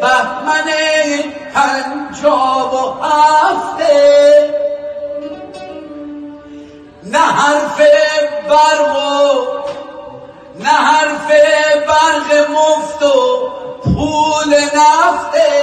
بهمن پنجاب و هفته. نه حرف برق و نه حرف برق مفت و پول نفته.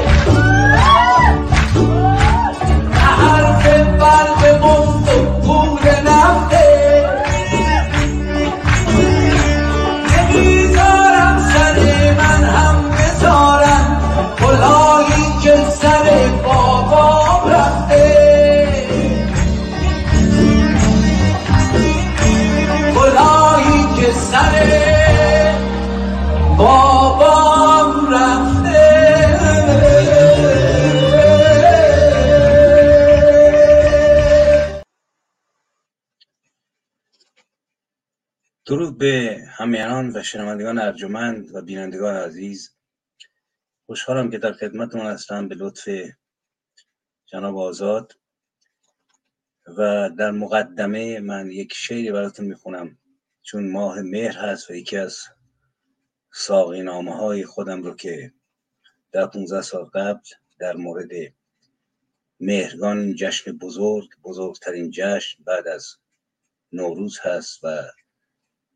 درود به همیهنان و شنوندگان ارجمند و بینندگان عزیز. خوشحالم که در خدمتتون هستم به لطف جناب آزاد و در مقدمه من یک شعری براتون می‌خونم. چون ماه مهر هست و یکی از ساقی نامه های خودم رو که در 15 سال قبل در مورد مهرگان جشن بزرگ بزرگترین جشن بعد از نوروز هست و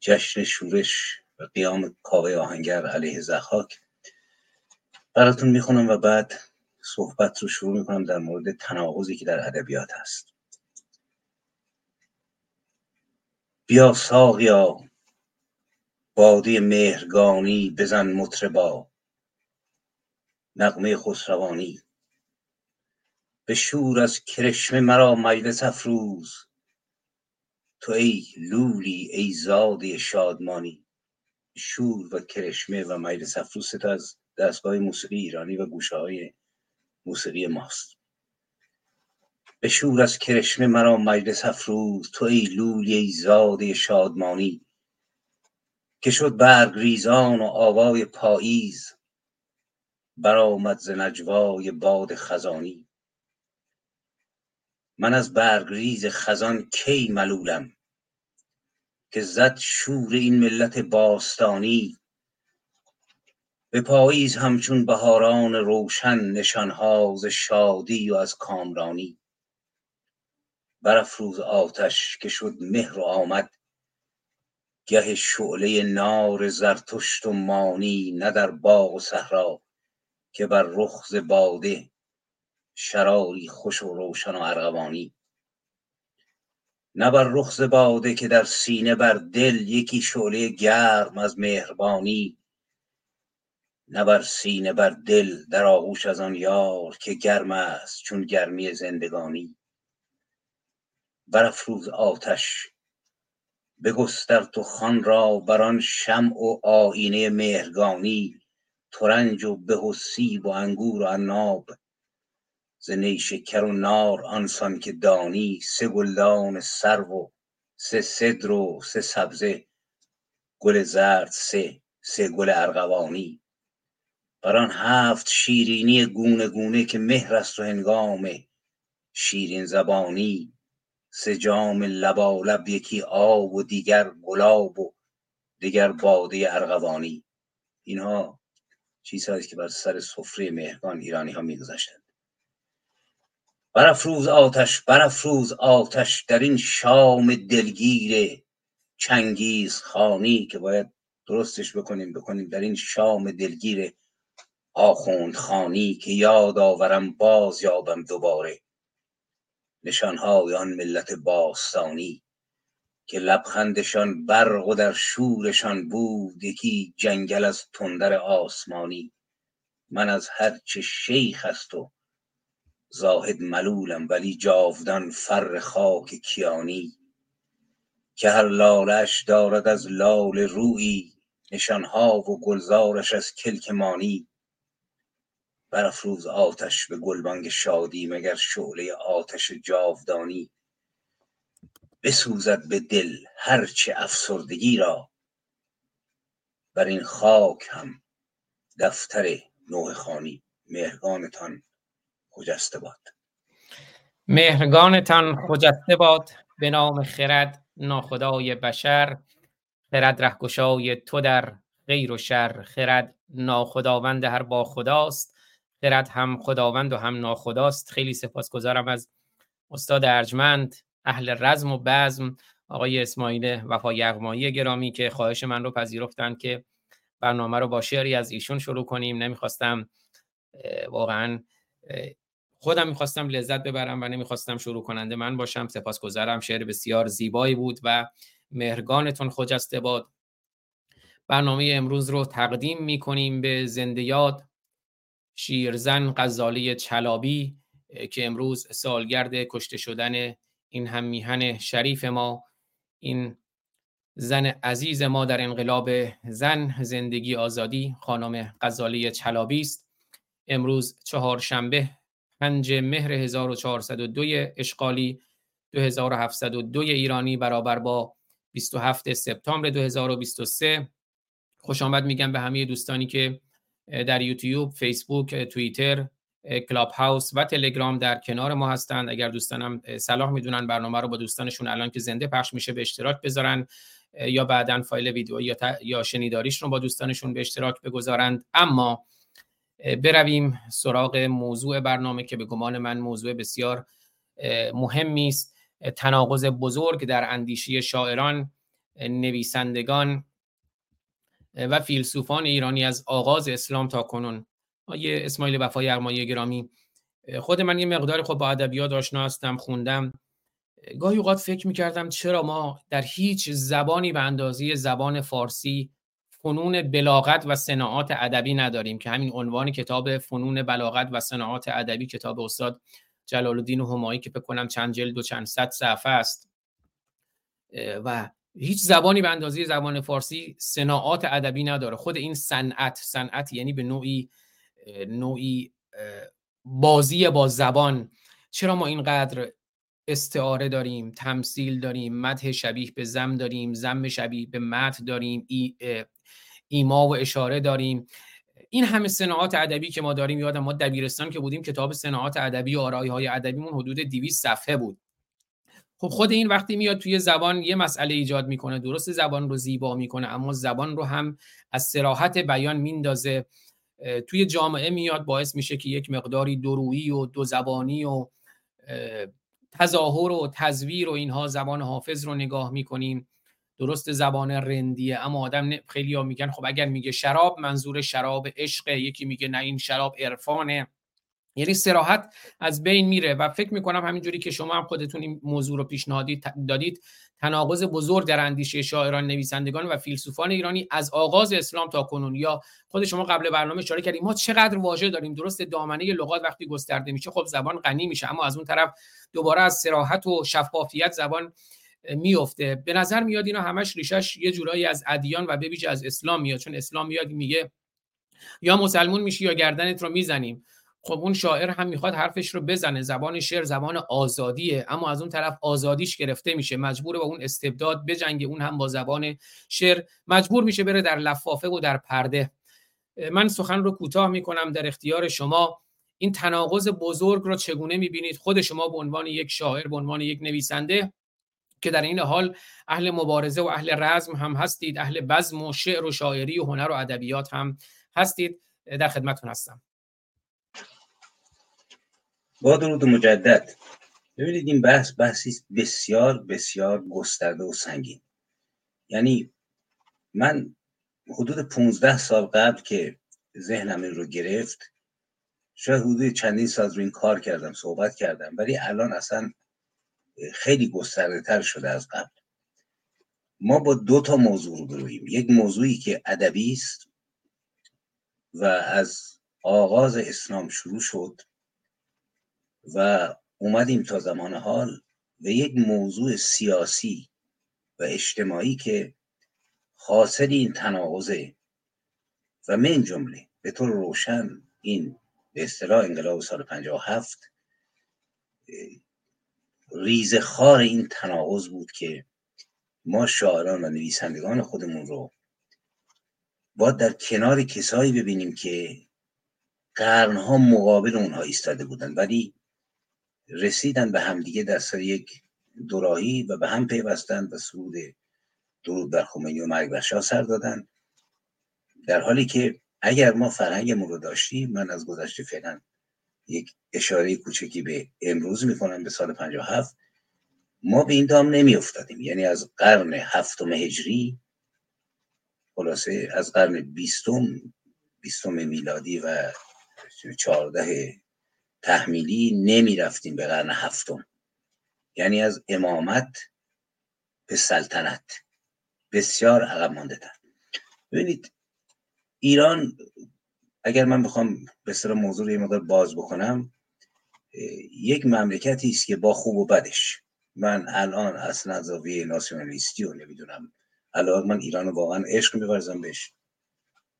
جشن شورش و قیام کاوه آهنگر علیه زخاک براتون می‌خونم و بعد صحبت رو شروع می‌کنم در مورد تناقضی که در ادبیات هست. بیا ساقیا باده مهرگانی بزن مطربا. نغمه خسروانی به شور از کرشمه مرا مجلس افروز. تو ای لولی ای زاده شادمانی شور و کرشمه و مجلس افروز از دستگاه موسیقی ایرانی و گوشه های موسیقی ماست. به شور از کرشمه مرا مجلس افروز تو ای لولی ای زاده شادمانی. که شد برگ ریزان و آوای پاییز برآمد ز نجوای باد خزانی. من از برگریز خزان کی ملولم؟ که زد شور این ملت باستانی. به پاییز همچون بهاران روشن نشانها ز شادی و از کامرانی. برافروز آتش که شد مهر و آمد. گه شعله نار زرتشت و مانی نه در باغ و صحرا که بر رخ ز باده شراری خوش و روشن و ارغوانی. نه بر رخ باده که در سینه بر دل یکی شعله گرم از مهربانی نه بر سینه بر دل در آغوش از آن یار که گرم است چون گرمی زندگانی. برافروز آتش بگستر تو خان را بر آن شمع و آینه مهرگانی ترنج و به و سیب و انگور و عناب ز نیشکر و نار آنسان که دانی سه گلدان سرو و سه سدر و سه سبزه گل زرد سه سه گل ارغوانی. بر آن هفت شیرینی گونه گونه که مهر است و هنگام شیرین زبانی سه جام لبالب یکی آب و دیگر گلاب و دیگر باده ارغوانی. اینها چیزهایی که بر سر سفره مهرگان ایرانی ها میگذاشتند برافروز آتش برافروز آتش در این شام دلگیر چنگیز خانی که باید درستش بکنیم بکنیم در این شام دلگیر آخوند خانی که یاد آورم باز یابم دوباره. نشانهای آن ملت باستانی که لبخندشان برق و در شورشان بود یکی جنگل از تندر آسمانی. من از هرچه شیخ است و زاهد ملولم ولی جاودان فر خاک کیانی. که هر لالش دارد از لال رویی نشانها و گلزارش از کلک مانی. برافروز آتش به گلبانگ شادی مگر شعله آتش جاودانی. بسوزد به دل هرچه افسردگی را. بر این خاک هم دفتر نوح خانی مهرگانتان خجسته باد. مهرگانتان خجسته باد به نام خرد ناخدای بشر خرد رهگشای تو در غیر و شر خرد ناخداوند هر با خداست خرد هم خداوند و هم ناخداست. خیلی سپاسگزارم از استاد ارجمند اهل رزم و بزم آقای اسماعیل وفا یغمایی گرامی که خواهش من رو پذیرفتن که برنامه رو با شعری از ایشون شروع کنیم. نمی‌خواستم واقعا خودم می‌خواستم لذت ببرم و نمی‌خواستم شروع کننده من باشم. سپاسگزارم. شعر بسیار زیبایی بود و مهرگانتون خجسته باد برنامه امروز رو تقدیم می‌کنیم به زنده شیرزن غزالی چلابی که امروز سالگرد کشته شدن این هم میهن شریف ما. این زن عزیز ما در انقلاب زن زندگی آزادی خانم غزالی چلابی است. امروز چهارشنبه پنج مهر 1402 اشغالی 2702 ایرانی برابر با 27 سپتامبر 2023 خوش آمد میگم به همه دوستانی که در یوتیوب، فیسبوک، توییتر، کلاب هاوس و تلگرام در کنار ما هستند. اگر دوستانم صلاح می‌دونن برنامه رو با دوستانشون الان که زنده پخش میشه به اشتراک بذارن یا بعدا فایل ویدیو یا, یا شنیداریش رو با دوستانشون به اشتراک بگذارند. اما برویم سراغ موضوع برنامه که به گمان من موضوع بسیار مهمی است. تناقض بزرگ در اندیشی شاعران نویسندگان و فیلسوفان ایرانی از آغاز اسلام تا کنون. آیه اسماعیل وفای ارمایی گرامی خود من یه مقدار خب با ادبیات آشنا هستم خوندم. گاهی اوقات فکر می‌کردم چرا ما در هیچ زبانی به اندازه زبان فارسی فنون بلاغت و صناعات ادبی نداریم که همین عنوان کتاب فنون بلاغت و صناعات ادبی کتاب استاد جلال الدین همایی که بکنم چند جلد و چند صد صفحه است. و هیچ زبانی به اندازه زبان فارسی صناعات ادبی نداره. خود این صنعت صنعت یعنی به نوعی نوعی بازی با زبان. چرا ما اینقدر استعاره داریم تمثیل داریم مدح شبیه به زم داریم زم شبیه به مدح داریم ایما و اشاره داریم. این همه صناعات ادبی که ما داریم یادم ما دبیرستان که بودیم کتاب صناعات ادبی و آرایی های ادبیمون حدود 200 صفحه بود. خب خود این وقتی میاد توی زبان یه مسئله ایجاد می‌کنه. درست زبان رو زیبا می‌کنه اما زبان رو هم از سراحت بیان میندازه. توی جامعه میاد باعث میشه که یک مقداری درویی و دو زبانی و تظاهر و تزویر و اینها زبان حافظ رو نگاه می‌کنیم. درست زبان رندیه اما آدم خیلی ها میگن خب اگر میگه شراب منظور شراب عشق یکی میگه نه این شراب عرفانه. یعنی سراحت از بین میره و فکر می‌کنم همینجوری که شما هم خودتون این موضوع رو پیشنهادی دادید تناقض بزرگ در اندیشه شاعران نویسندگان و فیلسوفان ایرانی از آغاز اسلام تا کنون. یا خود شما قبل برنامه اشاره کردیم ما چقدر واژه داریم درست دامنه لغات وقتی گسترده میشه خب زبان غنی میشه اما از اون طرف دوباره از سراحت و شفافیت زبان میفته. به نظر میاد اینا همش ریشش یه جورایی از ادیان و به از اسلام میاد. چون اسلام میاد میگه یا مسلمون میشی یا گردنت رو می‌زنیم. خب اون شاعر هم می‌خواد حرفش رو بزنه. زبان شعر زبان آزادیه. اما از اون طرف آزادیش گرفته میشه. مجبور با اون استبداد بجنگه. اون هم با زبان شعر مجبور میشه بره در لفافه و در پرده. من سخن رو کوتاه می‌کنم. در اختیار شما این تناقض بزرگ رو چگونه می‌بینید؟ خود شما به عنوان یک شاعر به عنوان یک نویسنده که در این حال اهل مبارزه و اهل رزم هم هستید اهل بزم و شعر و شاعری و هنر و ادبیات هم هستید. در خدمتتون هستم. با درود مجدد. ببینید این بحث بحثی بسیار بسیار گسترده و سنگین. یعنی من حدود 15 سال قبل که ذهنم این رو گرفت شاید حدود چندین سال رو این کار کردم صحبت کردم ولی الان اصلا خیلی گسترده تر شده از قبل. ما با دو تا موضوع رو برویم. یک موضوعی که ادبی است و از آغاز اسلام شروع شد و اومدیم تا زمان حال به یک موضوع سیاسی و اجتماعی که حاصل این تناقضه و من جمله به طور روشن این به اصطلاح انقلاب سال 57 ریز خار این تناقض بود که ما شاعران و نویسندگان خودمون رو باید در کنار کسایی ببینیم که قرنها مقابل اونها ایستاده بودن ولی رسیدن به همدیگه در سر یک دوراهی و به هم پیوستن و سرود درود بر خمینی و مرگ بر سر دادن. در حالی که اگر ما فرهنگمون رو داشتیم من از گذشته فعلا یک اشاره کوچکی به امروز می‌کنم به سال 57 ما به این دام نمی افتادیم یعنی از قرن هفتم هجری خلاصه از قرن بیستم بیستم میلادی و چهارده تحمیلی نمی رفتیم به قرن هفتم. یعنی از امامت به سلطنت. بسیار عقب مانده ببینید ایران اگر من بخوام به سر موضوع یه مقدار باز بکنم یک مملکتی است که با خوب و بدش. من الان اصلا زاویه ناسیونالیستی و نمی‌دونم. الان من ایران واقعا عشق میورزم بهش.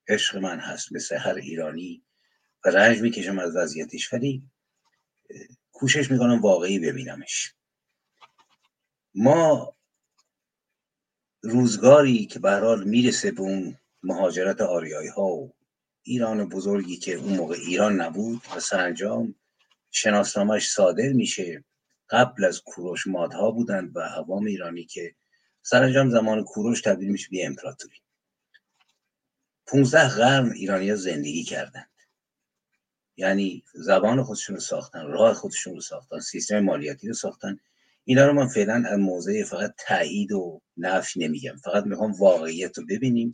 عشق من هست مثل هر ایرانی و رنج می‌کشم از وضعیتش ولی کوشش می‌کنم واقعی ببینمش. ما روزگاری که به حال می‌رسه به اون مهاجرت آریایی ها و ایران بزرگی که اون موقع ایران نبود و سرانجام شناسنامهش صادر میشه. قبل از کوروش مادها بودند و عوام ایرانی که سرانجام زمان کوروش تبدیل میشه به امپراتوری. 15 قرن ایرانی زندگی کردند. یعنی زبان خودشون رو ساختن راه خودشون رو ساختن سیستم مالیاتی رو ساختن. اینا رو من فعلا از موضع فقط تایید و نفی نمیگم. فقط می‌خوام واقعیت رو ببینیم.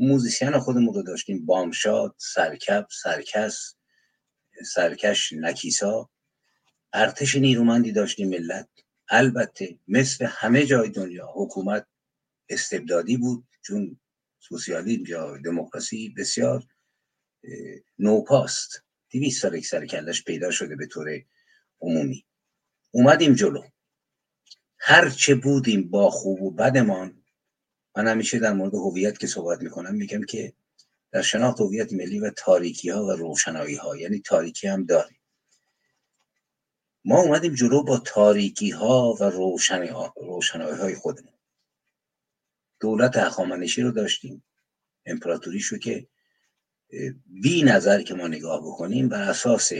موزیسین خودمون رو داشتیم. بامشاد سرکب سرکس سرکش نکیسا. ارتش نیرومندی داشتیم ملت. البته مثل همه جای دنیا حکومت استبدادی بود چون سوسیالیسم یا دموکراسی بسیار نوپاست. دویست سال یک سر پیدا شده به طور عمومی. اومدیم جلو. هرچه بودیم با خوب و بدمان من همیشه در مورد هویت که صحبت می‌کنم میگم که در شناخت هویت ملی و تاریکی ها و روشنایی ها یعنی تاریکی هم داریم. ما اومدیم جلو با تاریکی ها و روشنایی های خودمون. دولت اخامنشی رو داشتیم. امپراتوریشو که بی نظر که ما نگاه بکنیم بر اساس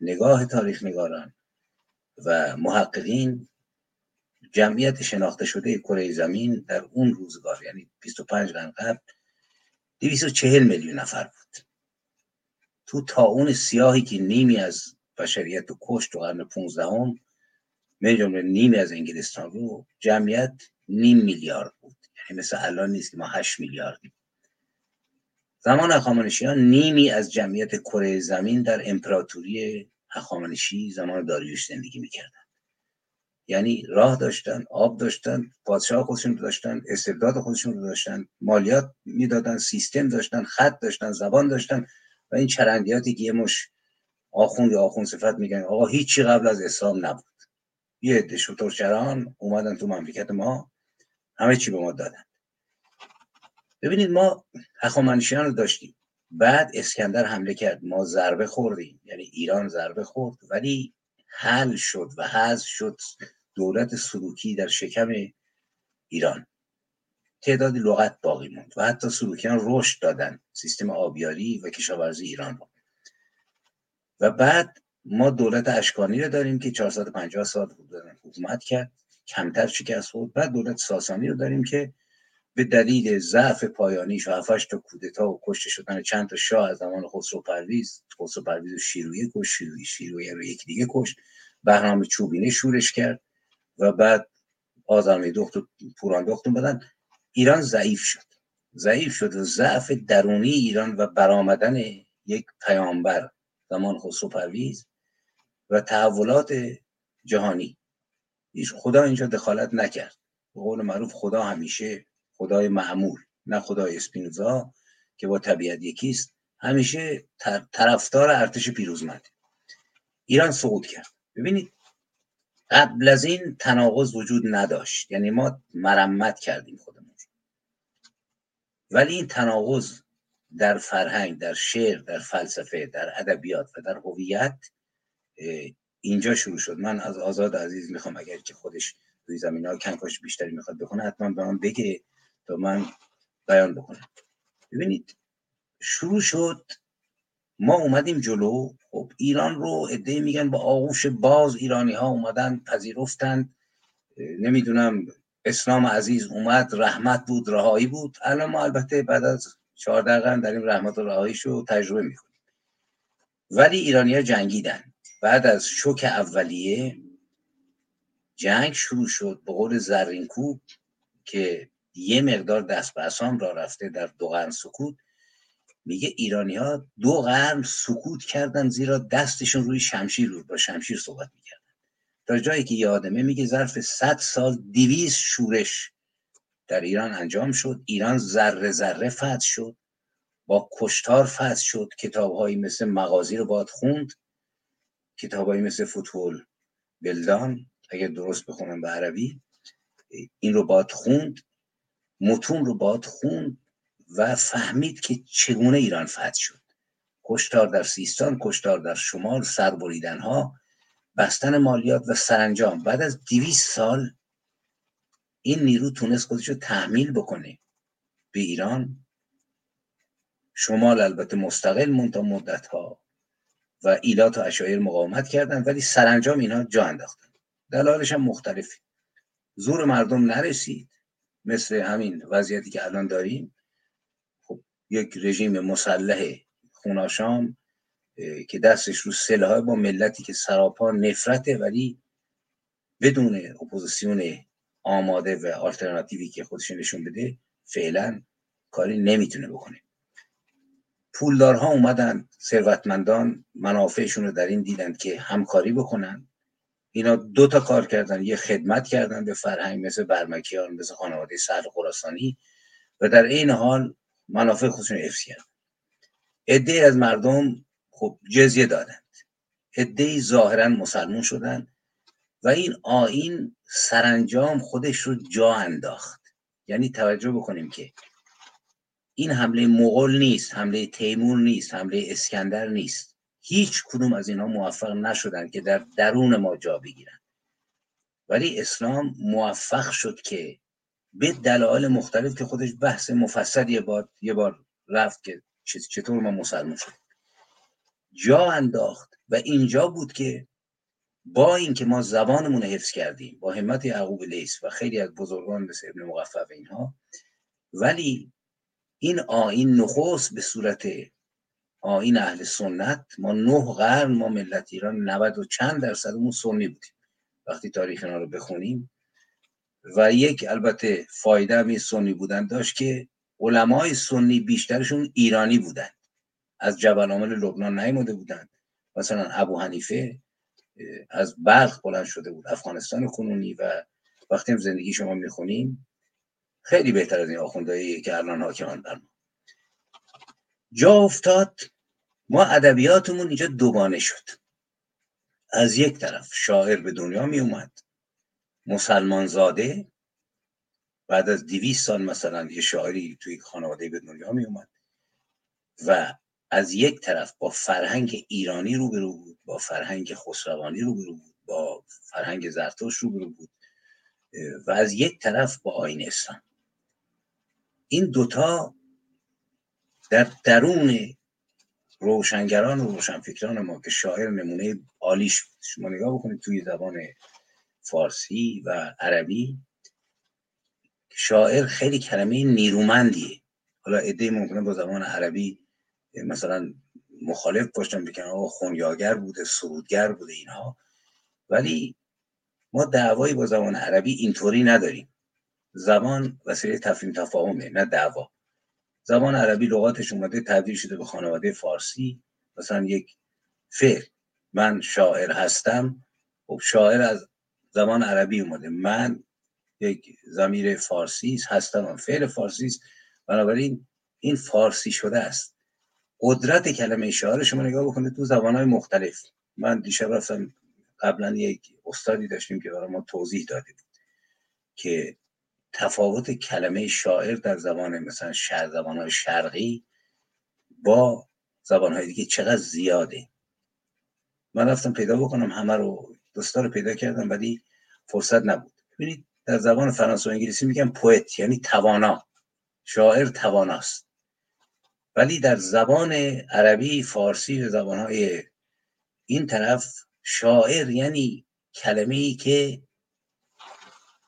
نگاه تاریخ نگاران و محققین جمعیت شناخته شده کره زمین در اون روزگار یعنی 25 قرن قبل 240 میلیون نفر بود. تو تا اون سیاهی که نیمی از بشریت رو کشت تو قرن 15 هم جمله نیمی از انگلستان رو جمعیت نیم میلیارد بود. یعنی مثل الان نیست که ما 8 میلیاردیم. زمان هخامنشیان نیمی از جمعیت کره زمین در امپراتوری هخامنشی زمان داریوش زندگی می‌کردن. یعنی راه داشتن آب داشتن پادشاه خودشون داشتن استبداد خودشون رو داشتن مالیات می‌دادن سیستم داشتن خط داشتن زبان داشتن و این چرندیاتی که یه مش آخوند یا آخوند صفت میگن آقا هیچی قبل از اسلام نبود. یه عده شطورچران اومدن تو مملکت ما همه چی به ما دادن. ببینید ما هخامنشیان رو داشتیم. بعد اسکندر حمله کرد. ما ضربه خوردیم. یعنی ایران ضربه خورد ولی حل شد و حذف شد. دولت سلوکی در شکم ایران. تعدادی لغت باقی موند و حتی سلوکیان رشد دادن سیستم آبیاری و کشاورزی ایران رو و بعد ما دولت اشکانی رو داریم که 450 سال حکومت کرد کمتر شکست خورد. بعد دولت ساسانی رو داریم که به دلیل ضعف پایانیش و هفتش تا کودتا و کشته شدن چند تا شاه از زمان خسرو پرویز خسرو پرویز و شیرویه کش شیروی شیرویه رو یکی دیگه کش بهرام چوبینه شورش کرد. و بعد آزرمی دخت و پوران دخت بدن. ایران ضعیف شد. ضعیف شد و ضعف درونی ایران و برآمدن یک پیامبر زمان خسرو پرویز و تحولات جهانی. خدا اینجا دخالت نکرد. به قول معروف خدا همیشه خدای معمول نه خدای اسپینوزا که با طبیعت یکیست. همیشه طرفدار ارتش پیروزمند. ایران سقوط کرد. ببینید قبل از این تناقض وجود نداشت. یعنی ما مرمت کردیم خودمون ولی این تناقض در فرهنگ در شعر در فلسفه در ادبیات و در هویت اینجا شروع شد. من از آزاد عزیز می‌خوام اگر که خودش روی زمین ها کنکاش بیشتری می‌خواد بکنه حتما به من بگه تا من بیان بکنم. ببینید شروع شد ما اومدیم جلو. خب ایران رو عده میگن با آغوش باز ایرانی ها اومدن پذیرفتند. نمی‌دونم اسلام عزیز اومد رحمت بود رهایی بود. الان ما البته بعد از چهارده قرن در این رحمت و رهاییش رو تجربه می‌کنیم. ولی ایرانیا جنگیدن. بعد از شوک اولیه جنگ شروع شد به قول زرینکوب که یه مقدار دست به را رفته در دو سکوت. میگه ایرانی ها دو قرن سکوت کردن زیرا دستشون روی شمشیر رو با شمشیر صحبت می‌کردن. تا جایی که یادمه میگه ظرف صد سال دیویز شورش در ایران انجام شد. ایران ذره ذره فتح شد. با کشتار فتح شد. کتابهایی مثل مغازی رو باید خوند. کتابهایی مثل فوتبال بلدان اگر درست بخونم به عربی این رو باید خوند. متون رو باید خوند. و فهمید که چگونه ایران فتح شد. کشتار در سیستان کشتار در شمال سربریدن ها بستن مالیات و سرانجام. بعد از دیویس سال این نیرو تونست خودش رو تحمیل بکنه به ایران. شمال البته مستقل مونتا مدت ها و ایلات و اشایر مقاومت کردن ولی سرانجام اینها جا انداختن. دلالش هم مختلفی زور مردم نرسید مثل همین وضعیتی که الان داریم. یک رژیم مسلح خوناشام که دستش رو سلاح با ملتی که سراپا نفرته ولی بدون اپوزیسیون آماده و آلترناتیوی که خودش نشون بده فعلا کاری نمی‌تونه بکنه. پولدارها اومدن ثروتمندان منافعشون رو در این دیدن که همکاری بکنن. اینا دو تا کار کردن یه خدمت کردن به فرهنگ مثل برمکیان مثل خانواده سهل خراسانی و در این حال منافع خودشون حفظ کردن. عده از مردم خب جزیه دادند. عده ظاهرا مسلمون شدن و این آین سرانجام خودش رو جا انداخت. یعنی توجه بکنیم که این حمله مغول نیست حمله تیمور نیست حمله اسکندر نیست. هیچ کدوم از اینها موفق نشدن که در درون ما جا بگیرن. ولی اسلام موفق شد که به دلایل مختلف که خودش بحث مفصل یه بار یه بار رفت که چطور ما مسلمان شد جا انداخت و اینجا بود که با اینکه ما زبانمون حفظ کردیم با همت یعقوب لیس و خیلی از بزرگان مثل ابن مقفع و اینها ولی این آین نخست به صورت آین اهل سنت ما نه قرن ما ملت ایران 90 و چند درصدمون سنی بودیم. وقتی تاریخ اینا رو بخونیم و یک البته فایده هم سنی بودن داشت که علمای سنی بیشترشون ایرانی بودن. از جبل عامل لبنان نیامده بودن. مثلا ابو حنیفه از بلخ بلند شده بود افغانستان کنونی و وقتی هم زندگی شما می‌خونیم خیلی بهتر از این آخوندهایی که الان حاکمان بر ما. جا افتاد ما ادبیاتمون اینجا دوگانه شد. از یک طرف شاعر به دنیا می اومد مسلمان زاده بعد از دیویس سال مثلا یه شاعری توی خانواده به دنیا می اومد و از یک طرف با فرهنگ ایرانی روبرو بود با فرهنگ خسروانی روبرو بود با فرهنگ زرتوش روبرو بود و از یک طرف با آین اسلام. این دوتا در درون روشنگران و روشنفکران ما که شاعر نمونه عالیش بود. شما نگاه بکنید توی زبان فارسی و عربی. شاعر خیلی کلمه نیرومندیه. حالا عده ممکنه با زبان عربی مثلا مخالف باشن بکنن آقا خونیاگر بوده سرودگر بوده اینها. ولی ما دعوایی با زبان عربی اینطوری نداریم. زبان وسیله تفهیم تفاهمه نه دعوا. زبان عربی لغاتش اومده تبدیل شده به خانواده فارسی. مثلا یک فعل. من شاعر هستم. خب شاعر از زبان عربی اومده. من یک زمیر فارسی هستم فعل فارسی است. بنابراین این فارسی شده است. قدرت کلمه شاعر شما نگاه بکنید تو زبانهای مختلف. من دیشب رفتم قبلا یک استادی داشتیم که برای ما توضیح داده بود که تفاوت کلمه شاعر در زبان مثلا شهر زبان شرقی با زبان دیگه چقدر زیاده. من رفتم پیدا بکنم همه رو دوستا رو پیدا کردم ولی فرصت نبود. ببینید در زبان فرانسه و انگلیسی میگن پوئت یعنی توانا. شاعر تواناست. ولی در زبان عربی فارسی و زبانهای این طرف شاعر یعنی کلمه ای که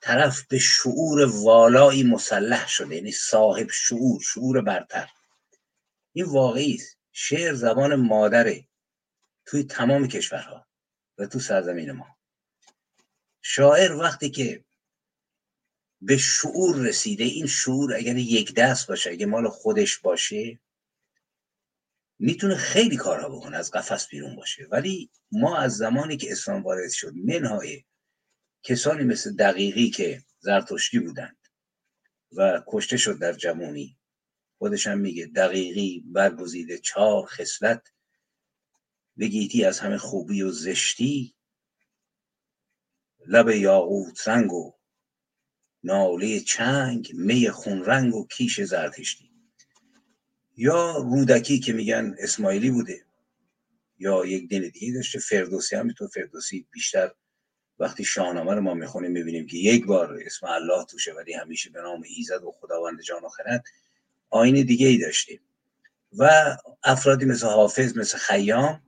طرف به شعور والایی مسلح شده یعنی صاحب شعور شعور برتر. این واقعی است. شعر زبان مادره توی تمام کشورها. و تو سرزمین ما. شاعر وقتی که به شعور رسیده این شعور اگر یک دست باشه اگه مال خودش باشه می‌تونه خیلی کارها بکنه از قفس بیرون باشه. ولی ما از زمانی که اسلام وارد شد منهای کسانی مثل دقیقی که زرتشتی بودند و کشته شد در جمونی خودش هم میگه دقیقی برگزیده چهار خصلت بگیتی از همه خوبی و زشتی. لب یاقوت رنگ و ناله چنگ می خون رنگ و کیش زرتشتی. یا رودکی که میگن اسماعیلی بوده یا یک دین دیگه داشته فردوسی هم تو فردوسی بیشتر وقتی شاهنامه رو ما می‌خونیم می‌بینیم که یک بار اسم الله توشه ولی همیشه به نام ایزد و خداوند جان و خرد آین دیگه ای داشتیم و افرادی مثل حافظ مثل خیام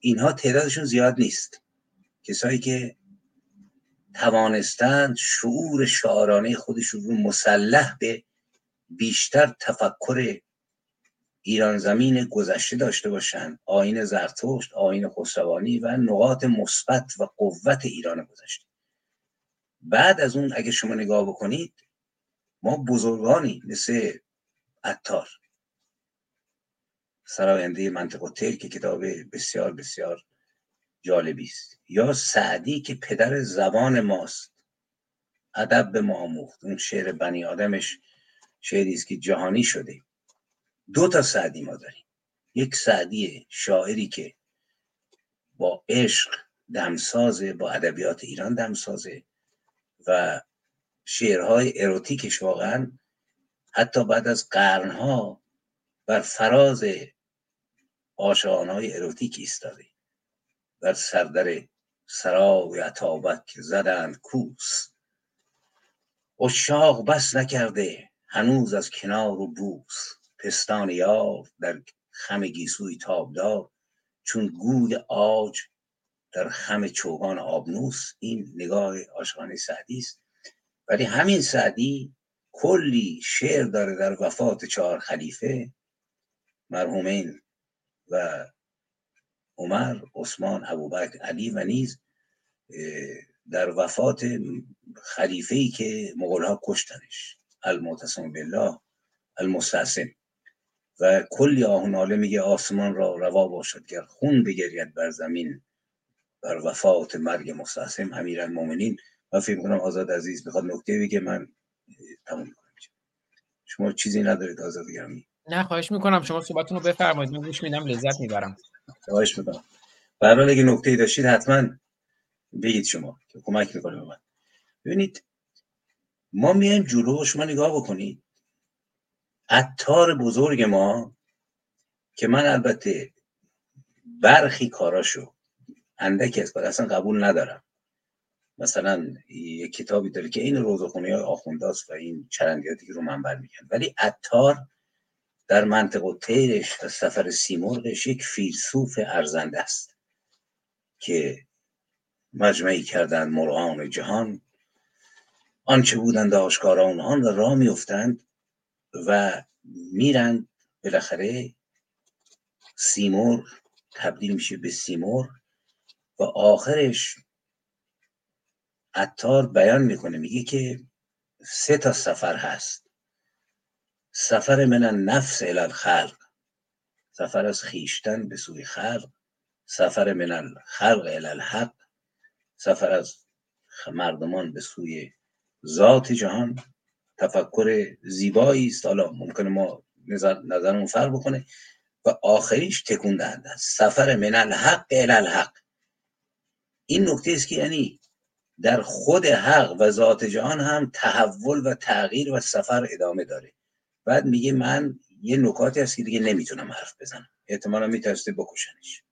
اینها تعدادشون زیاد نیست. کسایی که توانستند شعور شاعرانه خودشون رو مسلح به بیشتر تفکر ایران زمین گذشته داشته باشند. آین زرتشت آین خسروانی و نقاط مثبت و قوت ایران گذشته. بعد از اون اگه شما نگاه بکنید ما بزرگانی مثل عطار سراینده منطقه تل که کتاب بسیار بسیار جالبی است. یا سعدی که پدر زبان ماست. ادب به ما آموخت. اون شعر بنی آدمش شعری است که جهانی شده. دو تا سعدی ما داریم. یک سعدی شاعری که با عشق دمسازه با ادبیات ایران دمسازه و شعرهای اروتیکش واقعا حتی بعد از قرنها بر فراز آشانهای اروتیک ایستاده. بر سردر سرای عطابک زدند کوس. اشاق بس نکرده هنوز از کنار و بوس. پستان یار در خم گیسوی تابدار چون گوی آج در خم چوگان آبنوس. این نگاه عاشقانه سعدی است. ولی همین سعدی کلی شعر داره در وفات چهار خلیفه. مرحومین و عمر عثمان ابوبکر علی و نیز در وفات خلیفه ای که مغول ها کشتنش المعتصم بالله المستعصم و کلی آهناله میگه آسمان را روا باشد گر خون بگرید بر زمین بر وفات مرگ مستعصم امیر المومنین من فکر کنم آزاد عزیز بخواد نکته بگه من تموم کنم شما چیزی ندارید آزاد گرامی نه خواهش می‌کنم. شما صحبتتون رو بفرمایید. من گوش میدم لذت می‌برم. خواهش می‌کنم. برحال اگه نکته داشتید حتما بگید شما که کمک می‌کنه به من. ببینید ما میایم جلو شما نگاه بکنید. عطار بزرگ ما که من البته برخی کاراشو اندکی از اصلا قبول ندارم. مثلا یه کتابی داره که این روزخونی های آخونداست و این چرندیاتی رو من برمیگن ولی عطار در منطق و تیرش و سفر سیمرغش یک فیلسوف ارزنده است که مجمعی کردن مرغان جهان. آنچه بودند آشکاران آن و راه میفتند و میرند بالاخره سیمرغ تبدیل میشه به سیمرغ و آخرش عطار بیان می‌کنه میگه که سه تا سفر هست. سفر من نفس الى الخلق. سفر از خیشتن به سوی خلق. سفر من الخلق الى الحق. سفر از مردمان به سوی ذات جهان. تفکر زیبایی است. حالا ممکنه ما نظر نظرمون فرق بکنه. و آخریش تکون دهنده است. سفر من الحق الى الحق. این نکته است که یعنی در خود حق و ذات جهان هم تحول و تغییر و سفر ادامه داره. بعد میگه من یه نکاتی هست که دیگه نمی‌تونم حرف بزنم. احتمالا میترسته بکشنش.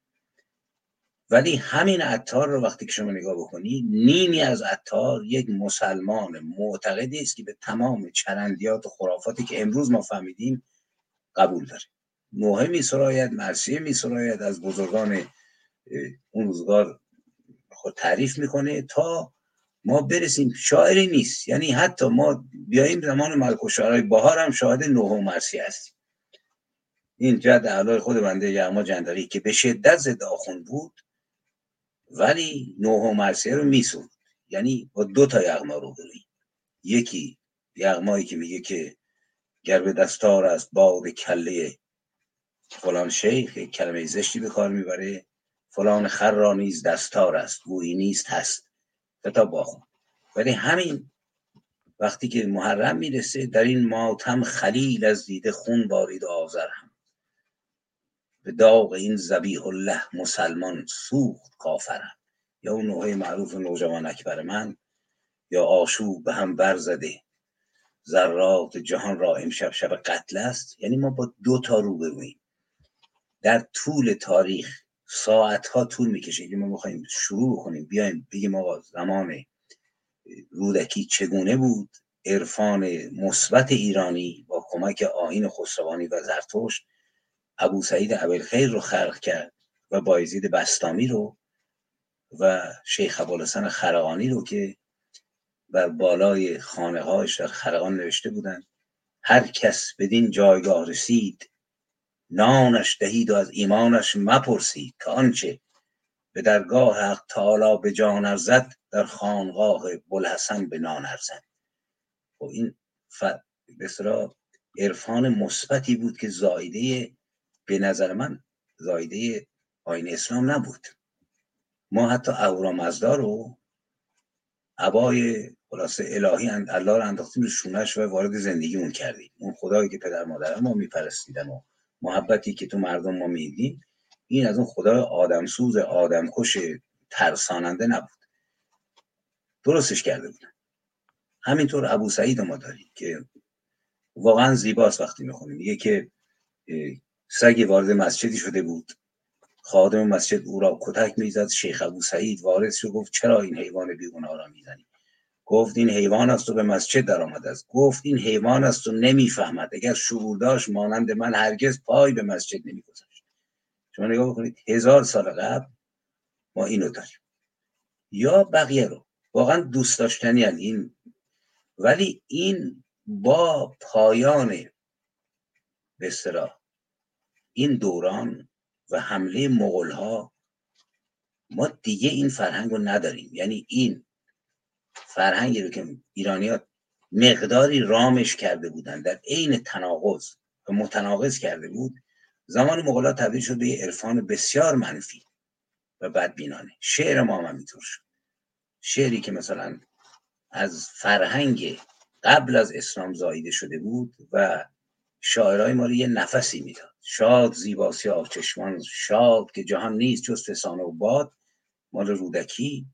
ولی همین عطار رو وقتی که شما نگاه بکنی نیمی از عطار یک مسلمان معتقدی است که به تمام چرندیات و خرافاتی که امروز ما فهمیدیم قبول داره. نوحه می سراید مرسیه می سراید از بزرگان اون روزگار خود تعریف می‌کنه تا ما برسیم. شاعری نیست. یعنی حتی ما بیاییم زمان ملک و شعرهای بهار هم شاهد نوح و مرسی هستیم این جد اعلای خود بنده یعما جندری که به شدت ضد آخون بود ولی نوح و مرسیه رو میسود یعنی با دو تا یغما رو برویم یکی یغمایی که میگه که گر به دستار است باد کله فلان شیخ کلمه زشتی به کار می‌بره. فلان خر را نیز دستار است. گویی نیست هست. کتاب باخون ولی همین وقتی که محرم می‌رسه در این ماتم خلیل از دیده خون بارید آذر هم. به داغ این زبیح الله مسلمان سوخت کافرم یا اون نوعه معروف نوجوان اکبر من یا آشوب به هم برزده ذرات جهان را امشب شب قتل است. یعنی ما با دو تا رو برویم در طول تاریخ ساعت ها طول می‌کشه. که ما می‌خوایم شروع کنیم بیایم بگیم آقا زمان رودکی چگونه بود؟ عرفان مثبت ایرانی با کمک آین خسروانی و زرتشت ابو سعید ابوالخیر رو خلق کرد و بایزید بستامی رو و شیخ ابوالحسن خرقانی رو که بر بالای خانه هاش در خرقان نوشته بودند. هر کس بدین جایگاه رسید نانش دهید و از ایمانش مپرسید که آنچه به درگاه حق تعالی به جان ارزد در خانقاه بلحسن به نان ارزد. و خب این ف... بسرا عرفان مثبتی بود که زایده به نظر من زایده آین اسلام نبود. ما حتی اهورامزدا رو عبای خلاصه الهی اند الله رو انداختیم رو شونش و وارد زندگی اون کردیم. اون خدایی که پدر مادر ما میپرستیدن و محبتی که تو مردم ما میدیم این از اون خدای آدمسوز آدمکش ترساننده نبود. درستش کرده بودن. همینطور ابو سعید ما داریم که واقعا زیباست وقتی می‌خونیم. میگه که سگی وارد مسجدی شده بود. خادم مسجد او را کتک می‌زد. شیخ ابو سعید وارد شد. گفت چرا این حیوان بیگناه را می‌زنی؟ گفت این حیوان است و به مسجد در آمد است. گفت این حیوان است و نمی‌فهمد. اگر شعور داشت مانند من هرگز پای به مسجد نمیگذاشت. شما نگاه بکنید هزار سال قبل ما اینو داریم یا بقیه رو. واقعا دوست داشتنی این. ولی این با پایان به این دوران و حمله مغول ها ما دیگه این فرهنگ رو نداریم. یعنی این فرهنگی رو که ایرانی ها مقداری رامش کرده بودن در عین تناقض و متناقض کرده بود زمان مغلا تبدیل شد به عرفان بسیار منفی و بدبینانه. شعر ما هم همینطور شد. شعری که مثلا از فرهنگ قبل از اسلام زاییده شده بود و شاعرای ما رو یه نفسی می‌داد. شاد زیباسی چشمان شاد که جهان نیست جز فسانه و باد مال رودکی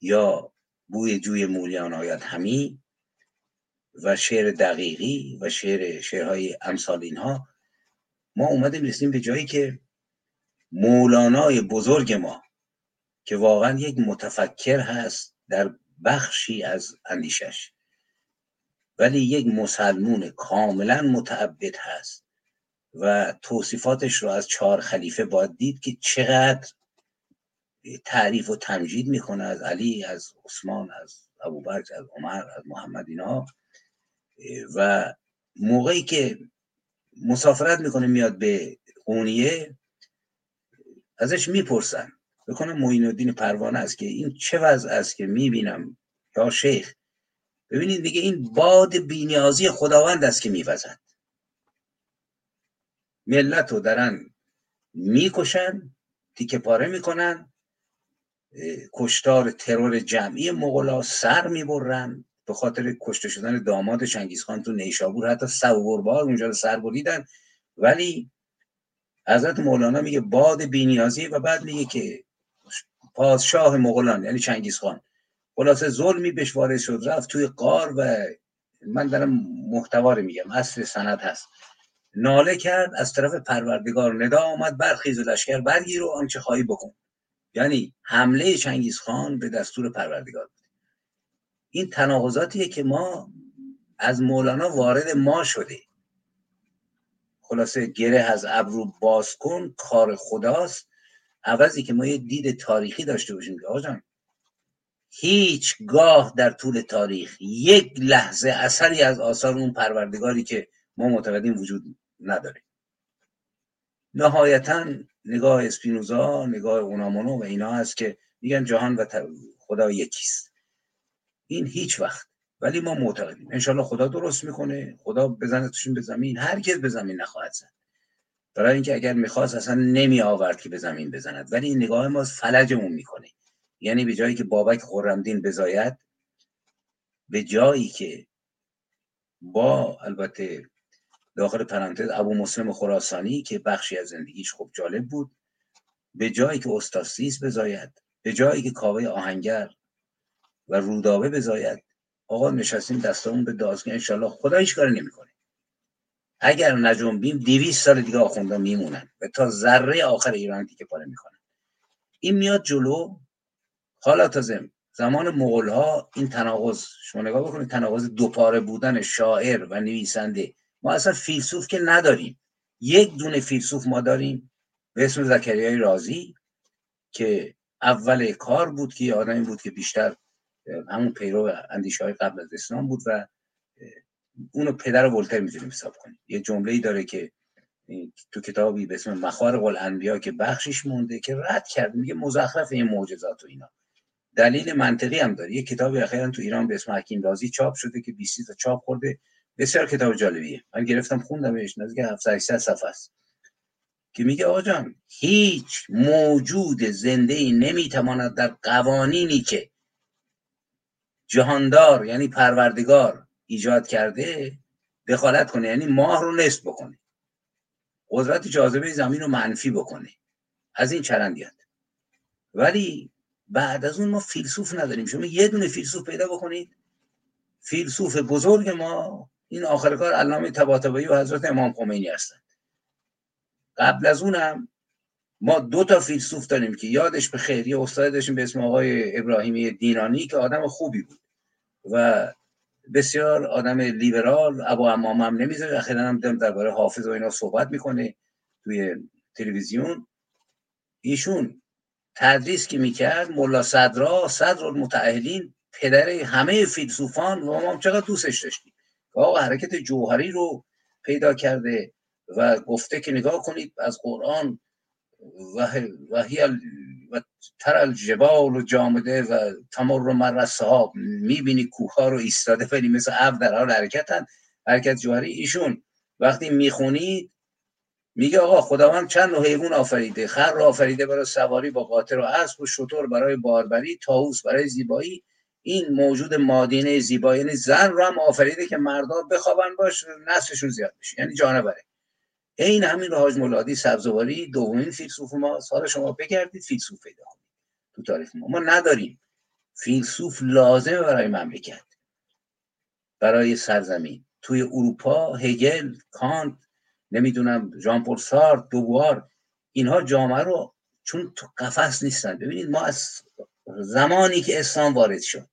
یا بوی جوی مولیان آید همی و شعر دقیقی و شعر شعرهای امثال اینها. ما اومدیم رسیم به جایی که مولانای بزرگ ما که واقعا یک متفکر هست در بخشی از اندیشش ولی یک مسلمون کاملا متعبد هست و توصیفاتش رو از چهار خلیفه باید دید که چقدر تعریف و تمجید می‌کنه از علی از عثمان از ابوبکر از عمر از محمد اینا. و موقعی که مسافرت می‌کنه میاد به قونیه ازش می‌پرسن. بکنم معین الدین پروانه است که این چه وضع است که می‌بینم؟ یا شیخ؟ ببینید دیگه این باد بینیازی خداوند است که میوزد. ملت رو دارن می‌کشن تیکه پاره می‌کنن. کشتار ترور جمعی مغلا سر می‌برن. به خاطر کشته شدن داماد شنگیزخان تو نیشابور حتی سووربار اونجا رو سر بریدن. ولی حضرت مولانا میگه باد بینیازی و بعد میگه که پادشاه مغولان یعنی چنگیزخان خلاصه ظلمی بهش وارد شد رفت توی قار و من دارم محتوا میگم اصل سند هست. ناله کرد از طرف پروردگار ندا آمد برخیز و لشکر برگیر و آنچه خواهی بکن. یعنی حمله چنگیز خان به دستور پروردگار. بود این تناقضاتیه که ما از مولانا وارد ما شده خلاصه گره از ابرو باز کن کار خداست. عوضی که ما یه دید تاریخی داشته باشیم که آقا هیچگاه در طول تاریخ یک لحظه اثری از آثار اون پروردگاری که ما معتقدیم وجود نداره. نهایتا نگاه اسپینوزا نگاه اونامونو و اینا هست که میگن جهان و خدا یکیست. این هیچ وقت. ولی ما معتقدیم. انشالله خدا درست می‌کنه. خدا بزنه توشون به زمین. هرگز به زمین نخواهد زد. برای اینکه اگر می‌خواست اصلا نمی آورد که به زمین بزند. ولی این نگاه ما فلجمون می‌کنه. یعنی به جایی که بابک خورمدین بزاید به جایی که با البته داخل پرانتز ابو مسلم خراسانی که بخشی از زندگیش خوب جالب بود به جایی که استاسیس بزاید به جایی که کاوه آهنگر و رودابه بزاید آقا نشستیم دستمون به دازگاه انشالله خدا هیچ کاری نمی‌کنه. اگر نجنبیم دیویس سال دیگه آخونده میمونن و تا ذره آخر ایران دیگه پاره می‌کنن این میاد جلو. حالا تازه زمان مغول ها این تناقض شما نگاه بکنید تناقض دوپاره بودن شاعر و نویسنده ما اصلا فیلسوف که نداریم. یک دونه فیلسوف ما داریم به اسم زکریای رازی که اول کار بود که آدمی بود که بیشتر همون پیرو اندیشه های قبل از اسلام بود و اونو پدر ولتر می‌تونیم حساب کنیم. یه جمله ای داره که تو کتابی به اسم مخارق الانبیا که بخشش مونده که رد کرد. میگه مزخرف این معجزات و اینا. دلیل منطقی هم داره. یه کتابی اخیرا تو ایران به اسم حکیم رازی چاپ شده که 20 تا چاپ خورده. بسیار کتاب جالبیه. من گرفتم خوندمش نزدیک 700 صفحه است. که میگه آقا جان هیچ موجود زنده ای نمی‌تواند در قوانینی که جهاندار یعنی پروردگار ایجاد کرده دخالت کنه یعنی ماه رو نصف بکنه. قدرت جاذبه زمین رو منفی بکنه. از این چرندیت. ولی بعد از اون ما فیلسوف نداریم. شما یه دونه فیلسوف پیدا بکنید. فیلسوف بزرگ ما این آخر کار علامه طباطبایی و حضرت امام خمینی هستند. قبل از اونم ما دو تا فیلسوف داریم که یادش به خیر یه استاد داشتیم به اسم آقای ابراهیمی دینانی که آدم خوبی بود و بسیار آدم لیبرال ابو امام هم نمی‌ذاره اخیرا هم دیدم درباره حافظ و اینا صحبت می‌کنه توی تلویزیون. ایشون تدریس که می‌کرد ملا صدرا صدر المتعهلین پدر همه فیلسوفان و ما هم چقدر دوستش داشتیم. آقا حرکت جوهری رو پیدا کرده و گفته که نگاه کنید از قرآن و و تر الجبال و جامده و تمر مر صحاب. می‌بینی کوه ها رو ایستاده ولی مثل اب در حال حرکتن. حرکت جوهری ایشون. وقتی می‌خونید میگه آقا خداوند چند نوع حیوان آفریده؟ خر رو آفریده برای سواری با قاطر و اسب و شطور برای باربری تاووس برای زیبایی. این موجود مادینه زیبایی یعنی زن رو هم آفریده که مردا بخوابن باش نسلشون زیاد بشه یعنی جانوره. این همین رو حاج مولادی سبزواری دومین فیلسوف ما حالا شما بگردید فیلسوف پیدا تو تاریخ ما. ما نداریم. فیلسوف لازمه برای مملکت. برای سرزمین. توی اروپا هگل کانت نمی‌دونم ژان پل سارت دوبوار اینها جامعه رو چون تو قفس نیستن. ببینید ما از زمانی که اسلام وارد شد.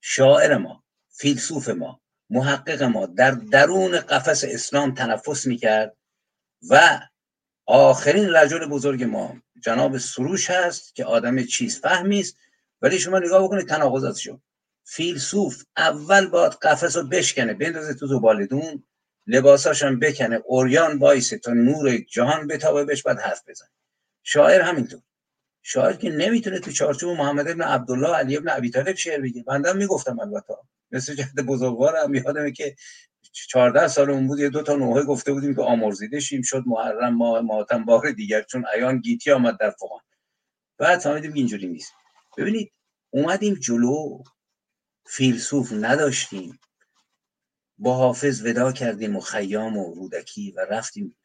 شاعر ما فیلسوف ما محقق ما در درون قفس اسلام تنفس می‌کرد و آخرین رجل بزرگ ما جناب سروش هست که آدم چیز فهمی است. ولی شما نگاه بکنید تناقضاتشو فیلسوف اول باید قفس رو بشکنه بندازه تو زبالدون لباساشم بکنه اوریان بایسه تا نور جهان بتابه بهش بعد حرف بزن شاعر همینطور. شاعر که نمی‌تونه تو چارچوب محمد ابن عبدالله علی ابن ابی طالب شعر بگه بنده می‌گفتم البته. مثل جهت بزرگوارم یادمه که 14 سال اون بود یه دو تا نوحه گفته بودیم که آمرزیده شیم شد محرم ما ماتم بار دیگر چون ایان گیتی آمد در فقان بعد فهمیدیم اینجوری نیست. ببینید اومدیم جلو فیلسوف نداشتیم. با حافظ ودا کردیم و خیام و رودکی و رفتیم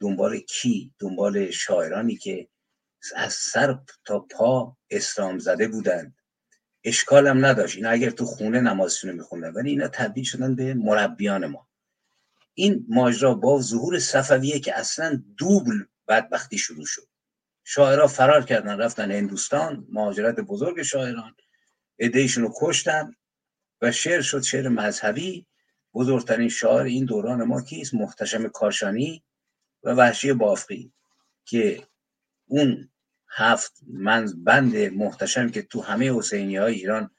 دنبال کی؟ دنبال شاعرانی که از سر تا پا اسلام زده بودند. اشکال هم نداشت. اینا اگر تو خونه نمازشون میخوندن ولی اینا تبدیل شدن به مربیان ما. این ماجرا با ظهور صفویه که اصلا دوبل بدبختی شروع شد. شاعرها فرار کردن رفتن هندوستان مهاجرت بزرگ شاعران ادهیشون رو کشتن و شعر شد شعر مذهبی. بزرگترین شاعر این دوران ما کیست؟ محتشم کاشانی و وحشی بافقی که اون هفت من بند محتشم که تو همه حسینی های ایران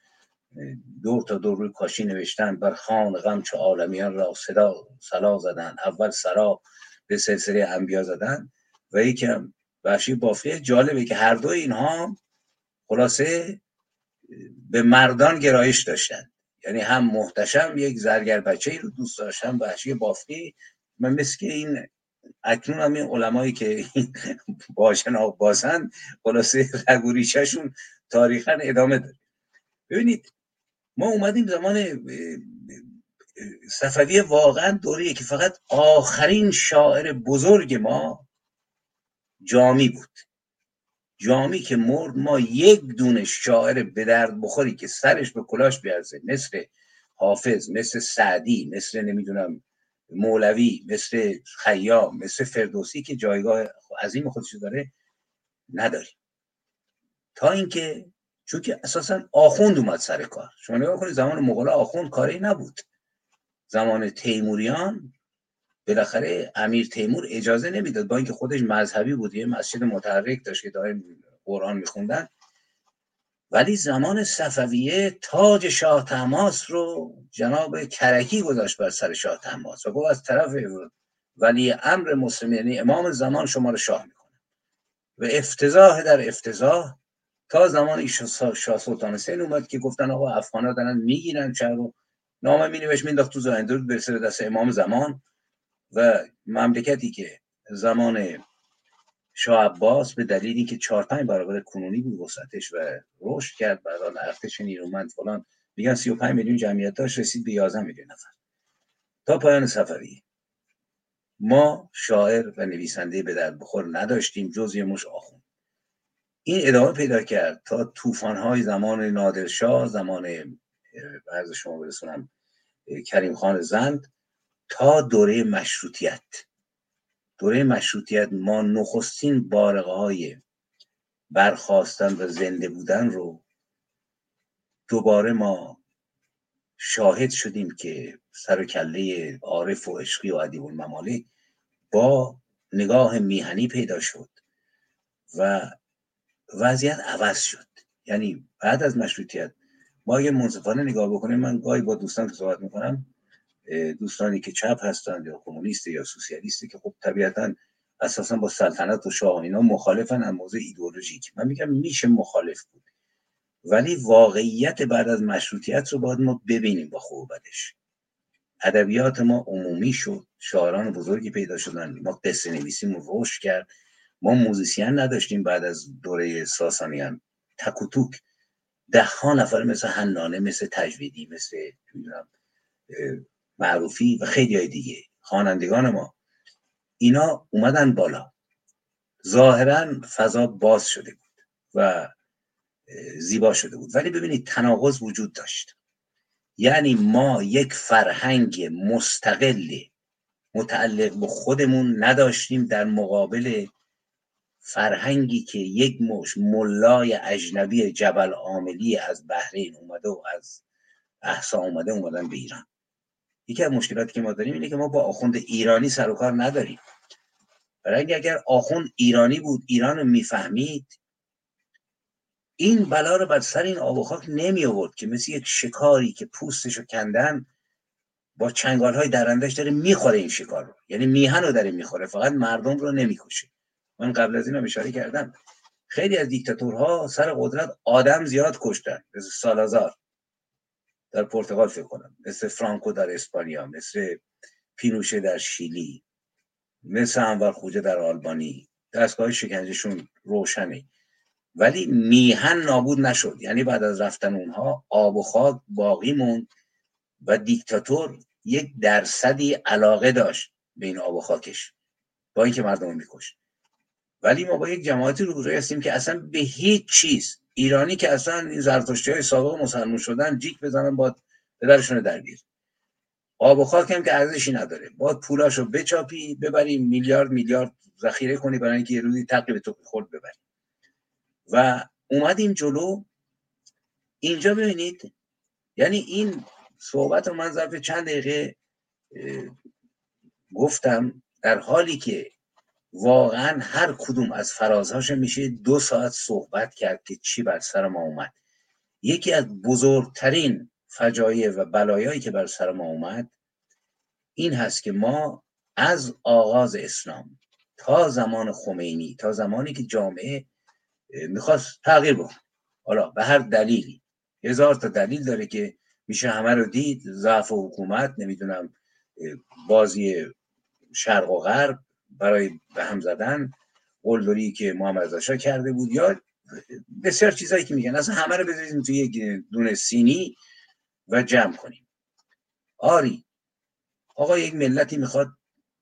دور تا دور روی کاشی نوشتن بر خان غم چه عالمیان را صدا سلا زدن اول سرا به سلسله انبیا زدن. و یکم وحشی بافقی جالبه که هر دو اینها خلاصه به مردان گرایش داشتن. یعنی هم محتشم یک زرگر بچه ای رو دوست داشتن وحشی بافقی من مثل که این اکنون هم این علمایی که باشن بازن خلاصه رگوریششون تاریخا ادامه داره. ببینید ما اومدیم زمان صفوی واقعا دوره که فقط آخرین شاعر بزرگ ما جامی بود. جامی که مرد ما یک دونه شاعر به درد بخوری که سرش به کلاش بیارزه مثل حافظ مثل سعدی مثل نمی‌دونم مولوی مثل خیام مثل فردوسی که جایگاه عظیم خودش داره نداریم تا اینکه چون که اساسا آخوند اومد سر کار. شما نگاه کنید زمان مغول آخوند کاری نبود. زمان تیموریان بالاخره امیر تیمور اجازه نمی‌داد. با اینکه خودش مذهبی بود یه مسجد متحرک داشت که دائم قرآن میخوندن. ولی زمان صفویه تاج شاه تماس رو جناب کرکی گذاشت بر سر شاه تماس و گفت از طرف ولی امر مسلم یعنی امام زمان شما رو شاه می‌کنه. و افتضاح در افتضاح تا زمان شاه سلطان حسین اومد که گفتن آقا افغانا دارن می‌گیرن چرا رو. نامه می نوشت مینداخت تو زنده برسه دست امام زمان. و مملکتی که زمان شاه عباس به دلیلی که چهار پنج برابر کنونی بود وسعتش و رشد کرد بعد ارتش نیرومند فلان میگن 35 میلیون جمعیت داشت رسید به 11 میلیون نفر. تا پایان سفری. ما شاعر و نویسنده به درد بخور نداشتیم جز یه مش آخون. این ادامه پیدا کرد تا های زمان نادرشاه زمان عرض شما برسونم کریم خان زند تا دوره مشروطیت. دوره مشروطیت ما نخستین بارقه های برخواستن و زنده بودن رو دوباره ما شاهد شدیم که سر کله عارف و عشقی و ادیب الممالک با نگاه میهنی پیدا شد و وضعیت عوض شد. یعنی بعد از مشروطیت ما اگه منصفانه نگاه بکنیم من گاهی با دوستان که صحبت می‌کنم دوستانی که چپ هستند یا کمونیست یا سوسیالیستی که خب طبیعتا اساسا با سلطنت و شاه اینا مخالفن از موضوع ایدئولوژیک. من میگم میشه مخالف بود. ولی واقعیت بعد از مشروطیت رو باید ما ببینیم با خوب بدش ادبیات ما عمومی شد. شاعران بزرگی پیدا شدن. ما قصه نویسیم روش کرد. ما موزیسین نداشتیم بعد از دوره ساسانیان تک و توک. ده ها نفر مثل هنانه مثل تجویدی مثل معروفی و خیلی های دیگه. خوانندگان ما. اینا اومدن بالا. ظاهرا فضا باز شده بود و زیبا شده بود. ولی ببینید تناقض وجود داشت. یعنی ما یک فرهنگ مستقل متعلق به خودمون نداشتیم در مقابل فرهنگی که یک مش ملای اجنبی جبل عاملی از بحرین اومده و از احسا اومده اومدن به ایران. یکی از مشکلاتی که ما داریم اینه که ما با آخوند ایرانی سر و کار نداریم. برای اگر آخوند ایرانی بود ایران رو می‌فهمید این بلا رو بر سر این آب و خاک نمی آورد که مثل یک شکاری که پوستش رو کندن با چنگال های درندش داره می‌خوره این شکار رو. یعنی میهن رو داره می‌خوره فقط مردم رو نمی‌کشه. من قبل از این هم اشاره کردم. خیلی از دیکتاتورها سر قدرت آدم زیاد کشتن مثل سالازار. در پرتغال فکر کنم. مثل فرانکو در اسپانیا مثل پینوشه در شیلی مثل انور خوجه در آلبانی. دستگاه شکنجهشون روشنه. ولی میهن نابود نشد. یعنی بعد از رفتن اونها آب و خاک باقی موند و دیکتاتور یک درصدی علاقه داشت به این آب و خاکش. با اینکه مردم میکشت. ولی ما با یک جماعتی روبروی هستیم که اصلا به هیچ چیز ایرانی که اصلا این زرتشتی های سابق مسلمون شدن جیک بزنن با پدرشون در بیار آب و خاک هم که ارزشی نداره. باید پولاشو بچاپی ببری میلیارد میلیارد ذخیره کنی برای اینکه یه روزی تقی تو خورد ببری. و اومدیم جلو. اینجا ببینید یعنی این صحبت رو من ظرف چند دقیقه گفتم در حالی که واقعا هر کدوم از فرازهاش میشه دو ساعت صحبت کرد که چی بر سر ما اومد. یکی از بزرگترین فجایع و بلایایی که بر سر ما اومد این هست که ما از آغاز اسلام تا زمان خمینی تا زمانی که جامعه می‌خواست تغییر بکنه. حالا به هر دلیلی. هزار تا دلیل داره که میشه همه رو دید ضعف حکومت نمی‌دونم بازی شرق و غرب برای به هم زدن قلدری که محمد رضا کرده بود یا بسیار چیزایی که میگن. اصلا همه رو بذاریم توی یک دونه سینی و جمع کنیم. آری آقا یک ملتی می‌خواد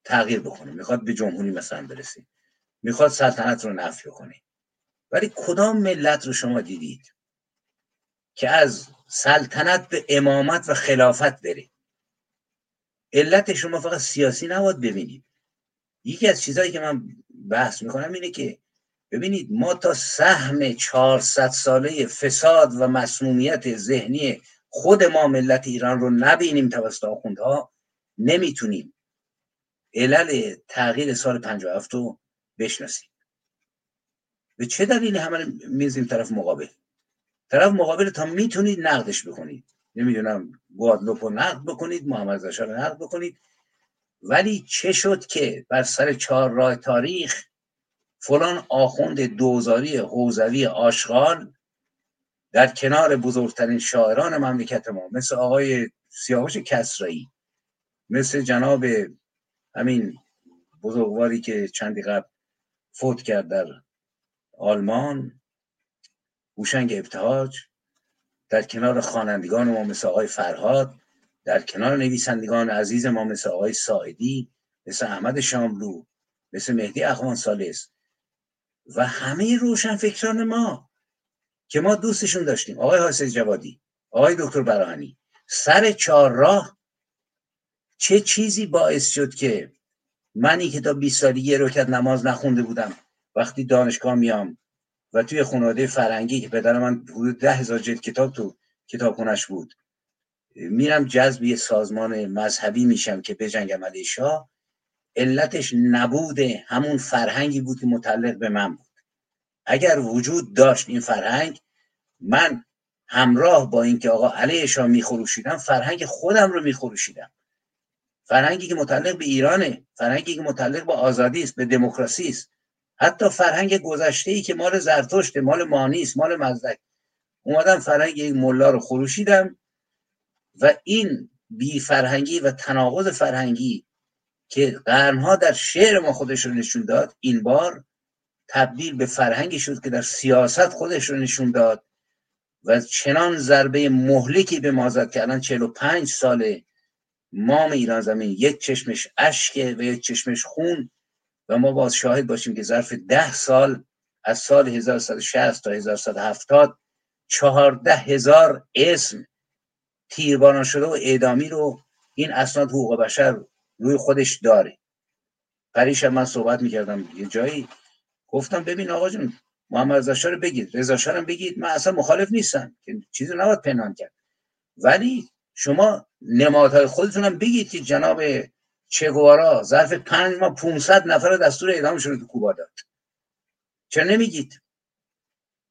تغییر بکنه می‌خواد به جمهوری مثلا برسه می‌خواد سلطنت رو نفی کنه. ولی کدام ملت رو شما دیدید که از سلطنت به امامت و خلافت بره؟ علت شما فقط سیاسی نباید ببینید. یکی از چیزهایی که من بحث می‌کنم اینه که ببینید ما تا سهم 400 ساله فساد و مسمومیت ذهنی خود ما ملت ایران رو نبینیم توسط آخوندها نمی‌تونیم. علل تغییر سال 57 رو بشناسیم. به چه دلیل همه میزیم طرف مقابل؟ طرف مقابل تا می‌تونید نقدش بکنید. نمی‌دونم گوادلوپ رو نقد بکنید محمد رو نقد بکنید. ولی چه شد که بر سر چهار راه تاریخ فلان آخوند دوزاری حوزوی آشغال در کنار بزرگترین شاعران مملکت ما مثل آقای سیاوش کسرایی مثل جناب همین بزرگواری که چندی قبل فوت کرد در آلمان هوشنگ ابتهاج در کنار خوانندگان ما مثل آقای فرهاد. در کنار نویسندگان عزیز ما مثل آقای ساعدی مثل احمد شاملو مثل مهدی اخوان سالس و همه روشن فکران ما که ما دوستشون داشتیم. آقای حاسد جوادی آقای دکتر براهنی سر چهار راه چه چیزی باعث شد که منی که تا 20 سالی یه رکت نماز نخونده بودم وقتی دانشگاه میام و توی خانواده فرنگی که پدر من حدود ده هزار جلد کتاب تو کتابخونش بود میرم جذب یه سازمان مذهبی میشم که بجنگم علیه شاه علتش نبوده همون فرهنگی بود که متعلق به من بود. اگر وجود داشت این فرهنگ من همراه با اینکه آقا علیه شاه میخروشیدم فرهنگ خودم رو میخروشیدم. فرهنگی که متعلق به ایرانه فرهنگی که متعلق به آزادی است به دموکراسی است. حتی فرهنگ گذشته ای که مال زرتشت مال مانی است مال مزدک اومدم فرهنگ یک ملا رو خروشیدم. و این بی فرهنگی و تناقض فرهنگی که قرنها در شعر ما خودش رو نشون داد این بار تبدیل به فرهنگی شد که در سیاست خودش رو نشون داد و چنان ضربه مهلکی به ما زد که الان 45 ساله مام ایران زمین یک چشمش اشکه و یک چشمش خون و ما باز شاهد باشیم که ظرف ده سال از سال 1160 تا 1170 چهارده هزار اسم تیرباران شده و اعدامی رو این اسناد حقوق بشر روی خودش داره. پریش من صحبت می‌کردم. یه جایی گفتم ببین آقا جون محمد رضا رو بگید. رضا رو بگید. من اصلا مخالف نیستم. که چیزی نباید پنهان کرد. ولی شما نمادهای خودتون هم بگید که جناب چگوارا ظرف پنج ماه 500 نفر دستور اعدامشون رو تو کوبا داد. چرا نمیگید؟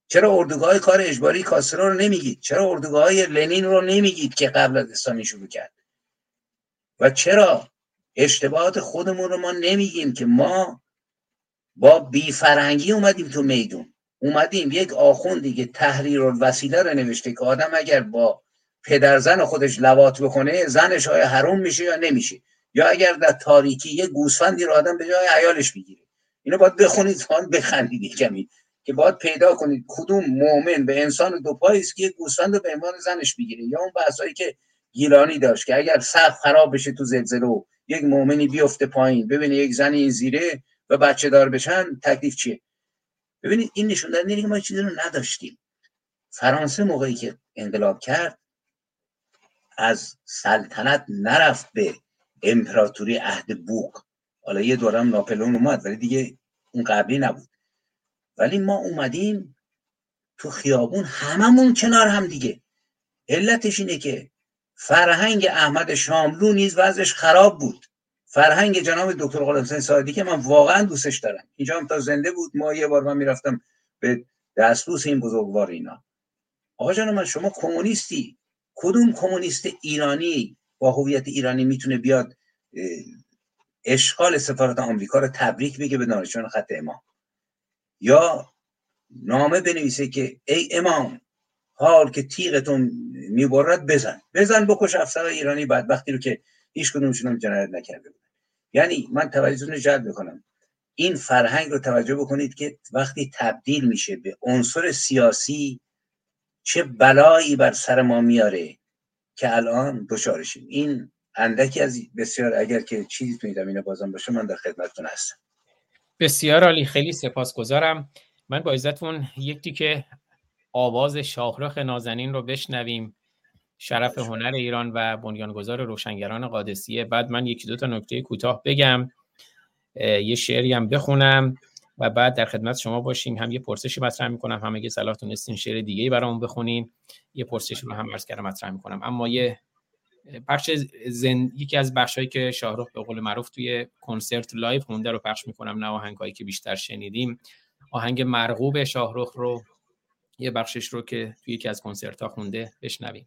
چرا اردوگاه کار اجباری کاسرا رو نمیگید؟ چرا اردوگاه های لنین رو نمیگید که قبل از اسلامی شروع کرد؟ و چرا اشتباهات خودمون رو ما نمیگیم که ما با بیفرهنگی اومدیم تو میدون؟ اومدیم یک آخوندی که تحریر وسیله رو نوشته که آدم اگر با پدر زن خودش لوات بکنه زنش های حروم میشه یا نمیشه؟ یا اگر در تاریکی یه گوسفندی رو آدم به جای عیالش بگیره اینو باید بخونید بخندید کمی. که باید پیدا کنید. کدوم مؤمن به انسان دو پایی است که به عنوان زنش بگیره یا اون بحثایی که گیلانی داشت که اگر سقف خراب بشه تو زلزله یک مؤمنی بیفته پایین ببینه یک زنی این زیره و بچه دار بشن تکلیف چیه؟ ببینید این نشون دهنده که ما چیزی رو نداشتیم. فرانسه موقعی که انقلاب کرد از سلطنت نرفت به امپراتوری عهد بوق حالا یه دورم ناپلون اومد ولی دیگه اون قبلی نبود. ولی ما اومدیم تو خیابون هممون کنار هم دیگه. علتش اینه که فرهنگ احمد شاملو نیز وضعش خراب بود. فرهنگ جناب دکتر غلام سعدی که من واقعا دوستش دارم. اینجا هم تا زنده بود. ما یه بار من می‌رفتم به دستبوس این بزرگوار اینا. آقا جان من شما کمونیستی. کدوم کمونیست ایرانی با هویت ایرانی می‌تونه بیاد اشغال سفارت آمریکا رو تبریک بگه به دانشجویان خط امام؟ یا نامه بنویسه که ای امام حال که تیغتون می‌برد بزن. بزن بکش افسر ایرانی بعد وقتی رو که هیچ کدومشون هم جنایت نکرده بود یعنی من توجهتون رو جلب می‌کنم. این فرهنگ رو توجه بکنید که وقتی تبدیل میشه به عنصر سیاسی چه بلایی بر سر ما میاره که الان دچارشیم. این اندکی از بسیار اگر که چیزی تو این زمینه بازم باشه من در خدمتتون هستم. بسیار عالی خیلی سپاسگزارم. من با عزتون یکی که آواز شاهرخ نازنین رو بشنویم. شرف هنر ایران و بنیانگذار روشنگران قادسیه. بعد من یکی دو تا نکته کوتاه بگم. یه شعری هم بخونم و بعد در خدمت شما باشیم. هم یه پرسشی مطرح می‌کنم هم اگه صلاح تونستین شعر دیگه ای برامون بخونین یه پرسش رو هم عرض کردم مطرح می‌کنم. اما یه بخش زن... یکی از بخشهایی که شاهرخ به قول معروف توی کنسرت live خونده رو پخش می‌کنم نه آهنگایی که بیشتر شنیدیم. آهنگ مرغوب شاهرخ رو یه بخشش رو که توی یکی از کنسرت ها خونده بشنویم.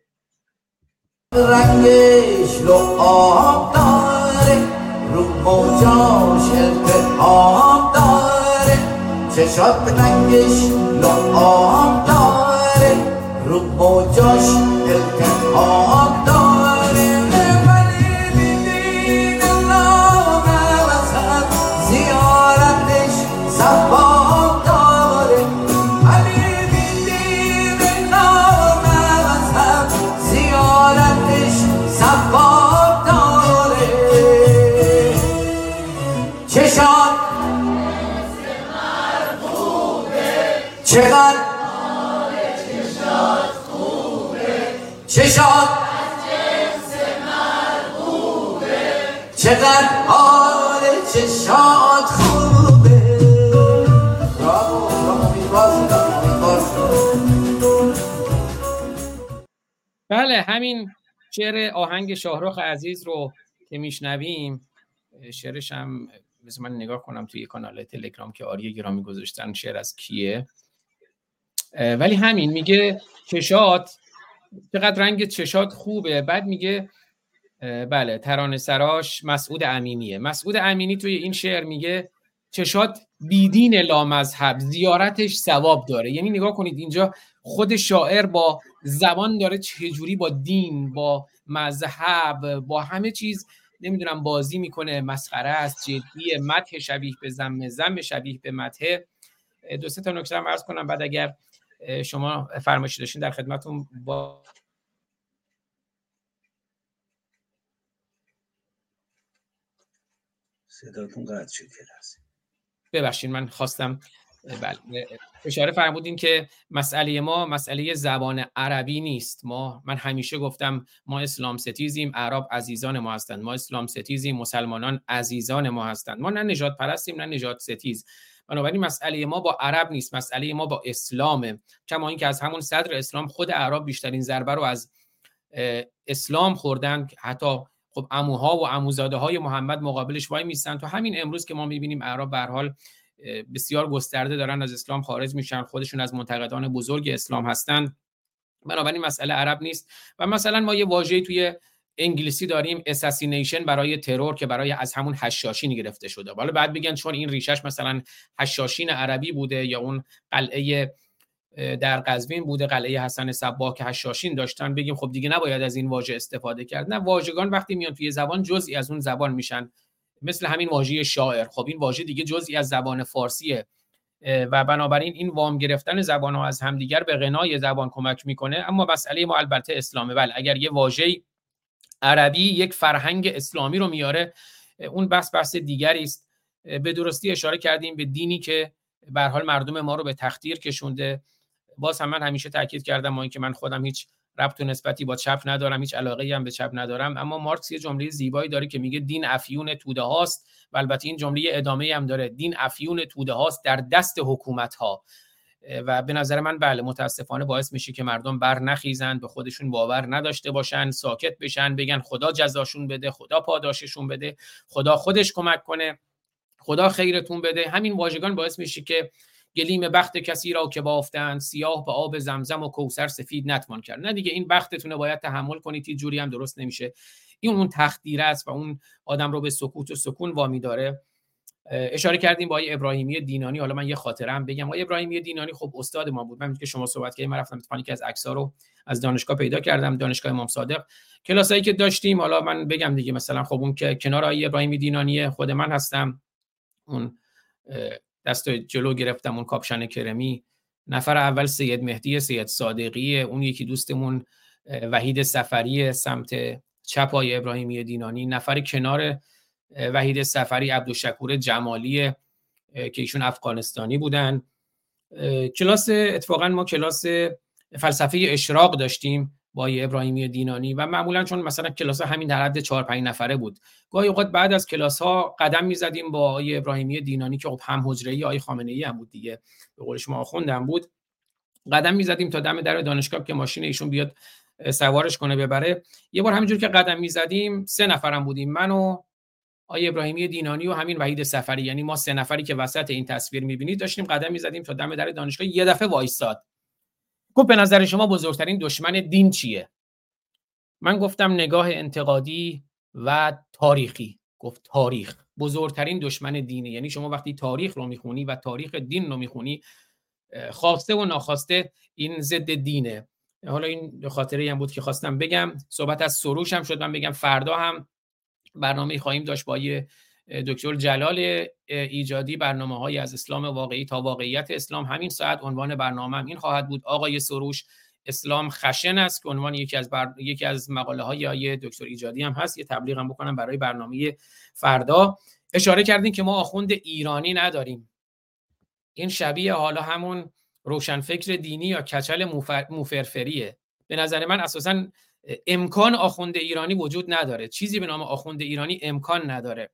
رنگش رو آب داره رو موجاش التهاب داره. چشات رنگش رو آب داره رو موجاش التحاب چقدر؟ چشات چقدر؟ حال چشات خوبه. برافو امیدوار شدم امیدوار شدم بله همین شعر آهنگ شاهرخ عزیز رو که میشنویم. شعرش هم مثل من نگاه کنم توی کانال تلگرام که آریه گرامی گذاشتن. شعر از کیه؟ ولی همین میگه چشات چقدر رنگ چشات خوبه. بعد میگه بله ترانه سراش مسعود امینیه. مسعود امینی توی این شعر میگه چشات بیدین لامذهب زیارتش ثواب داره. یعنی نگاه کنید اینجا خود شاعر با زبان داره چجوری با دین با مذهب با همه چیز نمی‌دونم بازی می‌کنه. مسخره است جدیه مدح شبیه به زم زم شبیه به مدح. دو سه تا نکته هم عرض کنم بعد اگر شما فرمایشی داشتین در خدمتون با صداتون قطع شد یه لحظه. ببخشید من خواستم بله اشاره فرمودین که مسئله ما مسئله زبان عربی نیست. ما من همیشه گفتم ما اسلام ستیزیم عرب عزیزان ما هستند. ما اسلام ستیزیم مسلمانان عزیزان ما هستند. ما نه نجات پرستیم نه نجات ستیز. بنابراین مسئله ما با عرب نیست مسئله ما با اسلامه. کما اینکه از همون صدر اسلام خود عرب بیشترین ضربه رو از اسلام خوردن. حتی خب اموها و عموزاده های محمد مقابلش وای میستن. تو همین امروز که ما می‌بینیم اعراب به حال بسیار گسترده دارن از اسلام خارج میشن. خودشون از منتقدان بزرگ اسلام هستن. بنابراین مسئله عرب نیست. و مثلا ما یه واژه‌ای توی انگلیسی داریم اساسینیشن برای ترور که برای از همون هشاشین گرفته شده. حالا بعد بگن چون این ریشش مثلا هشاشین عربی بوده یا اون قلعه در قزوین بوده قلعه حسن صباه که هشاشین داشتن بگیم خب دیگه نباید از این واژه استفاده کرد. نه واژگان وقتی میان توی زبان جزئی از اون زبان میشن. مثل همین واژه شاعر. خب این واژه دیگه جزئی از زبان فارسیه. و بنابراین این وام گرفتن زبان ها از همدیگر به غنای زبان کمک می‌کنه. اما مسئله ما البته اسلامه. بله اگر یه واژه عربی یک فرهنگ اسلامی رو میاره. اون بحث بحث دیگری است. به درستی اشاره کردیم به دینی که به حال مردم ما رو به تخدیر کشونده. باز هم من همیشه تاکید کردم ما اینکه من خودم هیچ ربط و نسبتی با چپ ندارم هیچ علاقه هم به چپ ندارم. اما مارکس یه جمله زیبایی داره که میگه دین افیون توده هاست. و البته این جمله ادامه هم داره. دین افیون توده هاست در دست حکومت ها و به نظر من بله متاسفانه باعث میشه که مردم بر نخیزن به خودشون باور نداشته باشن ساکت بشن بگن خدا جزاشون بده خدا پاداششون بده خدا خودش کمک کنه خدا خیرتون بده. همین واژگان باعث میشه که گلیم بخت کسی را که بافتن سیاه به آب زمزم و کوسر سفید نتوان کرد. نه دیگه این بختتونه باید تحمل کنید هیچ جوری هم درست نمیشه. این اون تخدیره است و اون آدم رو به سکوت و سکون وامی داره. اشاره کردیم با ابراهیمی دینانی. حالا من یه خاطره هم بگم. آقای ابراهیمی دینانی خب استاد ما بود. من که شما صحبت کردیم من رفتم اتفاقی که از عکس‌ها رو از دانشگاه پیدا کردم دانشگاه امام صادق. کلاسایی که داشتیم حالا من بگم دیگه مثلا خب اون که کنار آقای ابراهیمی دینانی خود من هستم. اون دست جلو گرفتم اون کاپشن کرمی. نفر اول سید مهدی سید صادقی. اون یکی دوستمون وحید سفری سمت چپ های ابراهیمی دینانی. نفر کنار وحید سفری عبدالشکور جمالی که ایشون افغانستانی بودن. کلاس اتفاقا ما کلاس فلسفه اشراق داشتیم با ابراهیمی دینانی و معمولا چون مثلا کلاس همین در حد 4 5 نفره بود. گاهی اوقات بعد از کلاس ها قدم می‌زدیم با آقای ابراهیمی دینانی که خب هم حجره ای آقای خامنه ای هم بود دیگه. به قول شما آخوندم بود. قدم می‌زدیم تا دم در دانشگاه که ماشین ایشون بیاد سوارش کنه ببره. یه بار همینجور که قدم می‌زدیم سه نفرم بودیم. من و آقای ابراهیمی دینانی و همین وحید سفری. یعنی ما سه نفری که وسط این تصویر می‌بینید داشتیم قدم می‌زدیم تا دم در دانشگاه. یه دفعه وایساد. گفت به نظر شما بزرگترین دشمن دین چیه؟ من گفتم نگاه انتقادی و تاریخی. گفت تاریخ. بزرگترین دشمن دینه. یعنی شما وقتی تاریخ رو می‌خونی و تاریخ دین رو می‌خونی خواسته و ناخواسته این ضد دینه. حالا این خاطره هم بود که خواستم بگم. صحبت از سروش هم شد. من بگم فردا هم برنامه خواهیم داشت با دکتر جلال ایجادی برنامه های از اسلام واقعی تا واقعیت اسلام. همین ساعت عنوان برنامه هم این خواهد بود. آقای سروش اسلام خشن است که عنوان یکی از بر... یکی از مقاله های دکتر ایجادی هم هست. یه تبلیغ هم بکنم برای برنامه فردا. اشاره کردیم که ما آخوند ایرانی نداریم. این شبیه حالا همون روشنفکر دینی یا کچل موفرفریه. به نظر من اساسا امکان آخوند ایرانی وجود نداره. چیزی به نام آخوند ایرانی امکان نداره.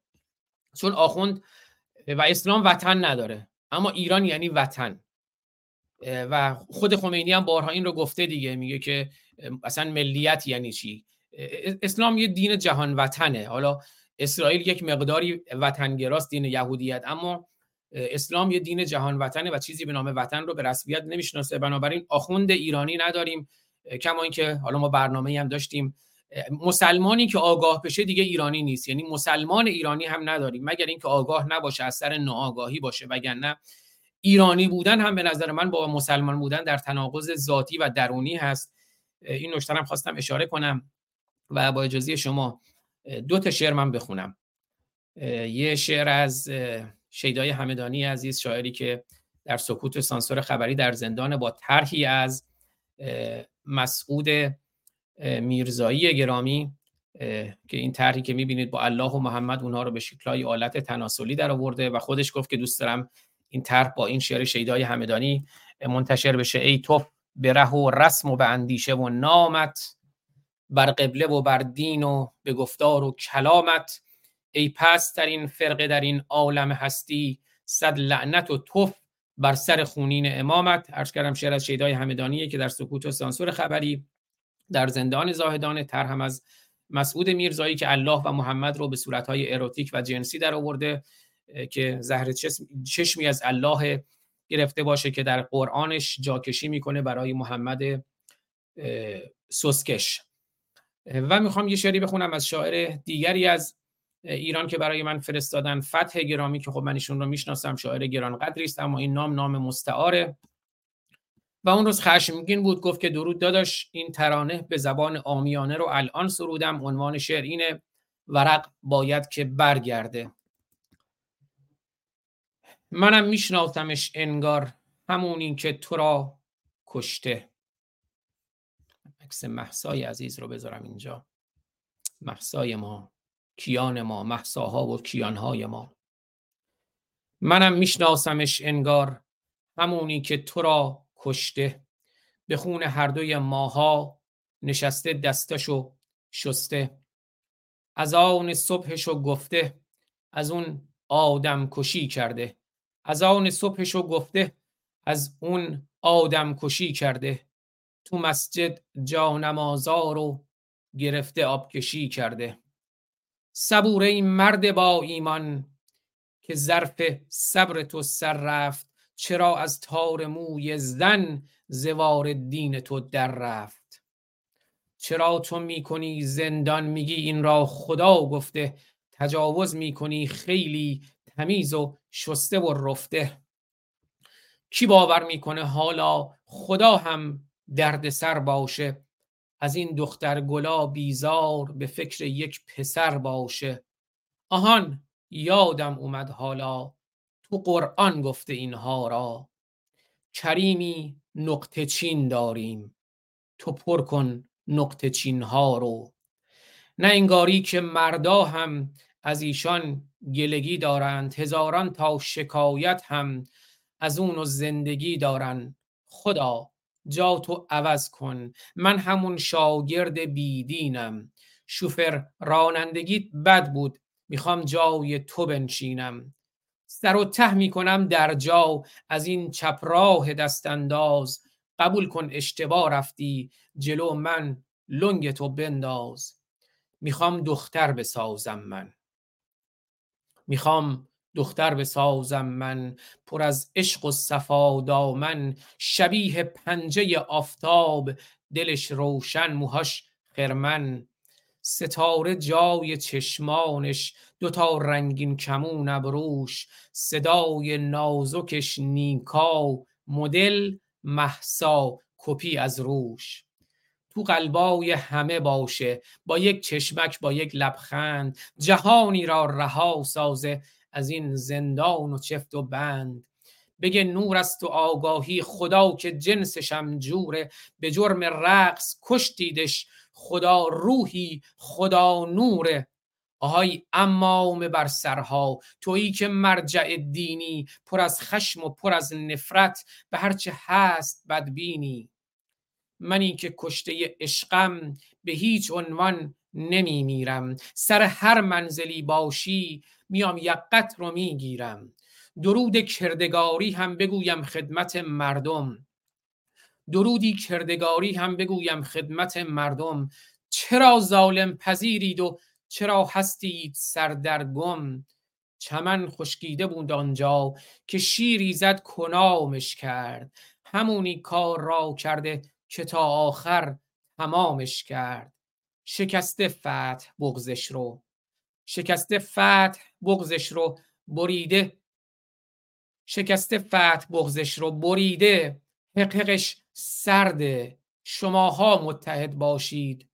چون آخوند و اسلام وطن نداره. اما ایران یعنی وطن. و خود خمینی هم بارها این رو گفته دیگه. میگه که اصلا ملیت یعنی چی؟ اسلام یه دین جهان وطنه. حالا اسرائیل یک مقداری وطنگراست دین یهودیت. اما اسلام یه دین جهان وطنه و چیزی به نام وطن رو به رسمیت نمی‌شناسه. بنابراین آخوند ایرانی نداریم. کما اینکه حالا ما برنامه هم داشتیم. مسلمانی که آگاه بشه دیگه ایرانی نیست. یعنی مسلمان ایرانی هم نداریم. مگر اینکه آگاه نباشه از سر ناآگاهی باشه وگرنه ایرانی بودن هم به نظر من با مسلمان بودن در تناقض ذاتی و درونی هست. این نکته هم خواستم اشاره کنم و با اجازه شما دو تا شعر من بخونم. یه شعر از شیدای همدانی عزیز شاعری که در سکوت سانسور خبری در زندان با طرحی از مسعود میرزایی گرامی که این طرحی که می‌بینید با الله و محمد اونها رو به شکلهای آلت تناسلی در آورده و خودش گفت که دوست دارم این طرح با این شعر شیدای همدانی منتشر بشه. ای تو به ره و رسم و به اندیشه و نامت بر قبله و بر دین و به گفتار و کلامت. ای پس در این فرقه در این عالم هستی صد لعنت و توف بر سر خونین امامت. عرض کردم شعر از شیدای همدانیه که در سکوت و سانسور خبری در زندان زاهدان تر هم از مسعود میرزایی که الله و محمد رو به صورتهای اروتیک و جنسی در آورده که زهر چشمی از الله گرفته باشه که در قرآنش جاکشی می‌کنه برای محمد سسکش. و می‌خوام یه شعری بخونم از شاعر دیگری از ایران که برای من فرستادن فتح گرامی که خب من ایشون رو می‌شناسم شاعر گران قدری است اما این نام نام مستعاره. و اون روز خشمگین بود گفت که درود داداش این ترانه به زبان آمیانه رو الان سرودم عنوان شعر اینه ورق باید که برگرده. منم میشناختمش انگار همون که تو را کشته. عکس محسای عزیز رو بذارم اینجا. محسای ما. کیان ما محساها و کیانهای ما. منم میشناسمش انگار همونی که تو را کشته. به خون هر دوی ماها نشسته دستشو شسته. از آن صبحشو گفته از اون آدم کشی کرده. از آن صبحشو گفته از اون آدم کشی کرده. تو مسجد جانمازا رو گرفته آبکشی کرده. صبوره این مرد با ایمان که ظرف صبر تو سر رفت چرا از تار موی زن زوار دین تو در رفت؟ چرا تو می‌کنی زندان میگی این را خدا گفته تجاوز می‌کنی خیلی تمیز و شسته و رفته؟ کی باور می‌کنه حالا خدا هم درد سر باشه؟ از این دختر گلا بیزار به فکر یک پسر باشه. آهان یادم اومد حالا. تو قرآن گفته اینها را. کریمی نقطه چین داریم. تو پر کن نقطه چین ها رو. نه انگاری که مردا هم از ایشان گلگی دارند هزاران تا شکایت هم از اون و زندگی دارن. خدا جا تو عوض کن. من همون شاگرد بیدینم. شوفر رانندگیت بد بود. می‌خوام جای تو بنشینم. سر و ته می‌کنم در جا. از این چپراه دستانداز. قبول کن اشتباه رفتی. جلو من لنگ تو بنداز. می‌خوام دختر بسازم من. می‌خوام دختر بسازم من پر از عشق و صفا دامن شبیه پنجه آفتاب دلش روشن موهاش خرمن. ستاره جای چشمانش دوتا رنگین کمون ابروش صدای نازکش نیکا مدل محسا کپی از روش. تو قلبای همه باشه با یک چشمک با یک لبخند جهانی را رها سازه. از این زندان و چفت و بند. بگه نور است و آگاهی خدا که جنسشم جوره. به جرم رقص کشتیدش خدا روحی خدا نوره. آهای امام بر سرها تویی که مرجع دینی پر از خشم و پر از نفرت به هرچه هست بدبینی. منی که کشته عشقم به هیچ عنوان نمی میرم. سر هر منزلی باشی میام یقت رو می‌گیرم. درود کردگاری هم بگویم خدمت مردم. درودی کردگاری هم بگویم خدمت مردم. چرا ظالم پذیرید و چرا هستید سردرگم چمن خشکیده بود آنجا که شیری زد کنامش کرد. همونی کار را کرده که تا آخر تمامش کرد. شکسته فتح بغزش رو. شکسته فتح بغزش رو بریده. شکسته فتح بغزش رو بریده. حققش سرده شماها متحد باشید.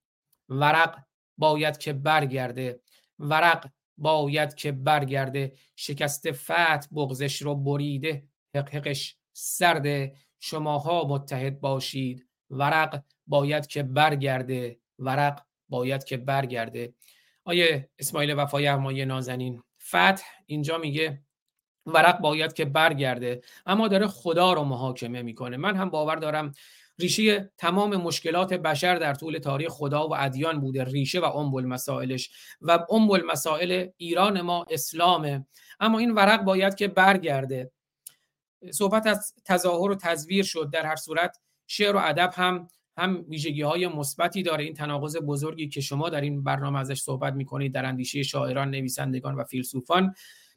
ورق باید که برگرده. ورق باید که برگرده. شکسته فتح بغزش رو بریده. حققش سرده شماها متحد باشید. ورق باید که برگرده. ورق باید که برگرده. آیه اسماعیل وفای ارمای نازنین. فتح اینجا میگه ورق باید که برگرده اما داره خدا رو محاکمه می‌کنه. من هم باور دارم ریشه تمام مشکلات بشر در طول تاریخ خدا و ادیان بوده ریشه و ام مسائلش و ام مسائل ایران ما اسلامه اما این ورق باید که برگرده. صحبت از تظاهر و تزویر شد. در هر صورت شعر و ادب هم هم ویژگی های مثبتی داره. این تناقض بزرگی که شما در این برنامه ازش صحبت می‌کنید در اندیشه شاعران نویسندگان و فیلسوفان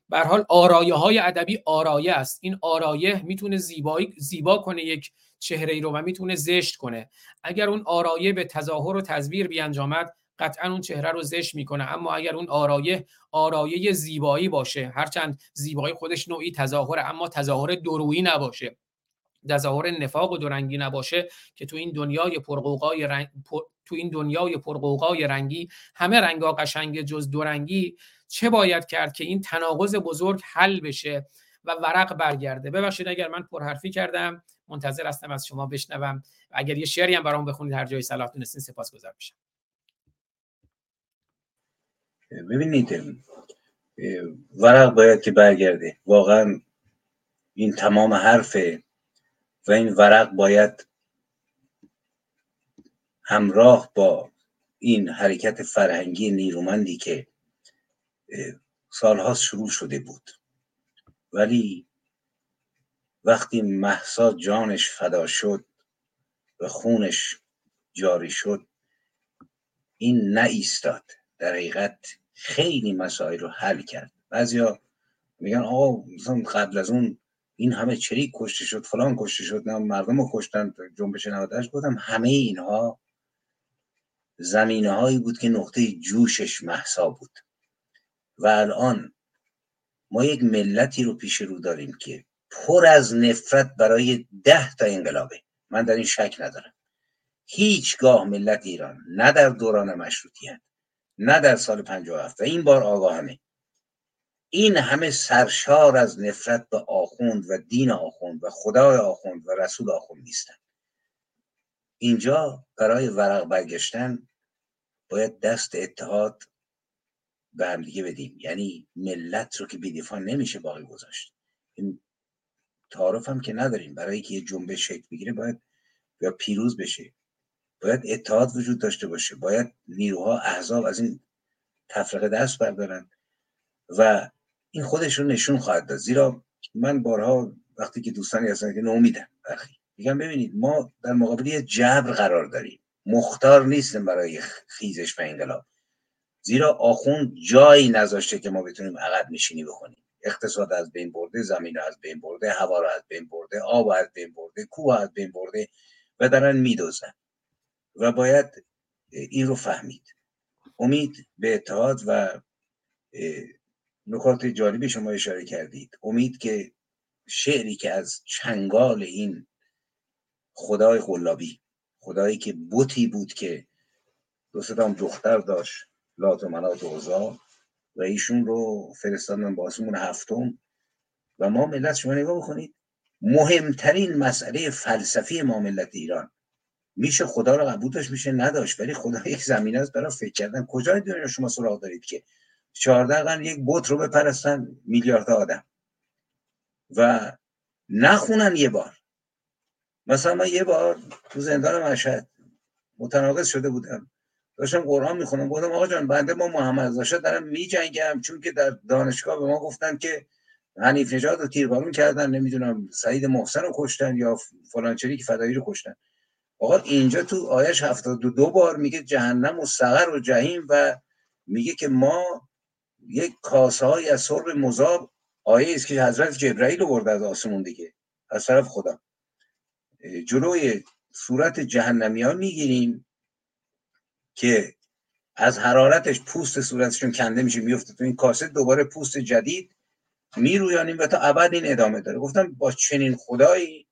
به حال آرایه های ادبی آرایه است. این آرایه می‌تونه زیبایی زیبا کنه یک چهره ای رو و می‌تونه زشت کنه. اگر اون آرایه به تظاهر و تزویر بیانجامد قطعا اون چهره رو زشت می‌کنه. اما اگر اون آرایه آرایه زیبایی باشه هرچند زیبایی خودش نوعی تظاهر اما تظاهر درویی نباشه تظاهر نفاق و دورنگی نباشه که تو این دنیای پرقوقای رنگ تو این دنیای پرقوقای رنگی همه رنگا قشنگ جز دورنگی چه باید کرد که این تناقض بزرگ حل بشه و ورق برگرده؟ ببخشید اگر من پرحرفی کردم منتظر هستم از شما بشنوم اگر یه شعری هم برام بخونید هر جای صلاح دونستین سپاسگزار میشم. ببینید ورق باید که برگرده. واقعا این تمام حرفه و این ورق باید همراه با این حرکت فرهنگی نیرومندی که سالها شروع شده بود. ولی وقتی محسا جانش فدا شد و خونش جاری شد این ایستاد در حقیقت خیلی مسائل رو حل کرد. بعضیا میگن آقا مثلا قبل از اون این همه چریک کشته شد؟ فلان کشته شد. نه مردم رو کشتن. جنبش 98 بودم همه اینها زمینه هایی بود که نقطه جوشش محسا بود. و الان ما یک ملتی رو پیش رو داریم که پر از نفرت برای ده تا انقلابه. من در این شک ندارم. هیچگاه ملت ایران نه در دوران مشروطیت نه در سال 57 و این بار آگاهانه این همه سرشار از نفرت به آخوند و دین آخوند و خدای آخوند و رسول آخوند نیستن. اینجا برای ورق برگشتن باید دست اتحاد به هم دیگه بدیم. یعنی ملت رو که بیدیفان نمیشه باقی گذاشت. این تعارف هم که نداریم. برای که یه جنبش شکل بگیره باید یا پیروز بشه. باید اتحاد وجود داشته باشه. باید نیروها احزاب از این تفرقه دست بردارن و این خودش رو نشون خواهد داد. زیرا من بارها وقتی که دوستانی هستن که نومیدن برخی میگم ببینید ما در مقابل جبر قرار داریم. مختار نیستیم برای خیزش و انقلاب. زیرا آخوند جایی نذاشته که ما بتونیم عقب نشینی بکنیم. اقتصاد از بین برده زمین از بین برده هوا رو از بین برده آب از بین برده کوه از بین برده و دارن میدوزن. و باید این رو فهمید. امید به اتحاد و نکات جالبی شما اشاره کردید. امید که شعری که از چنگال این خدای غلابی خدایی که بوتی بود که دو دختر داشت لات و منات و اوزا و ایشون رو فرستادن با آسمون هفتم. و ما ملت شما نگاه بکنید مهمترین مسئله فلسفی ما ملت ایران. میشه خدا رو قبول داشت میشه نداشت ولی خدا یک زمینه است برای فکر کردن. کجای دنیا شما سراغ دارید که چهارده قرن یک بت رو بپرستن میلیارد آدم. و نخونن یه بار. مثلا من یه بار تو زندان مشهد متناقض شده بودم. داشتم قرآن می‌خونم گفتم آقا جان بنده ما محمد رضا دارم میجنگم. چون که در دانشگاه به ما گفتن که حنیف نژاد رو تیربارون کردن. نمی‌دونم سعید محسن رو کشتن یا فلانچری که فدایی رو کشتن. آقا اینجا تو آیش 72 دو بار میگه جهنم و سقر و جهیم و میگه که ما یک کاسه های از سرب مذاب آیه است که حضرت جبرائیل برده از آسمون دیگه از طرف خدا جلوی صورت جهنمیان می‌گیریم که از حرارتش پوست صورتشون کنده میشه میفته تو این کاسه دوباره پوست جدید میرویانیم و تا ابد این ادامه داره. گفتم با چنین خدایی؟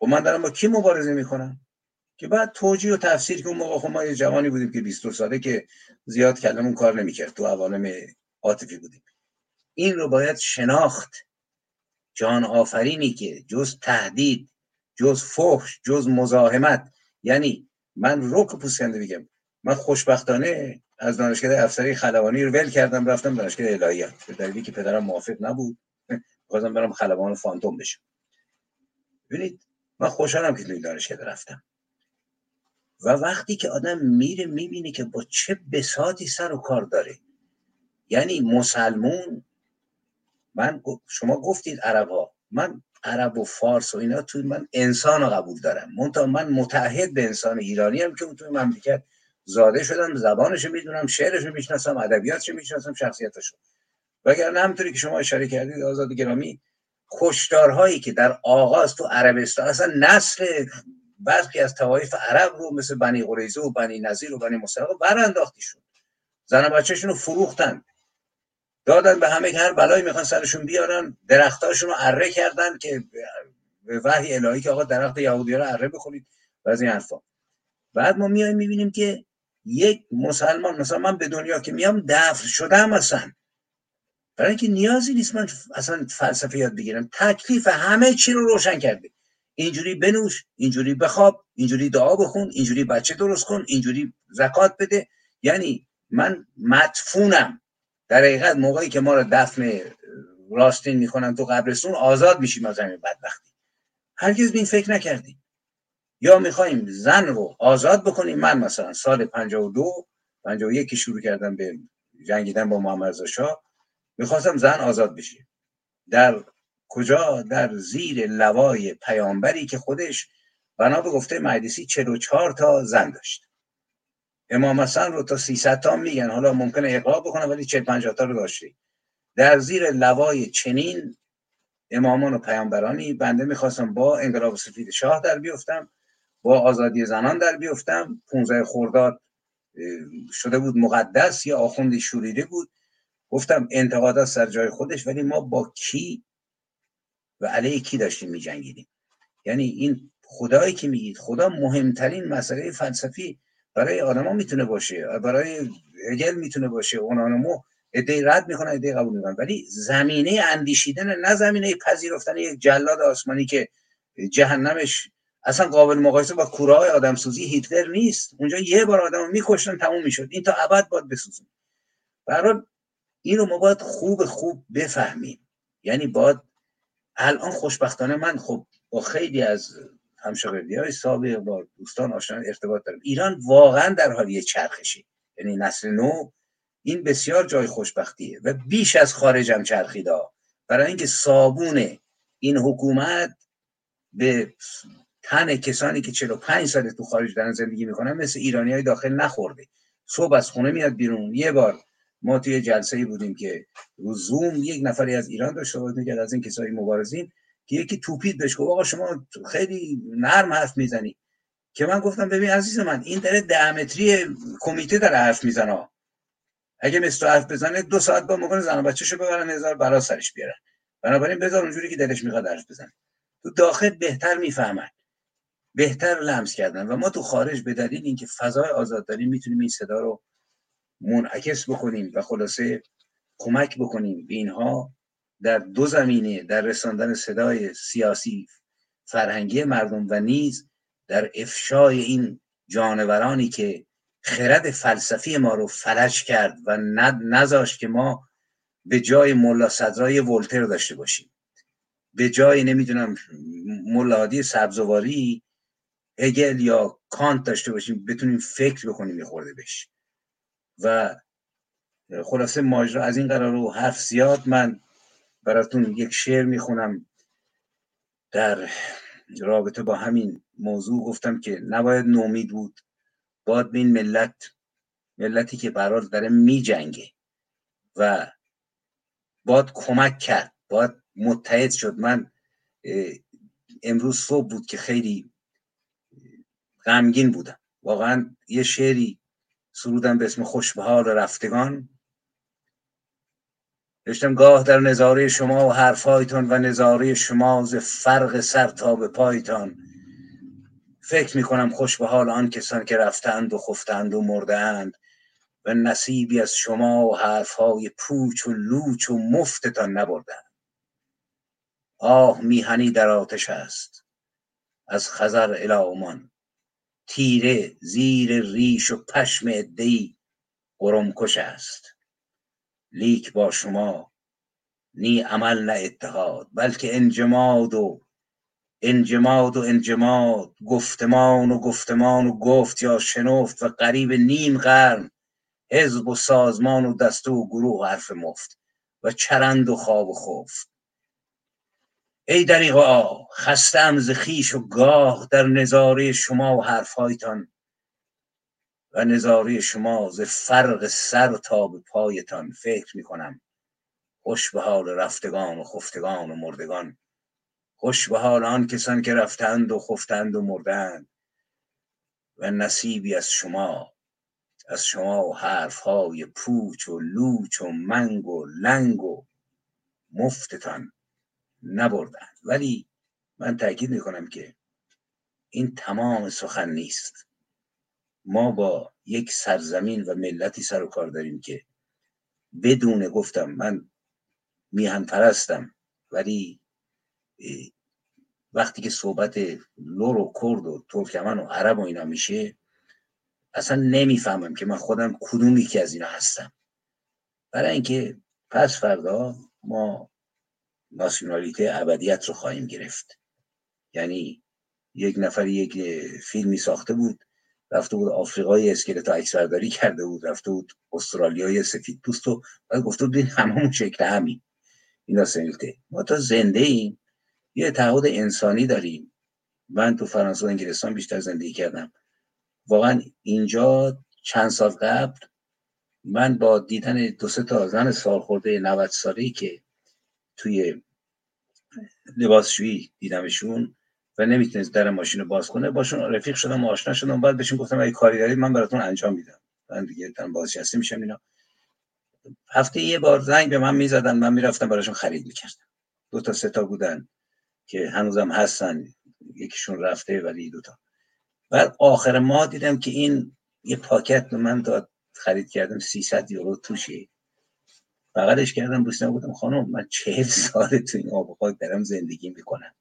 و خب من دارم با کی مبارزه می‌کنم؟ که بعد توجیه و تفسیر که اون موقع خب ما یه جوانی بودیم که 22 ساله که زیاد کلمون کار نمی‌کرد تو عوالم عاطفی بودیم. این رو باید شناخت. جان آفرینی که جز تهدید جز فحش جز مزاحمت. یعنی من روک پوسکنده بگم من خوشبختانه از دانشگاه افسری خلبانی رو ول کردم رفتم دانشگاه الهیات به دلیلی که پدرم موافق نبود. بازم برم خلبان فانتوم بشم. ببینید من خوشحالم که توی دانشگاه رفتم. و وقتی که آدم میره می‌بینه که با چه بساطی سر و کار داره. یعنی مسلمون من شما گفتید عرب ها من عرب و فارس و اینا توی من انسان رو قبول دارم. منتها من متحد به انسان ایرانی هم که توی مملکت زاده شدم زبانش می‌دونم شعرش می‌شناسم ادبیاتش می‌شناسم شخصیتش وگرنه همطوری که شما اشاره کردید آزاد گرامی کشتارهایی که در آغاز تو عربستان اصلا نسل برخی از توایف عرب رو مثل بنی قریزه و بنی نظیر و بنی مصطفی برانداختی شد. زن بچهشون رو فروختن. دادن به همه که هر بلایی می‌خوان سرشون بیارن درختاشون رو اره کردن که به وحی الهی که آقا درخت یهودی رو اره بخورید و از این حرفا. بعد ما میایم می‌بینیم که یک مسلمان مثلا من به دنیا که میام دفن شدم اصلا. برای اینکه نیازی نیست من اصلا فلسفه یاد بگیرم. تکلیف همه چی رو روشن کرده. اینجوری بنوش اینجوری بخواب اینجوری دعا بخون اینجوری بچه درست کن اینجوری زکات بده. یعنی من مدفونم. در حقیقت موقعی که ما رو دفن راستین می‌کنن تو قبرستون آزاد میشیم از همین بدبختی. هرگز به این فکر نکردیم. یا می‌خوایم زن رو آزاد بکنیم. من مثلا سال 52 51 که شروع کردم به جنگیدن با محمد رضا شاه. می‌خواستم زن آزاد بشه. در کجا؟ در زیر لوای پیامبری که خودش بنا به گفته مجلسی 44 تا زن داشت. امام حسن رو تا 300 تا میگن. حالا ممکنه اقرار بکنه ولی 40 50 تا رو داشته در زیر لوای چنین امامان و پیامبرانی بنده می‌خواستم با انقلاب سفید شاه در بیفتم با آزادی زنان در بیفتم. 15 خرداد شده بود مقدس یا آخوندی شوریده بود. گفتم انتقادات سر جای خودش ولی ما با کی و علیه کی داشتیم می جنگیدیم یعنی این خدایی که میگید خدا مهمترین مسئله فلسفی برای آدما می‌تونه باشه برای هگل می‌تونه باشه. اونانمو ایده رد می‌کنن ایده قبول می‌کنن. ولی زمینه اندیشیدن نه زمینه پذیرفتن یک جلاد آسمانی که جهنمش اصلا قابل مقایسه با کوره های آدم سوزی هیتلر نیست. اونجا یه بار آدم میکشتن تموم می‌شد. این تا ابد باید بسوزن. برای اینو ما باید خوب خوب بفهمیم. یعنی باید الان خوشبختانه من خب با خیلی از همشاگردی های سابق با دوستان آشنا ارتباط دارم ایران واقعا در حال یه چرخشی. یعنی نسل نو این بسیار جای خوشبختیه و بیش از خارجم چرخیده. برای اینکه صابون این حکومت به تن کسانی که 45 سال تو خارج دارن زندگی می‌کنن مثل ایرانی های داخل نخورده. صبح از خونه میاد بیرون. یه بار ما توی جلسه ای بودیم که رو زوم یک نفری از ایران داشت صحبت می‌کرد از این کسای مبارزین. که یکی توپید بهش گفت آقا شما خیلی نرم حرف می‌زنی. که من گفتم ببین عزیز من این داره دمتری کمیته داره حرف می‌زنه. اگه مثل حرف بزنه دو ساعت با مکنه زن بچه‌شو ببرن هزار برا سرش بیارن. بنابراین بذار اونجوری که دلش می‌خواد حرف بزنه. تو داخل بهتر می‌فهمن. بهتر لمس کردن. و ما تو خارج به دلیل اینکه فضای آزاد داریم می‌تونیم این صدا رو منعکس بکنیم و خلاصه کمک بکنیم به اینها. در دو زمینه در رساندن صدای سیاسی فرهنگی مردم و نیز در افشای این جانورانی که خرد فلسفی ما رو فلج کرد و نذاشت که ما به جای ملا صدرای ولتر داشته باشیم. به جای نمی‌دونم ملادی سبزواری هگل یا کانت داشته باشیم بتونیم فکر بکنیم خورده بش و خلاصه ماجرا از این قرار رو حرف زیاد من براتون یک شعر می‌خونم. در رابطه با همین موضوع گفتم که نباید نومید بود. باید به این ملت ملتی که برار داره میجنگه و باید کمک کرد باید متحد شد. من امروز صبح بود که خیلی غمگین بودم. واقعا یه شعری سرودم به اسم خوشبهار رفتگان. داشتم گاه در نظاره شما و حرفایتان و نظاره شما ز فرق سر تا به پایتان. فکر می‌کنم خوش به حال آن کسان که رفتند و خفتند و مردند و نصیبی از شما و حرفهای پوچ و لوچ و مفتتان نبردند. آه میهنی در آتش است. از خزر الامان تیره زیر ریش و پشم ادهی قرمکش است. لیک با شما. نی عمل نه اتحاد بلکه انجماد و انجماد و انجماد. گفتمان و گفتمان و گفت یا شنفت و قریب نیم قرن. حزب و سازمان و دسته و گروه و حرف مفت و چرند و خواب و خفت ای دریغا خستم ز خویش و گاه در نظاره شما و حرفهایتان. و نظاره شما ز فرق سر تا به پایتان فکر می‌کنم. خوش به حال رفتگان و خفتگان و مردگان. خوش به حال آن کسان که رفتند و خفتند و مردند. و نصیبی از شما از شما و حرف های پوچ و لوچ و منگ و لنگ و مفتتان نبردند. ولی من تاکید می‌کنم که این تمام سخن نیست. ما با یک سرزمین و ملتی سر و کار داریم که بدون گفتم من میهن پرستم ولی وقتی که صحبت لور و کرد و ترکمن و عرب و اینا میشه اصلا نمی‌فهمم که من خودم کدوم یکی از اینا هستم. برای اینکه پس فردا ما ناسیونالیته ابدیت رو خواهیم گرفت. یعنی یک نفر یک فیلمی ساخته بود رفته بود آفریقای اسکلت عکس برداری کرده بود رفته بود استرالیای سفید پوست و بعد گفته بود همون شکل همین اینا سنیلته ما تا زنده ایم. یه تعهد انسانی داریم. من تو فرانسه و انگلستان بیشتر زندگی کردم. واقعا اینجا چند سال قبل من با دیدن دو سه تا زن سال خورده 90 ساله که توی لباسشویی دیدمشون و نمی‌تونست در ماشین رو باز کنه باشون رفیق شدم و آشنا شدم. بعد بهشون گفتم اگه کاری دارید من براتون انجام میدم. من دیگه تن بازنشسته میشم اینا. هفته یه بار زنگ به من می‌زدن من می‌رفتم براشون خرید می‌کردم. دو تا سه تا بودن که هنوزم هستن. یکیشون رفته ولی دو تا. بعد آخر ماه دیدم که این یه پاکت به من داد. خرید کردم 300 یورو توشه. بغلش کردم بوسیدم گفتم خانم من چهل سال تو این آب خاک دارم زندگی می‌کنم.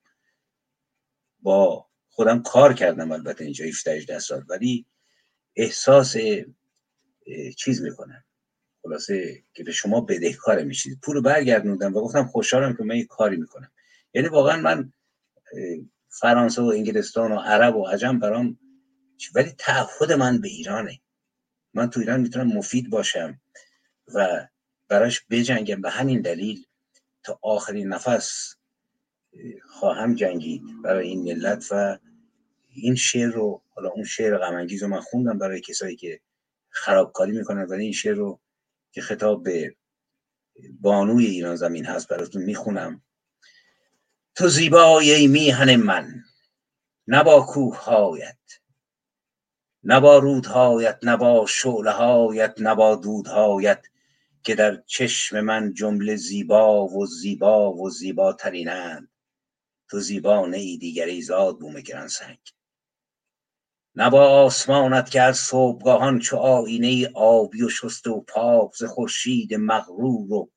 با خودم کار کردم البته اینجا 17 18 سال ولی احساس چیز می‌کنم. خلاصه که به شما بدهکار میشید. پول برگردوندم و گفتم خوشحالم که من یه کاری می‌کنم. یعنی واقعا من فرانسه و انگلستان و عرب و عجم برام ولی تعهد من به ایرانه. من تو ایران می‌تونم مفید باشم و براش بجنگم. به همین دلیل تا آخرین نفس خواهم جنگید برای این ملت و این شعر رو حالا اون شعر غمانگیز رو من خوندم برای کسایی که خرابکاری می‌کنن ولی این شعر رو که خطاب به بانوی ایران زمین هست براتون می‌خونم. تو زیبای میهن من نبا کوههایت نبا رودهایت نبا شعله نبا دودهایت که در چشم من جمله زیبا و زیبا و زیباترینند. تو زیبا ای دیگری زاد بوم گران سنگ نبا آسمانت که از صبحگاهان چو آینه آبی و شست و پاک ز خورشید مغرور و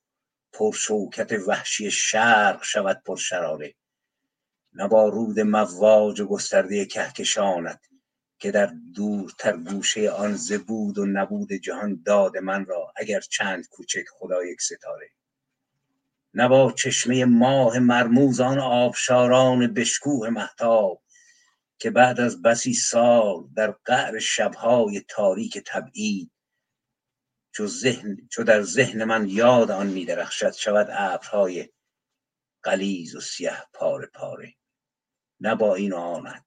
پرشوکت وحشی شرق شود پرشراره نبا رود مواج و گسترده کهکشانت که در دورتر گوشه آن زبود و نبود جهان داد من را اگر چند کوچک خدا یک ستاره. نبا چشمه ماه مرموز آن آبشاران بشکوه محتاب که بعد از بسی سال در قعر شبهای تاریک تبعید چو, ذهن، چو در ذهن من یاد آن میدرخشد شود ابرهای قلیز و سیه پاره پاره. نه با این آنت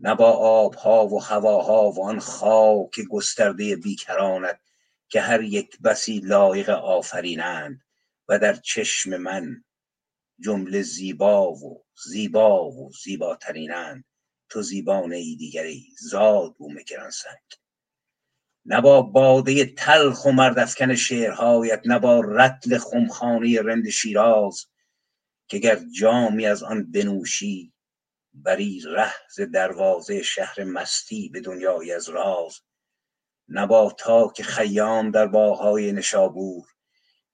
نه با آبها و هواها و آن خاک گسترده بیکرانت که هر یک بسی لایق آفرینند. و در چشم من جمله زیبا و زیبا و زیباترینند. تو زیبانه ای دیگری زاد بوم سنگ. نه با باده تلخ و مردفکن شعرهایت نه با رتل خمخانه رند شیراز که گر جامی از آن بنوشی بری ره ز دروازه شهر مستی به دنیای از راز. نه با تاک خیام در باغهای نشابور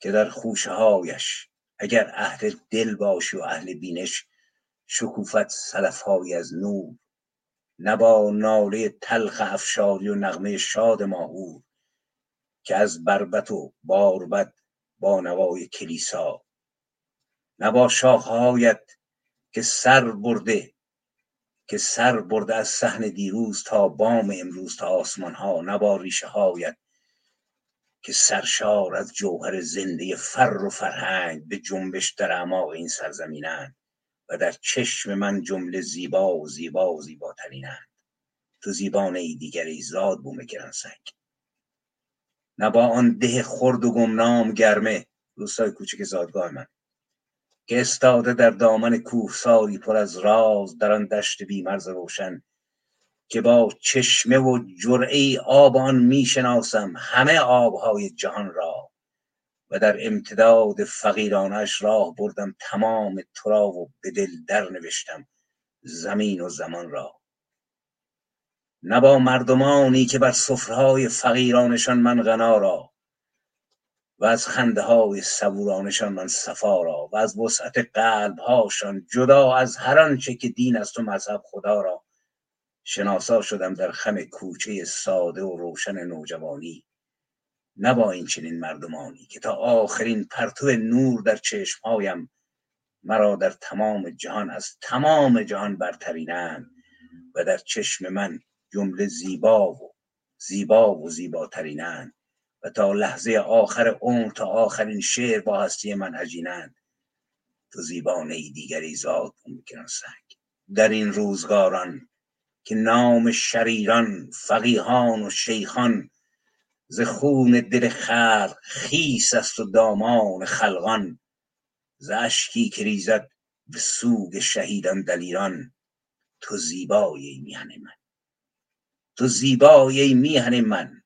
که در خوشه هایش اگر اهل دل باشی و اهل بینش شکوفت سلف از نور. نه با ناله تلخ افشاری و نغمه شاد ماهور که از بربت و باربد با نوای کلیسا. نه با شاخهایت که سر برده که سر برده از صحن دیروز تا بام امروز تا آسمان ها نه با ریشه هایت که سرشار از جوهر زنده فر و فرهنگ به جنبش در اعماق این سرزمینند و در چشم من جمله زیبا و زیبا و زیباترینند. تو زیبانه ای دیگری زاد بوم گران سنگ نه با آن ده خرد و گمنام گرمه روستای کوچک زادگاه من. که استاده در دامن کوهساری پر از راز در آن دشت بیمرز روشن که با چشمه و جرعه آب آن می‌شناسم همه آبهای جهان را و در امتداد فقیرانش راه بردم تمام تو را و به دل در نوشتم زمین و زمان را. نه با مردمانی که بر سفرهای فقیرانشان من غنا را و از خنده های صبورانشان من صفا را و از وسعت قلب هاشان جدا از هر آنچه که دین است و مذهب خدا را شناسا شدم در خم کوچه ساده و روشن نوجوانی نه با این چنین مردمانی که تا آخرین پرتو نور در چشمهایم مرا در تمام جهان از تمام جهان برترینند و در چشم من جمله زیبا و زیبا و زیباترینند و تا لحظه آخر عمر تا آخرین شعر با هستی من هجینند. تو زیبانه دیگری زاد می‌کنن سنگ. در این روزگاران که نام شریران فقیهان و شیخان ز خون دل خلق خیس است و دامان خلقان ز اشکی که ریزد به سوگ شهیدان دلیران. تو زیبای میهن من. تو زیبای میهن من.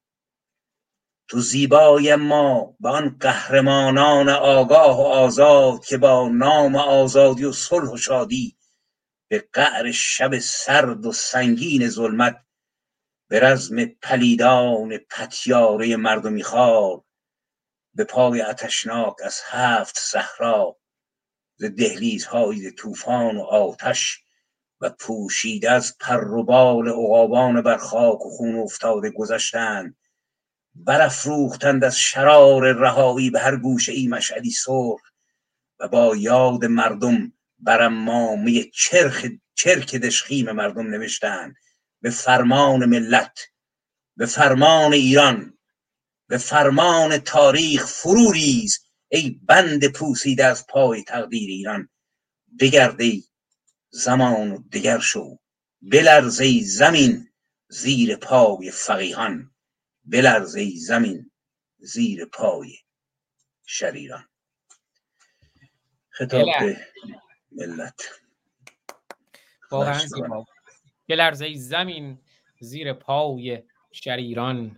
تو زیبای ما به آن قهرمانان آگاه و آزاد که با نام آزادی و صلح و شادی به قعر شب سرد و سنگین ظلمت به رزم پلیدان پتیاره مردمی خار به پای اتشناک از هفت صحرا ز دهلیزهای طوفان و آتش و پوشیده از پر و بال عقابان بر خاک و خون افتاده گذشتند. برافروختند از شرار رهایی به هر گوشه ای مشعلی سرخ و با یاد مردم بر امامه چرخ چرک دشخیم مردم نوشتند به فرمان ملت به فرمان ایران به فرمان تاریخ فرو ریز ای بند پوسیده از پای تقدیر ایران. بگرد زمان و دگر شو بلرز زمین زیر پای فقیهان. بلرز زمین زیر پای شریران. خطاب به ملت. واقعا زیبا. یه لرزه زمین زیر پای شریران.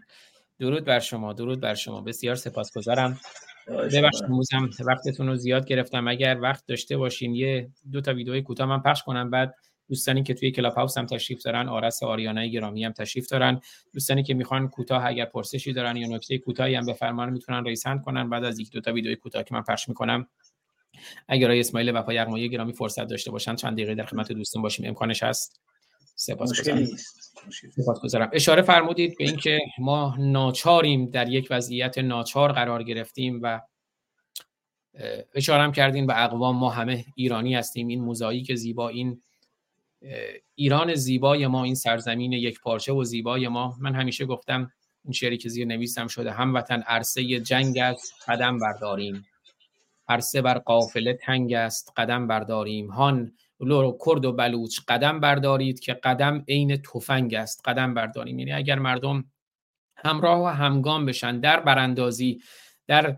درود بر شما درود بر شما. بسیار سپاسگزارم. ببخشید موزم وقتتون رو زیاد گرفتم. اگر وقت داشته باشیم یه دو تا ویدیوی کوتاه من پخش کنم. بعد دوستانی که توی کلاب هاوس هم تشریف دارن آرس آریانه گرامی هم تشریف دارن. دوستانی که می‌خوان کوتاه اگر پرسشی دارن یا نکته کوتاهی هم بفرمان می‌تونن ریسند کنن. بعد از یک دو تا ویدیوی کوتاه که من پخش می‌کنم اگر آقای اسماعیل وفا یغمایی گرامی فرصت داشته باشن چند دقیقه در خدمت دوستان باشیم. امکانش هست سپاسگزارم. اشاره فرمودید به اینکه ما ناچاریم در یک وضعیت ناچار قرار گرفتیم و اشاره کردیم به اقوام. ما همه ایرانی هستیم. این موزاییک زیبا این ایران زیبای ما این سرزمین یک پارچه و زیبای ما. من همیشه گفتم این شعری که زیر نویسم شده هموطن عرصه جنگ است قدم برداریم. عرصه بر قافله تنگ است قدم برداریم. هان لور کرد و بلوچ قدم بردارید که قدم عین تفنگ است. قدم برداریم. یعنی اگر مردم همراه و همگام بشن در براندازی در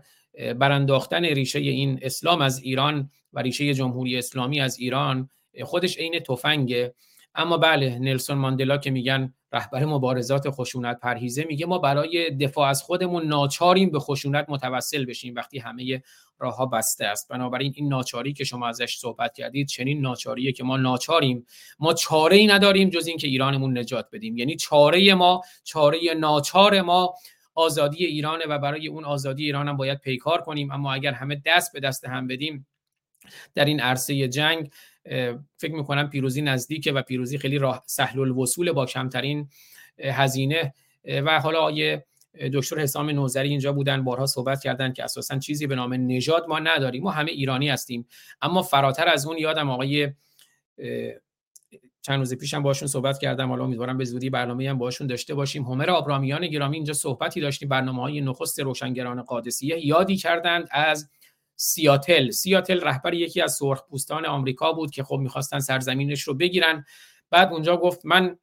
برانداختن ریشه این اسلام از ایران و ریشه جمهوری اسلامی از ایران خودش عین تفنگه. اما بله نلسون ماندلا که میگن رهبر مبارزات خشونت پرهیزه میگه ما برای دفاع از خودمون ناچاریم به خشونت متوسل بشیم وقتی همه راهها بسته است. بنابراین این ناچاری که شما ازش صحبت کردید چنین ناچاریه که ما ناچاریم. ما چاره ای نداریم جز اینکه ایرانمون نجات بدیم. یعنی چاره ما چاره ناچار ما آزادی ایرانه و برای اون آزادی ایران هم باید پیکار کنیم. اما اگر همه دست به دست هم بدیم در این عرصه جنگ فکر می‌کنم پیروزی نزدیکه و پیروزی خیلی راه سهل الوصول با کمترین هزینه. و حالا آیه دکتر حسام نوزری اینجا بودن بارها صحبت کردن که اساسا چیزی به نام نژاد ما نداریم. ما همه ایرانی هستیم. اما فراتر از اون یادم آقای چند روز پیشم باشون صحبت کردم. حالا امیدوارم به زودی برنامه هم باشون داشته باشیم. همر آبرامیان گرامی اینجا صحبتی داشتیم. برنامه های نخست روشنگران قادسیه. یادی کردند از سیاتل. سیاتل رهبر یکی از سرخپوستان آمریکا بود که خب می‌خواستن سرزمینش رو بگیرن. بعد اونجا گفت من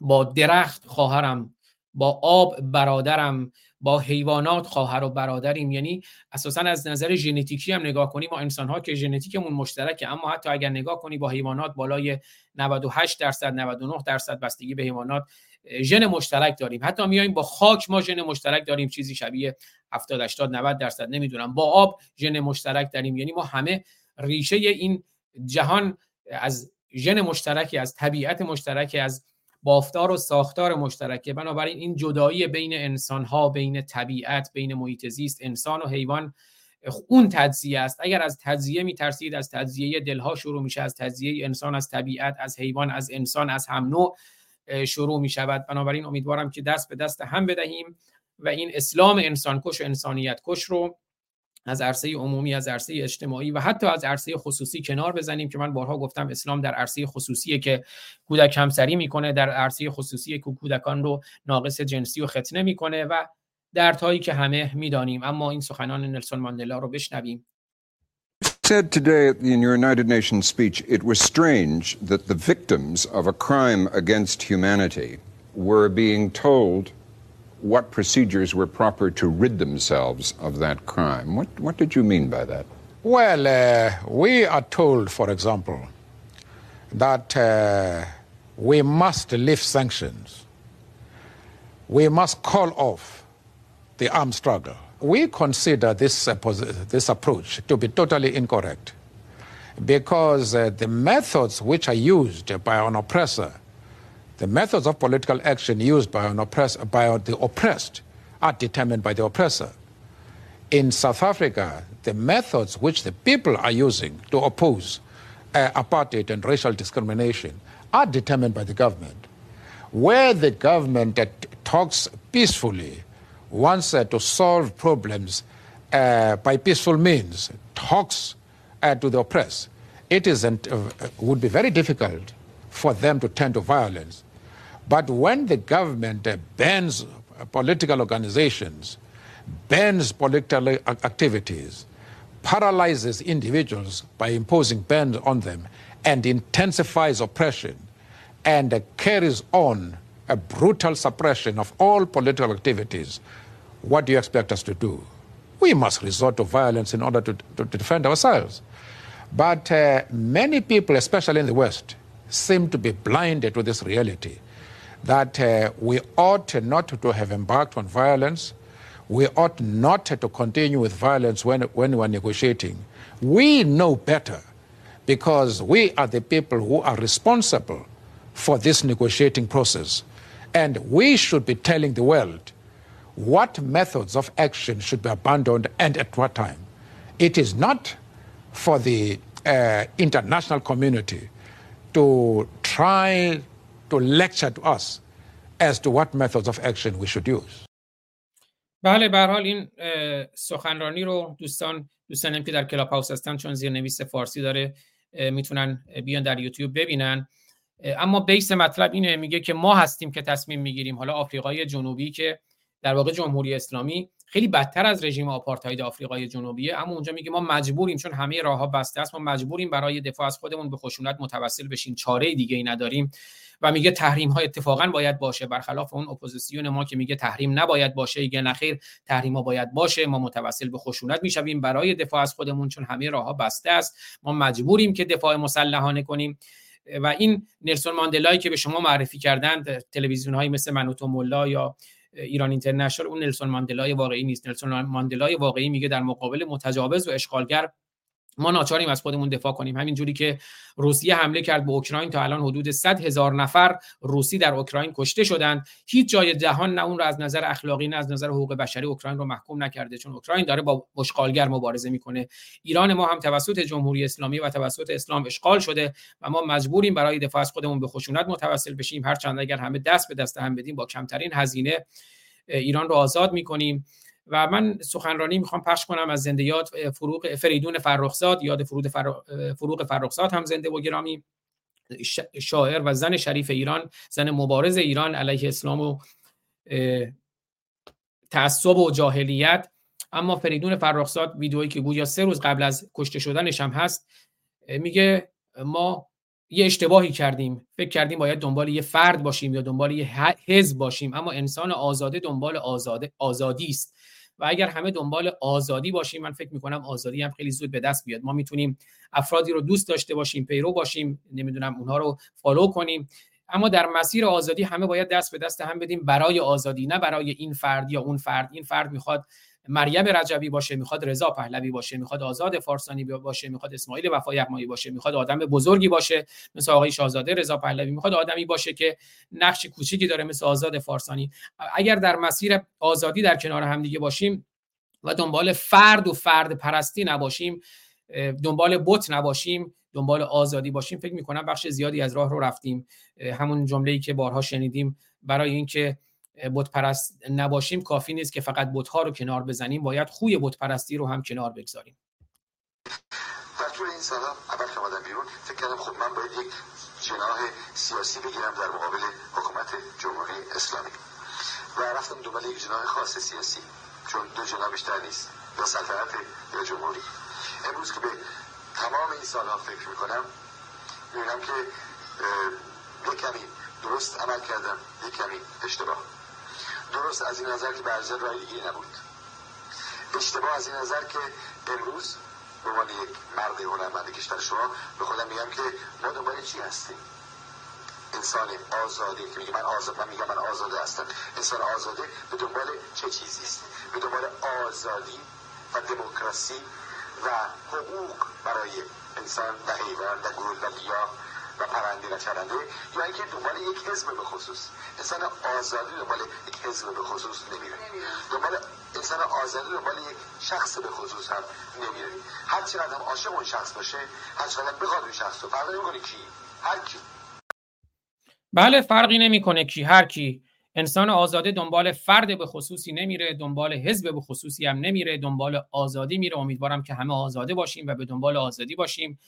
با درخت خواهرم با آب برادرم با حیوانات خواهر و برادریم. یعنی اساسا از نظر ژنتیکی هم نگاه کنیم ما انسان ها که ژنتیکمون مشترکه اما حتی اگر نگاه کنی با حیوانات بالای 98 درصد 99 درصد بستگی به حیوانات ژن مشترک داریم. حتی میایم با خاک ما ژن مشترک داریم. چیزی شبیه 70 80 90 درصد نمی‌دونم. با آب ژن مشترک داریم. یعنی ما همه ریشه این جهان از ژن مشترکی از طبیعت مشترکی از بافتار و ساختار مشترکه. بنابراین این جدایی بین انسان ها بین طبیعت بین محیط زیست انسان و حیوان اون تجزیه است. اگر از تجزیه میترسید از تجزیه دلها شروع میشه از تجزیه انسان از طبیعت از حیوان از انسان از هم نوع شروع می شود بنابراین امیدوارم که دست به دست هم بدهیم و این اسلام انسان کش و انسانیت کش رو از عرصه عمومی از عرصه اجتماعی و حتی از عرصه خصوصی کنار بزنیم که من بارها گفتم اسلام در عرصه خصوصیه که کودک همسری می‌کنه در عرصه خصوصی که کودکان رو ناقص جنسی و ختنه می‌کنه و دردهایی که همه می‌دانیم. اما این سخنان نلسون ماندلا رو بشنویم. Said today in your United Nations speech it was strange that the victims of a crime against humanity were being told what procedures were proper to rid themselves of that crime. What, what did you mean by that? Well, uh, we are told, for example, that uh, we must lift sanctions. We must call off the armed struggle we consider this, uh, this approach to be totally incorrect because uh, the methods which are used by an oppressor, the methods of political action used by, an oppress, by the oppressed, are determined by the oppressor. In South Africa, the methods which the people are using to oppose uh, apartheid and racial discrimination are determined by the government. Where the government talks peacefully wants to solve problems uh, by peaceful means, talks uh, to the oppressed, it isn't, uh, would be very difficult for them to turn to violence. But when the government bans political organizations, bans political activities, paralyzes individuals by imposing bans on them, and intensifies oppression, and carries on a brutal suppression of all political activities, what do you expect us to do? We must resort to violence in order to, to, to defend ourselves. But uh, many people, especially in the West, seem to be blinded to this reality that uh, we ought not to have embarked on violence. We ought not to continue with violence when, when we're negotiating. We know better because we are the people who are responsible for this negotiating process. And we should be telling the world what methods of action should be abandoned and at what time. It is not for the uh, international community to try to lecture to us as to what methods of action we should use. بله به حال این سخنرانی رو دوستان دوستانم که در کلاب هاوس هستن چون زیرنویس فارسی داره می‌تونن بیان در یوتیوب ببینن اما بیس مطلب اینه میگه که ما هستیم که تصمیم می‌گیریم حالا آفریقای جنوبی که در واقع جمهوری اسلامی خیلی بدتر از رژیم آپارتاید آفریقای جنوبیه اما اونجا میگه ما مجبوریم چون همه راهها بسته است ما مجبوریم برای دفاع از خودمون به خشونت متوسل بشیم چاره دیگه ای نداریم و میگه تحریم ها اتفاقا باید باشه برخلاف اون اپوزیسیون ما که میگه تحریم نباید باشه میگه نخیر تحریم ها باید باشه ما متوسل به خشونت می‌شویم برای دفاع از خودمون چون همه راهها بسته است ما مجبوریم که دفاع مسلحانه کنیم. و این نلسون ماندلایی که به شما معرفی کردند تلویزیون های مثل منوتو مولا یا ایران اینترنشنال اون نلسون ماندلای واقعی نیست. نلسون ماندلای واقعی میگه در مقابل متجاوز و اشغالگر ما ناچاریم از خودمون دفاع کنیم. همین جوری که روسیه حمله کرد به اوکراین تا الان حدود 100 هزار نفر روسی در اوکراین کشته شدند. هیچ جای جهان نه اون رو از نظر اخلاقی نه از نظر حقوق بشری اوکراین رو محکوم نکرده. چون اوکراین داره با اشغالگر مبارزه می‌کنه. ایران ما هم توسط جمهوری اسلامی و توسط اسلام اشغال شده و ما مجبوریم برای دفاع از خودمون به خشونت متوسل بشیم. هرچند اگر همه دست به دست هم بدیم با کمترین هزینه ایران رو آزاد می‌کنیم. و من سخنرانی می‌خوام پخش کنم از زنده یاد فروغ فریدون فرخزاد یاد فرود فروغ فرخزاد هم زنده و گرامی. شاعر و زن شریف ایران زن مبارز ایران علیه اسلام و تعصب و جاهلیت. اما فریدون فرخزاد ویدئویی که گویا سه روز قبل از کشته شدنش هم هست میگه ما یه اشتباهی کردیم. فکر کردیم باید دنبال یه فرد باشیم یا دنبال یه حزب باشیم. اما انسان آزاده دنبال آزاده آزادی است. و اگر همه دنبال آزادی باشیم من فکر می‌کنم آزادی هم خیلی زود به دست بیاد. ما می‌تونیم افرادی رو دوست داشته باشیم پیرو باشیم نمی‌دونم اونها رو فالو کنیم. اما در مسیر آزادی همه باید دست به دست هم بدیم برای آزادی نه برای این فرد یا اون فرد. این فرد می‌خواد مریم رجبی باشه می‌خواد رضا پهلوی باشه می‌خواد آزاد فارسانی باشه می‌خواد اسماعیل وفای یغمایی باشه می‌خواد آدم بزرگی باشه مثل آقای شاهزاده رضا پهلوی می‌خواد آدمی باشه که نقش کوچیکی داره مثل آزاد فارسانی. اگر در مسیر آزادی در کنار هم دیگه باشیم و دنبال فرد و فرد پرستی نباشیم دنبال بت نباشیم دنبال آزادی باشیم فکر می‌کنم بخش زیادی از راه رو رفتیم. همون جمله‌ای که بارها شنیدیم برای اینکه بت پرست نباشیم کافی نیست که فقط بت ها رو کنار بزنیم. باید خوی بت پرستی رو هم کنار بگذاریم. در این سال اول که آمدم بیرون فکر کردم خب من باید یک جناح سیاسی بگیرم در مقابل حکومت جمهوری اسلامی. و رفتم دنبال یک جناح خاص سیاسی چون دو جناح بیشتر نیست یا سلطنت یا جمهوری. امروز که به تمام این سالها فکر می‌کنم می‌بینم که یک کمی درست عمل کردم یک کمی اشتباه. درست از این نظر که برزن رای دیگه نبود. اشتباه از این نظر که امروز به عنوان یک مرد هنرمند کشور شما به خودم میگم که ما دنبال چی هستیم؟ انسان آزادی که میگه من آزاد من میگم من آزاده هستم. انسان آزاده به دنبال چه چیزی است؟ به دنبال آزادی و دموکراسی و حقوق برای انسان و حیوان و گل و گیاه و پرنده و چرنده یا اینکه دنبال یک حزب به خصوص. انسان آزادی دنبال یک حزب به خصوص نمیره. دنبال انسان آزادی دنبال یک شخص به خصوص هم نمیره. هر چقدر هم عاشق اون شخص باشه هر چقدر هم بخواد اون شخص رو. فرق نمی‌کنه کی. هر کی. بله فرقی نمی‌کنه کی. هر کی. انسان آزاده دنبال فرد به خصوصی نمیره دنبال حزب به خصوصی هم نمیره دنبال آزادی میره. امیدوارم که همه آزاده باشیم و به دنبال آزادی باشیم.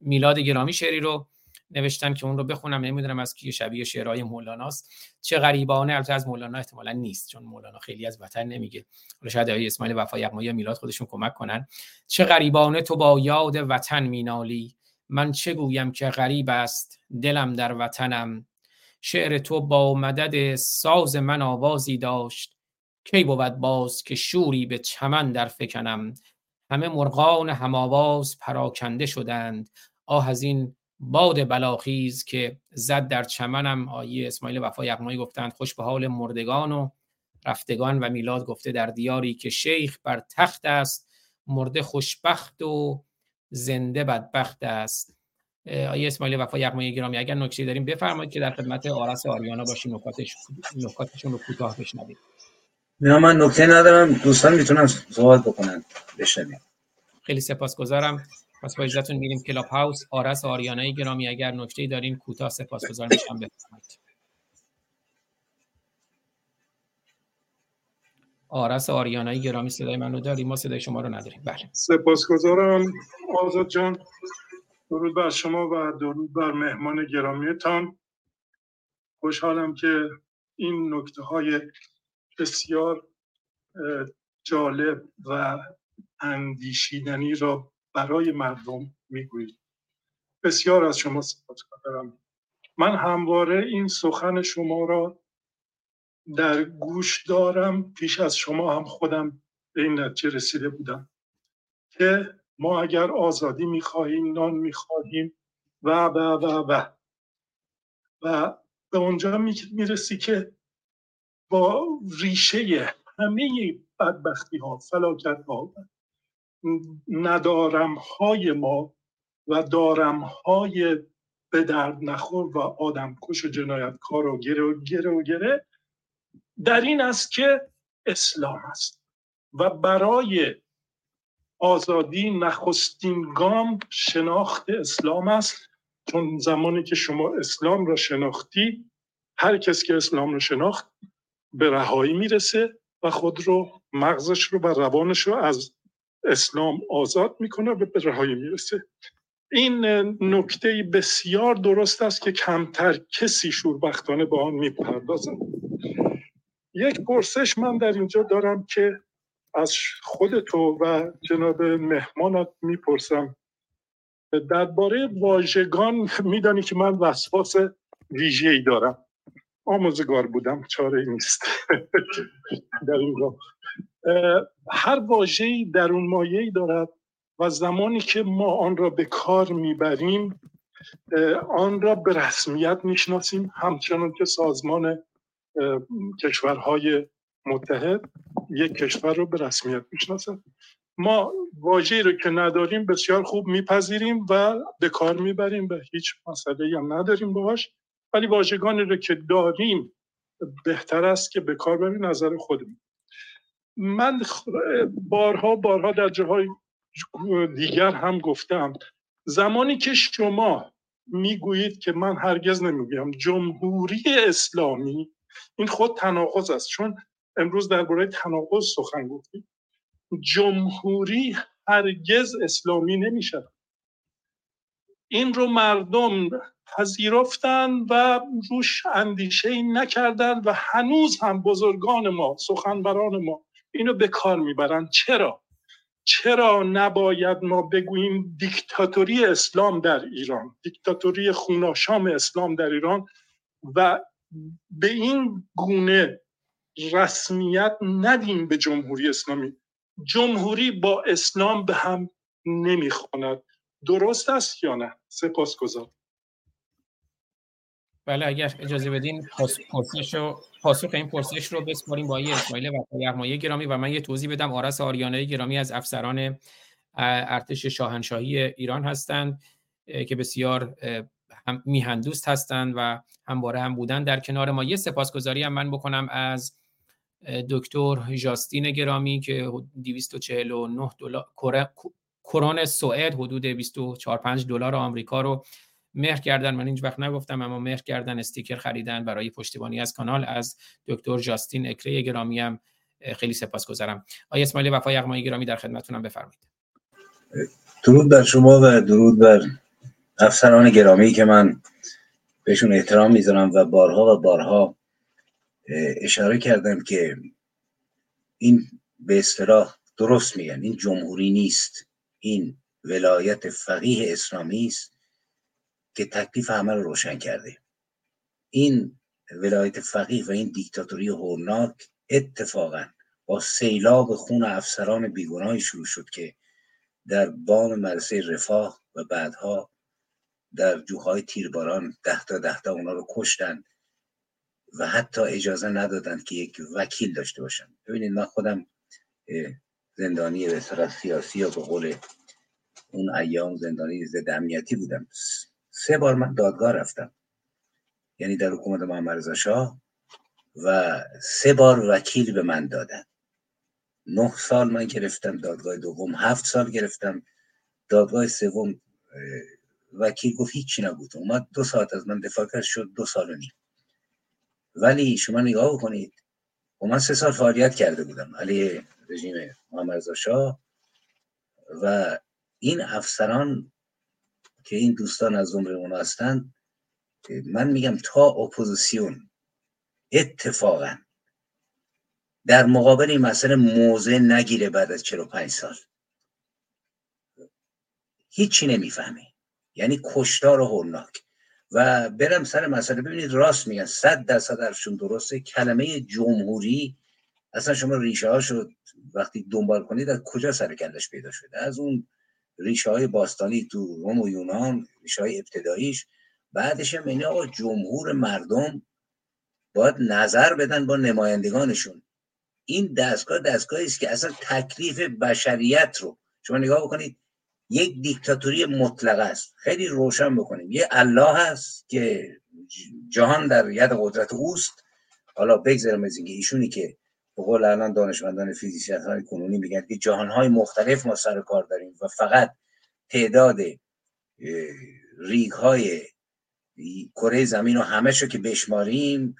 میلاد گرامی شعری رو نوشتن که اون رو بخونم نمی‌دونم از کی شبیه شعرهای مولاناست. چه غریبانه البته از مولانا احتمالا نیست چون مولانا خیلی از وطن نمیگه. حالا شاید آقای اسماعیل وفا یا میلاد خودشون کمک کنن. چه غریبانه تو با یاد وطن مینالی. من چه گویم که غریب است دلم در وطنم. شعر تو با مدد ساز من آوازی داشت. کی بود باز که شوری به چمن در فکنم؟ همه مرغان هماواز پراکنده شدند. آه از این باد بلاخیز که زد در چمنم. آیه اسماعیل وفا یغمایی گفتند خوش به حال مردگان و رفتگان و میلاد گفته در دیاری که شیخ بر تخت است. مرده خوشبخت و زنده بدبخت است. آیه اسماعیل وفا یغمایی گرامی اگر نکته داریم بفرمایید که در خدمت آرس آریانا باشیم نکاتش نکاتشون رو کوتاه بشنویم. نه من نکته ندارم. دوستان می‌تونن صحبت بکنن بشنویم. خیلی سپاسگزارم. پس با اجازهتون میریم کلاب هاوس آرس آریانایی گرامی اگر نکته دارین کوتاه سپاسگزار میشم. بفرمایید. آرس آریانایی گرامی صدای منو داری ما صدای شما رو نداریم. بله. سپاسگزارم. آزاد جان درود بر شما و درود بر مهمان گرامیتان. خوشحالم که این نکته های بسیار جالب و اندیشیدنی را برای مردم می‌گویید. بسیار از شما سپاسگزارم من همواره این سخن شما را در گوش دارم پیش از شما هم خودم به این نتیجه رسیده بودم که ما اگر آزادی می‌خواهیم نان می‌خواهیم و و و و. و به اونجا می‌رسی که با ریشه همه بدبختی ها فلاکت ها ندارم های ما و دارم های به درد نخور و آدم کش و جنایتکار و گره و گره و گره در این است که اسلام است و برای آزادی نخستین گام شناخت اسلام است. چون زمانی که شما اسلام را شناختی هر کس که اسلام را شناخت به رهایی می‌رسه و خود رو مغزش رو و روانش رو از اسلام آزاد می‌کنه و به رهایی می‌رسه. این نکته بسیار درست است که کمتر کسی شوربختانه با آن می‌پردازد. یک پرسش من در اینجا دارم که از خود تو و جناب مهمانت می‌پرسم. درباره واژگان میدانی که من وسواس ویژه ای دارم. آموزگار بودم چاره نیست. در این هر واژه‌ای در اون مایه‌ای دارد و زمانی که ما آن را به کار می‌بریم آن را به رسمیت می‌شناسیم همچنان که سازمان کشورهای متحد یک کشور رو به رسمیت می‌شناسد. ما واژه‌ای رو که نداریم بسیار خوب میپذیریم و به کار می‌بریم و هیچ مسئله هم نداریم باهاش. ولی واژگانی رو که داریم بهتر است که به کار بریم نظر خودمون. من بارها بارها در جاهای دیگر هم گفتم زمانی که شما می‌گویید که من هرگز نمی‌گویم جمهوری اسلامی این خود تناقض است. چون امروز درباره تناقض سخن گفتیم جمهوری هرگز اسلامی نمیشه این رو مردم پذیرفتن و روش اندیشه ای نکردن و هنوز هم بزرگان ما سخنوران ما اینو به کار می‌برن. چرا؟ چرا نباید ما بگوییم دیکتاتوری اسلام در ایران دیکتاتوری خوناشام اسلام در ایران و به این گونه رسمیت ندیم به جمهوری اسلامی. جمهوری با اسلام به هم نمی‌خواند. درست است یا نه؟ سپاس گذار بله اگر اجازه بدین پرسش رو پاسخ این پرسش رو بسپاریم با اسماعیل و گرامی و من یه توضیح بدم. آرس آریانه گرامی از افسران ارتش شاهنشاهی ایران هستند که بسیار هم میهندوست هستند و همواره هم بودن در کنار ما. یه سپاسگزاری هم من بکنم از دکتر جاستین گرامی که 249 دلار کرون سوئد حدود 24 5 دلار آمریکا رو مهر کردن. من اینج وقت نگفتم اما مهر کردن استیکر خریدن برای پشتیبانی از کانال از دکتر جاستین اکره گرامی هم خیلی سپاسگزارم. آقای اسماعیل وفای یغمایی گرامی در خدمتتونم بفرمایید. درود بر شما و درود بر افسران گرامی که من بهشون احترام می‌ذارم و بارها و بارها اشاره کردم که این به اصطلاح درست میگن این جمهوری نیست. این ولایت فقیه اسلامی است. که تکلیف همه رو روشن کرده. این ولایت فقیه و این دیکتاتوری هورناک اتفاقا با سیلاب خون افسران بیگناهی شروع شد که در بام مدرسه رفاه و بعدها در جوهای تیرباران ده تا ده تا اونا رو کشتن و حتی اجازه ندادند که یک وکیل داشته باشن. ببینید من خودم زندانی به سیاسی یا به قول اون ایام زندانی ضد امنیتی بودم. سه بار من دادگاه رفتم. یعنی در حکومت محمد رضا شاه و سه بار وکیل به من دادن. نه سال من گرفتم دادگاه دوم هفت سال گرفتم دادگاه سوم. وکیل گفت هیچی نبود. اومد دو ساعت از من دفاع کرد شد دو سال و نیم. ولی شما نگاه بکنید و من سه سال فعالیت کرده بودم علیه رژیم محمد رضا شاه. و این افسران که این دوستان از زمره اون هستند من میگم تا اپوزیسیون اتفاقا در مقابل این مسئله موضع نگیره بعد از 45 سال. هیچی نمی‌فهمه یعنی کشتار و هرناک و برم سر مسئله. ببینید راست میگن صد درصد درشون درسته. کلمه جمهوری اصلا شما ریشه ها شد وقتی دنبال کنید از کجا سر کلش پیدا شده؟ از اون ریشه های باستانی تو روم و یونان ریشه های ابتداییش. بعدش هم اینه آقا جمهور مردم باید نظر بدن با نمایندگانشون. این دستگاه دستگاهی است که اصلا تکلیف بشریت رو شما نگاه بکنید یک دیکتاتوری مطلق است. خیلی روشن بکنیم. یه الله هست که جهان در ید قدرت اوست. حالا بگذارم از اینکه ایشونی که به قول الان دانشمندان فیزیک کنونی میگن که جهانهای مختلف ما سر کار داریم و فقط تعداد ریگ های کره زمین و همه شو که بشماریم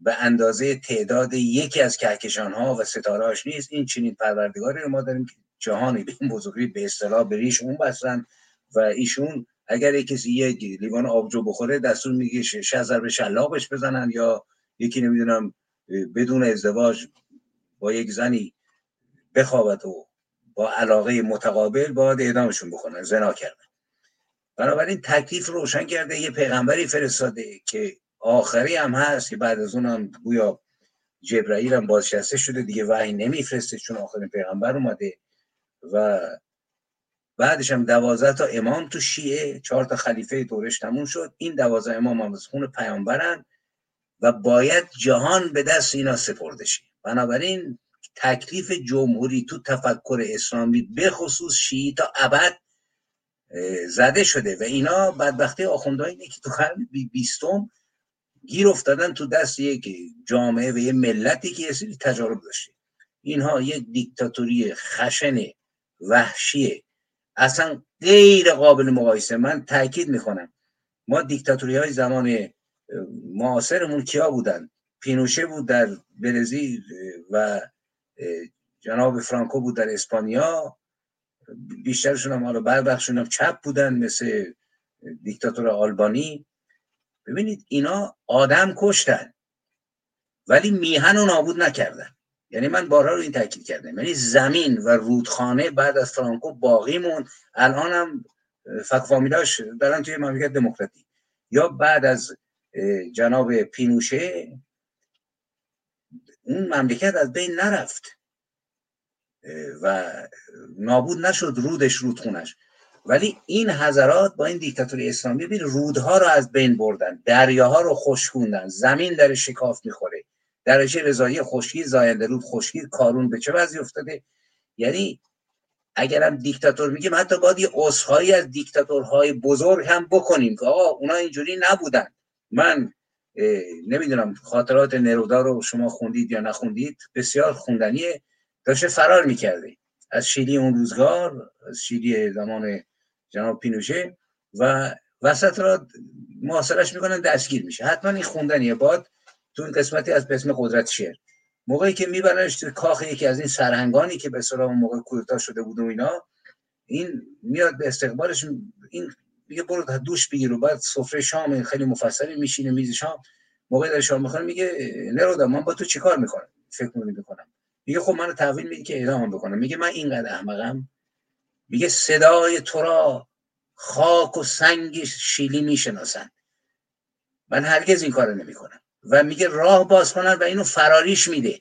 به اندازه تعداد یکی از کهکشان ها و ستارهاش نیست. این چنین پروردگاری رو ما داریم که جهانی به این بزرگی به اصطلاح بریش اون بستن و ایشون اگر کسی یک لیوان آبجو بخوره دستور میگه شزر به شلاقش بزنن یا یکی نمی‌دونم بدون ازدواج با یک زنی بخوابد و با علاقه متقابل باید اعدامشون بکنن زنا کردن. بنابراین تکلیف روشن کرده یه پیغمبری فرستاده که آخری هم هست که بعد از اون هم گویا جبرائیل هم بازشسته شده دیگه وحی نمیفرسته چون آخرین پیغمبر اومده و بعدش هم دوازده تا امام تو شیعه چهار تا خلیفه دورش تموم شد. این دوازده امام هم از خون پیامبرن و باید جهان به دست اینا سپرده شه. بنابراین تکلیف جمهوری تو تفکر اسلامی به خصوص شیعی تا ابد زده شده و اینا بدبختی آخوندهایی اینه که تو قرن بیستم گیر افتادن تو دست یک جامعه و یه ملتی که یه سری تجارب داشته. اینها یک دیکتاتوری خشن وحشیه اصلا غیر قابل مقایسه. من تاکید می‌کنم. ما دیکتاتوری های زمان معاصرمون کیا بودن؟ پینوشه بود در برزیل و جناب فرانکو بود در اسپانیا. بیشترشون هم حالا بربخشون هم چپ بودن مثل دیکتاتور آلبانی. ببینید اینا آدم کشتن ولی میهن رو نابود نکردن. یعنی من بارها رو این تاکید کردم. یعنی زمین و رودخانه بعد از فرانکو باقی موند. الان هم فکفامیلاش دارن توی مملکت دموکراتی. یا بعد از جناب پینوشه اون مملکت از بین نرفت. و نابود نشد رودش رودخونش. ولی این حضرات با این دیکتاتوری اسلامی بین رودها رو از بین بردن دریاها رو خشکوندن زمین در شکاف می‌خوره. درجه رضایی خشکی زاینده رود خشکی کارون به چه وضعی افتاده؟ یعنی اگرم دیکتاتور میگیم حتی باید یه عذرهایی از دیکتاتورهای بزرگ هم بکنیم که آقا اونا اینجوری نبودن. من نمی‌دونم خاطرات نرودا رو شما خوندید یا نخوندید بسیار خوندنیه. داشته فرار می‌کرده از شیلی اون روزگار از شیلی زمان جناب پینوشه و وسط را محاصرش می‌کنن دستگیر میشه. حتما این خوندنیه. باید تو این قسمتی از اسم قدرت شعر. موقعی که میبرنش تو کاخ یکی از این سرهنگانی که به اون موقع کودتا شده بود و اینا این میاد به استقبالش این میگه برو دوش بگیر و بعد سفره شام خیلی مفصلی میشینه میز شام. موقع در شام می‌خوره میگه نرودا من با تو چیکار می‌کنم؟ فکر می‌کنم. میگه خب منو تحویل میدی که اعدام بکنم. میگه من اینقدر احمقم. میگه صدای تو را خاک و سنگ شیلی می‌شناسن من هرگز این کارو نمی‌کنم. و میگه راه باز کنن و اینو فراریش میده.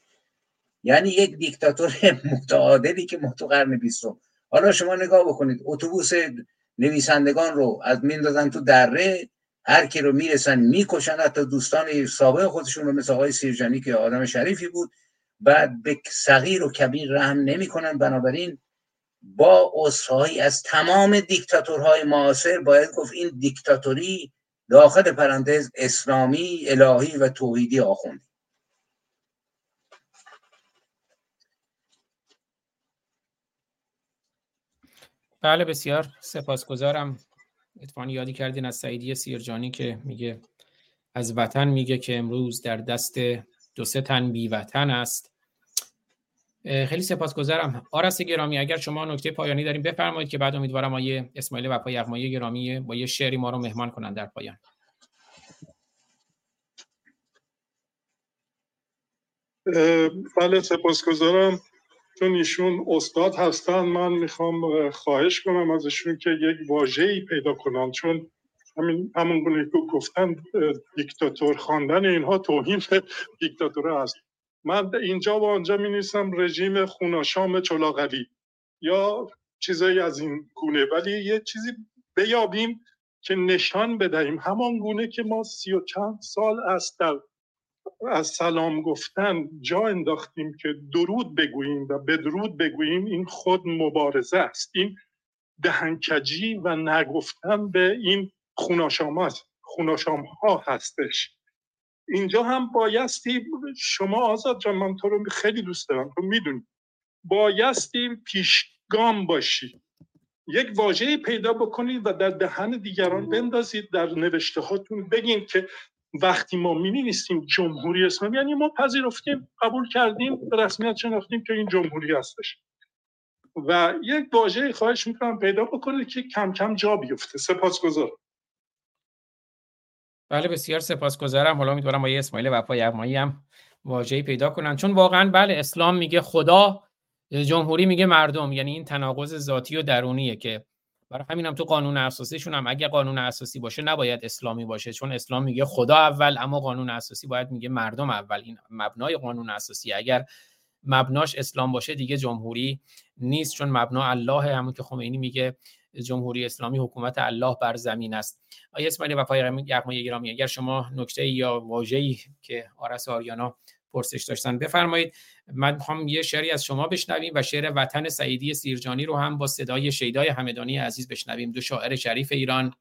یعنی یک دیکتاتور متعادلی که تو قرن بیستم. حالا شما نگاه بکنید اتوبوس نویسندگان رو از میندازن تو دره هر کی رو می‌رسن می‌کشن حتی دوستان سابق خودشون رو مثل آقای سیرجانی که آدم شریفی بود بعد به صغیر و کبیر رحم نمی‌کنن. بنابراین با اصحایی از تمام دیکتاتورهای معاصر باید گفت این دیکتاتوری داخل پرانتز اسلامی الهی و توحیدی آخوندی بله بسیار. سپاسگزارم. اتفاقی یادی کردین از سعیدی سیرجانی که میگه از وطن میگه که امروز در دست دو سه تن بی وطن است. خیلی سپاسگزارم. آرس گرامی اگر شما نکته پایانی داریم بفرمایید که بعد امیدوارم آیه اسماعیل وفا یغمایی گرامی با یه شعری ما رو مهمان کنن در پایان. بله سپاسگزارم. چون ایشون استاد هستن من می‌خوام خواهش کنم ازشون که یک واژه‌ای پیدا کنن چون همین همون گونه که گفتن دیکتاتور خواندن اینها توهین دیکتاتور هست من اینجا و آنجا می نیستم رژیم خوناشام چلاقوی یا چیزایی از این گونه ولی یه چیزی بیابیم که نشان بدهیم. همان گونه که ما سی و چند سال است در از سلام گفتن جا انداختیم که درود بگوییم و بدرود بگوییم این خود مبارزه است. این دهنکجی و نگفتن به این خوناشام, خوناشام ها هستش. اینجا هم بایستی شما آزاد جان من تو رو خیلی دوست دارم تو می‌دونی. بایستی پیشگام باشی. یک واژه‌ای پیدا بکنید و در دهن دیگران بندازید در نوشته هاتون بگین که وقتی ما می نیستیم جمهوری اسلامی یعنی ما پذیرفتیم قبول کردیم به رسمیت شناختیم که این جمهوری هستش. و یک واژه خواهش می‌کنم پیدا بکنید که کم کم جا بیفته. سپاسگزارم. بله بسیار سپاسگزارم. حالا می‌تونم با اسماعیل وفا یغمایی هم واژه‌ای پیدا کنن. چون واقعا بله اسلام میگه خدا جمهوری میگه مردم. یعنی این تناقض ذاتی و درونیه که برای همینم هم تو قانون اساسیشون هم اگه قانون اساسی باشه نباید اسلامی باشه چون اسلام میگه خدا اول اما قانون اساسی باید میگه مردم اول. این مبنای قانون اساسی اگر مبناش اسلام باشه دیگه جمهوری نیست چون مبنا الله همون که خمینی میگه جمهوری اسلامی حکومت الله بر زمین است. آیا اسماعیل وفای یغمای گرامی اگر شما نکته یا واژه‌ای که آرس آریانا پرسش داشتن بفرمایید. من می‌خوام یه شعری از شما بشنویم و شعر وطن سعیدی سیرجانی رو هم با صدای شیدای همدانی عزیز بشنویم. دو شاعر شریف ایران.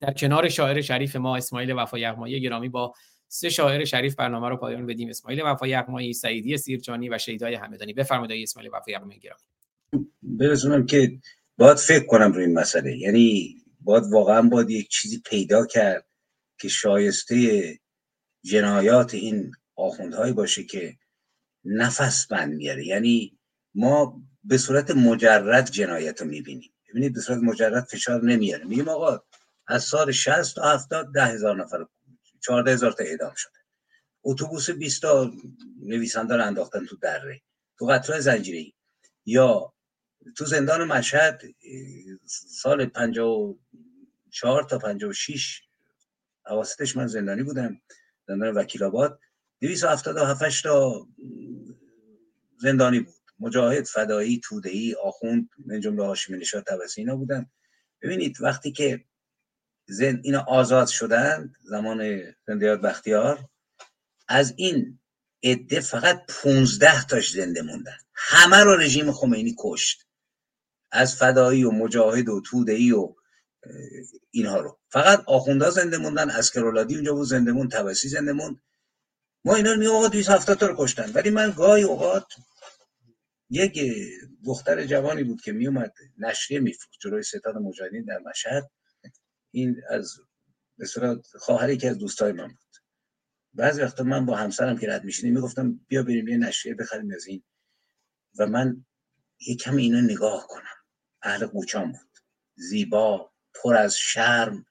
در کنار شاعر شریف ما اسماعیل وفا یغمایی گرامی با سه شاعر شریف برنامه رو پایان بدیم. اسماعیل وفا یغمایی سعیدی سیرجانی و شیدای همدانی. بفرمایید اسماعیل وفا یغمایی گرامی. برسونم که باید فکر کنم روی این مسئله. یعنی باید واقعا باید یک چیزی پیدا کرد که شایسته جنایات این آخوندهایی باشه که نفس بند میاره. یعنی ما به صورت مجرد جنایت رو می‌بینیم. ببینید به صورت مجرد فشار نمیاره. میگیم آقا از سال 60 تا 70 ده هزار نفر 14 هزار تا اعدام شده. اتوبوس 20 تا نویسنده رو انداختن تو دره. تو قطره زنجیری. یا تو زندان مشهد سال 54 تا 56 اواسطش من زندانی بودم. زندان وکیل آباد. 277 تا زندانی بود. مجاهد فدایی تودهی آخوند من جمله هاشمی نشاد توسی اینا بودن. ببینید وقتی که زن اینا آزاد شدن زمان زندیات بختیار از این عده فقط 15 تاش زنده موندن. همه رو رژیم خمینی کشت. از فدایی و مجاهد و تودهی و اینها رو. فقط آخونده زنده موندن اسکرولادی اونجا بود زنده موند توسی زنده موند. ما اینا رو آقا 270 تا رو کشتن. ولی من گاهی اوقات یک دختر جوانی بود که میومد نشریه میفروخت جلوی ستاد مجاهدین در مشهد. این از به خواهر یکی از دوستای من بود. بعضی وقتا من با همسرم که رد میشینیم می‌گفتم بیا بریم یه نشریه بخریم از این. و من یه کم اینو نگاه کنم. اهل قوچان بود. زیبا پر از شرم.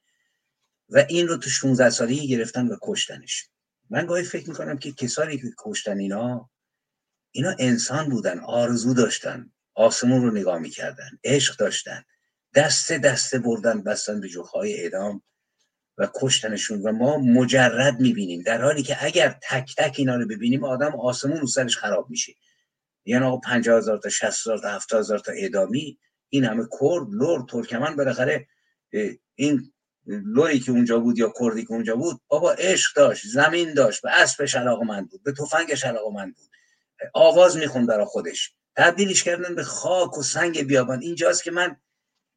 و این رو تو 16 سالگی گرفتن و کشتنش. من گاهی فکر می‌کنم که کسانی که کشتن اینا اینا انسان بودن آرزو داشتن آسمون رو نگاه می‌کردن عشق داشتن دسته دسته بردن بستن به جوخهای اعدام و کشتنشون. و ما مجرد می‌بینیم در حالی که اگر تک تک اینا رو ببینیم آدم آسمون رو سرش خراب میشه. یعنی آقا پنجاه هزار تا شست هزار تا هفت هزار تا اعدامی این همه کرد لور ترکمن بالاخره این لوری که اونجا بود یا کردی که اونجا بود بابا عشق داشت زمین داشت به اسبش من بود به تفنگش من بود. آواز می‌خوند برا خودش. تبدیلش کردن به خاک و سنگ بیابان. اینجاست که من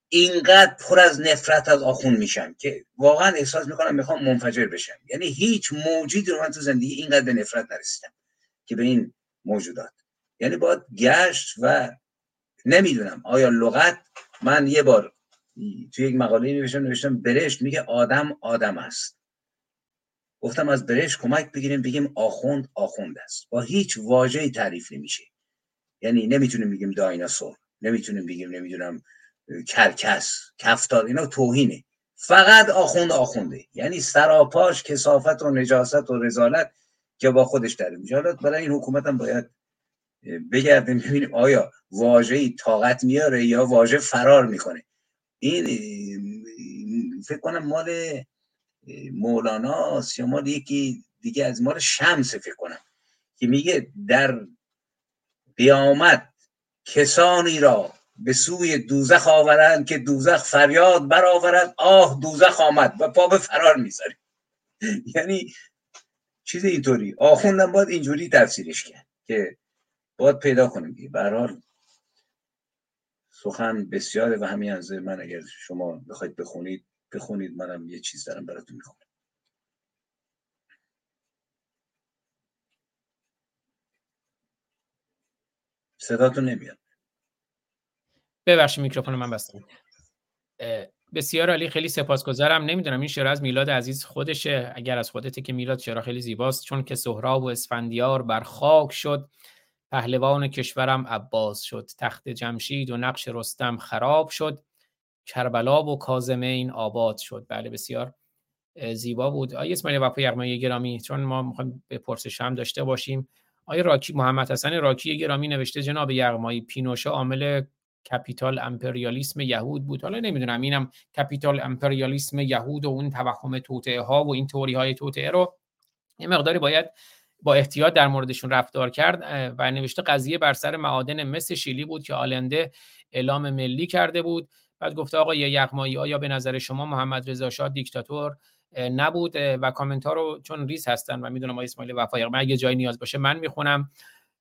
اینقدر پر از نفرت از آخون میشم که واقعا احساس می‌کنم می‌خوام منفجر بشم. یعنی هیچ موجودی رو من تو زندگی اینقدر به نفرت نرسیدم که به این موجودات. یعنی باید گشت و نمی‌دونم آیا لغت؟ من یه بار توی یک مقاله نوشتم نوشتم برشت میگه آدم آدم است. گفتم از برشت کمک بگیریم بگیم آخوند آخوند است. با هیچ واژه‌ای تعریف نمیشه. یعنی نمی‌تونیم بگیم دایناسور نمی‌تونیم بگیم نمی‌دونم کرکس کفتار اینا توهینه. فقط آخوند آخونده. یعنی سراپاش کسافت و نجاست و رزالت که با خودش داره میشه برای این حکومت هم باید بگردیم ببینیم آیا واژه‌ای طاقت میاره یا واژه فرار می‌کنه. این فکر کنم مال مولانا یا مال یکی دیگه از مال شمس فکر کنم که میگه در قیامت کسانی را به سوی دوزخ آورند که دوزخ فریاد برآورد آه دوزخ آمد و پا به فرار می‌ذاری یعنی چیز اینطوری آخوندم باید اینجوری تفسیرش کرد که باید پیدا کنیم حال سخن بسیاره و همین از من اگر شما بخواید بخونید بخونید. منم یه چیز دارم براتون می‌خونم. صداتون نمیاد. ببخشید میکروفون من بستم بسیار عالی خیلی سپاسگزارم. نمی‌دونم این شعر از میلاد عزیز خودشه. اگر از خودته که میلاد شعر خیلی زیباست. چون که سهراب و اسفندیار بر خاک شد. پهلوان کشورم عباس شد. تخت جمشید و نقش رستم خراب شد. کربلا و کازمین آباد شد. بله بسیار زیبا بود. آیا اسماعیل وفا یغمایی گرامی. چون ما می‌خوایم به پرسش هم داشته باشیم. آیا راکی محمد حسن راکی گرامی نوشته جناب یغمایی پینوشه عامل کپیتال امپریالیسم یهود بود. حالا نمی‌دونم اینم کپیتال امپریالیسم یهود و اون توهم توطعه ها و این توری های توطعه رو یه مقداری باید با احتیاط در موردشون رفتار کرد و نوشته قضیه بر سر معادن مس شیلی بود که آلنده اعلام ملی کرده بود. بعد گفته آقا یه یغمایی آیا به نظر شما محمد رضا شاه دیکتاتور نبود و کامنت ها رو چون ریز هستن و می‌دونم آقای اسماعیل وفای اگه جای نیاز باشه من می‌خونم.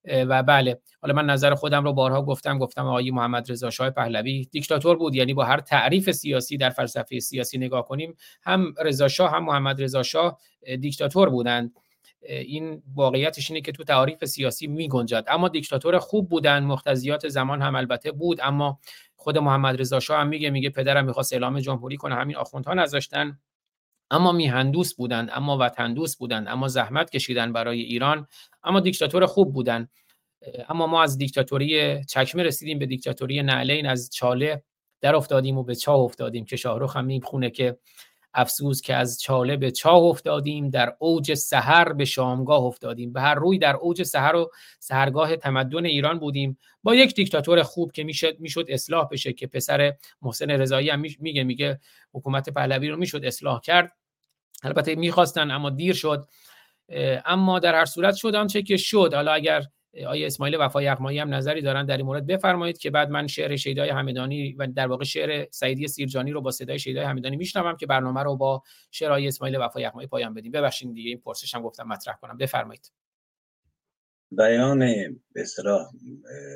و بله حالا من نظر خودم رو بارها گفتم گفتم آقای محمد رضا شاه پهلوی دیکتاتور بود. یعنی با هر تعریف سیاسی در فلسفه سیاسی نگاه کنیم هم رضا شاه هم محمد رضا شاه دیکتاتور بودند. این واقعیتش اینه که تو تعریف سیاسی می گنجد اما دیکتاتور خوب بودن مختزیات زمان هم البته بود اما خود محمد رضا شاه هم میگه میگه پدرم می‌خواست اعلام جمهوری کنه همین آخوندها نذاشتن. اما میهندوست بودند اما وطندوست بودند اما زحمت کشیدن برای ایران اما دیکتاتور خوب بودند اما ما از دیکتاتوری چکمه رسیدیم به دیکتاتوری نعلین از چاله در افتادیم و به چاه افتادیم که شاهرخ هم خونه که افسوس که از چاله به چاه افتادیم در اوج سحر به شامگاه افتادیم به هر روی در اوج سحر و سحرگاه تمدن ایران بودیم. با یک دیکتاتور خوب که می‌شد می‌شد اصلاح بشه که پسر محسن رضایی هم میگه میگه حکومت پهلوی رو می‌شد اصلاح کرد. البته می‌خواستن اما دیر شد. اما در هر صورت شد آنچه که شد. حالا اگر آیا اسماعیل وفای یغمایی هم نظری دارن در این مورد. بفرمایید که بعد من شعر شیدای همدانی و در واقع شعر سعیدی سیرجانی رو با صدای شیدای همدانی میشنوم که برنامه رو با شعر آیه اسماعیل وفای یغمایی پایان بدیم. ببخشید دیگه این پرسش هم گفتم مطرح کنم. بفرمایید. بیان به اصطلاح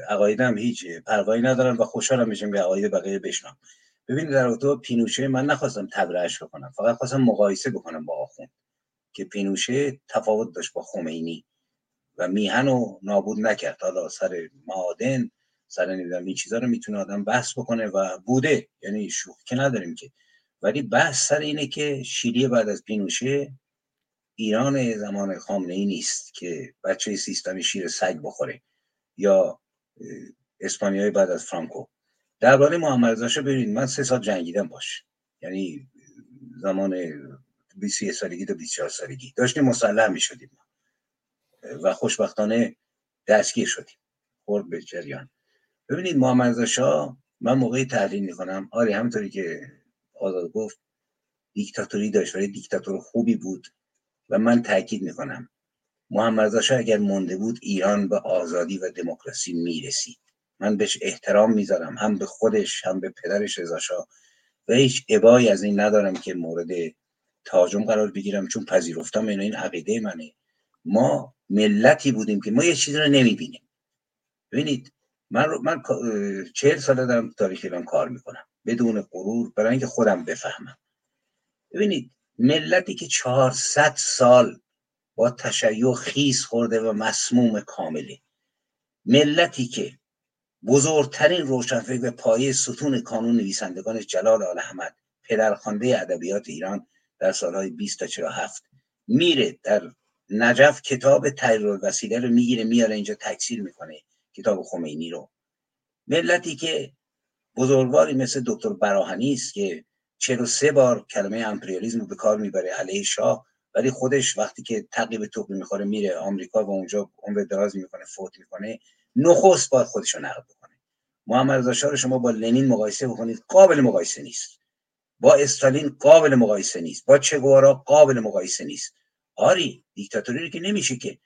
عقایدم هیچ پروایی ندارم و خوشحالم میشم به عقاید بقیه بشنم ببینید در اتو پینوشه من نخواستم تبرئهش بکنم فقط خواستم مقایسه بکنم با آخوند که پینوشه تفاوت داشت با خمینی. و میهن رو نابود نکرد. حالا سر معادن سر نمی‌دونم این چیزا رو می‌تونه آدم بحث بکنه و بوده. یعنی شوخی که نداریم که. ولی بحث سر اینه که شیلی بعد از پینوشه ایران زمان خامنه ای نیست که بچه سیستمی شیر سگ بخوره. یا اسپانیایی بعد از فرانکو. درباره محمد رضا ببینید. من سه سال جنگیدم باش. یعنی زمان 20 سالگی تا 24 سالگی. داشتیم مسلح می شدیم و خوشبختانه دستگیر شدیم. خورد به جریان. ببینید محمد شاه من موقعی تحلیل می‌کنم. آره همونطوری که آزاد گفت دیکتاتوری داشت ولی دیکتاتور خوبی بود و من تاکید می‌کنم. محمد شاه اگر مونده بود ایران به آزادی و دموکراسی می‌رسید. من بهش احترام می‌ذارم هم به خودش هم به پدرش رضا و هیچ ابایی از این ندارم که مورد تاجم قرار بگیرم چون پذیرفتم این این عقیده منه. ما ملتی بودیم که ما یه چیزی رو نمی‌بینیم. ببینید من من چهل ساله دارم تاریخ ایران کار می‌کنم. بدون غرور برای اینکه خودم بفهمم. ببینید ملتی که چهارصد سال با تشیع خیز خورده و مسموم کامله ملتی که بزرگترین روشنفکر و پایه ستون کانون نویسندگان جلال آل احمد پدرخوانده ادبیات ایران در سالهای 20 تا 47 میره در نجف کتاب تحریر وسیله رو می‌گیره میاره اینجا تکثیر می‌کنه کتاب خمینی رو. ملتی که بزرگواری مثل دکتر براهنی است که سه بار کلمه امپریالیزم رو به کار می‌بره علیه شاه ولی خودش وقتی که تقیب توپ می‌خوره میره آمریکا و اونجا عمر دراز می‌کنه فوت می‌کنه نخست باید خودش رو نقد بکنه. محمد رضا رو شما با لنین مقایسه بکنید قابل مقایسه نیست. با استالین قابل مقایسه نیست. با چگوارا قابل مقایسه نیست. آری دیکتاتوری که نمیشه که.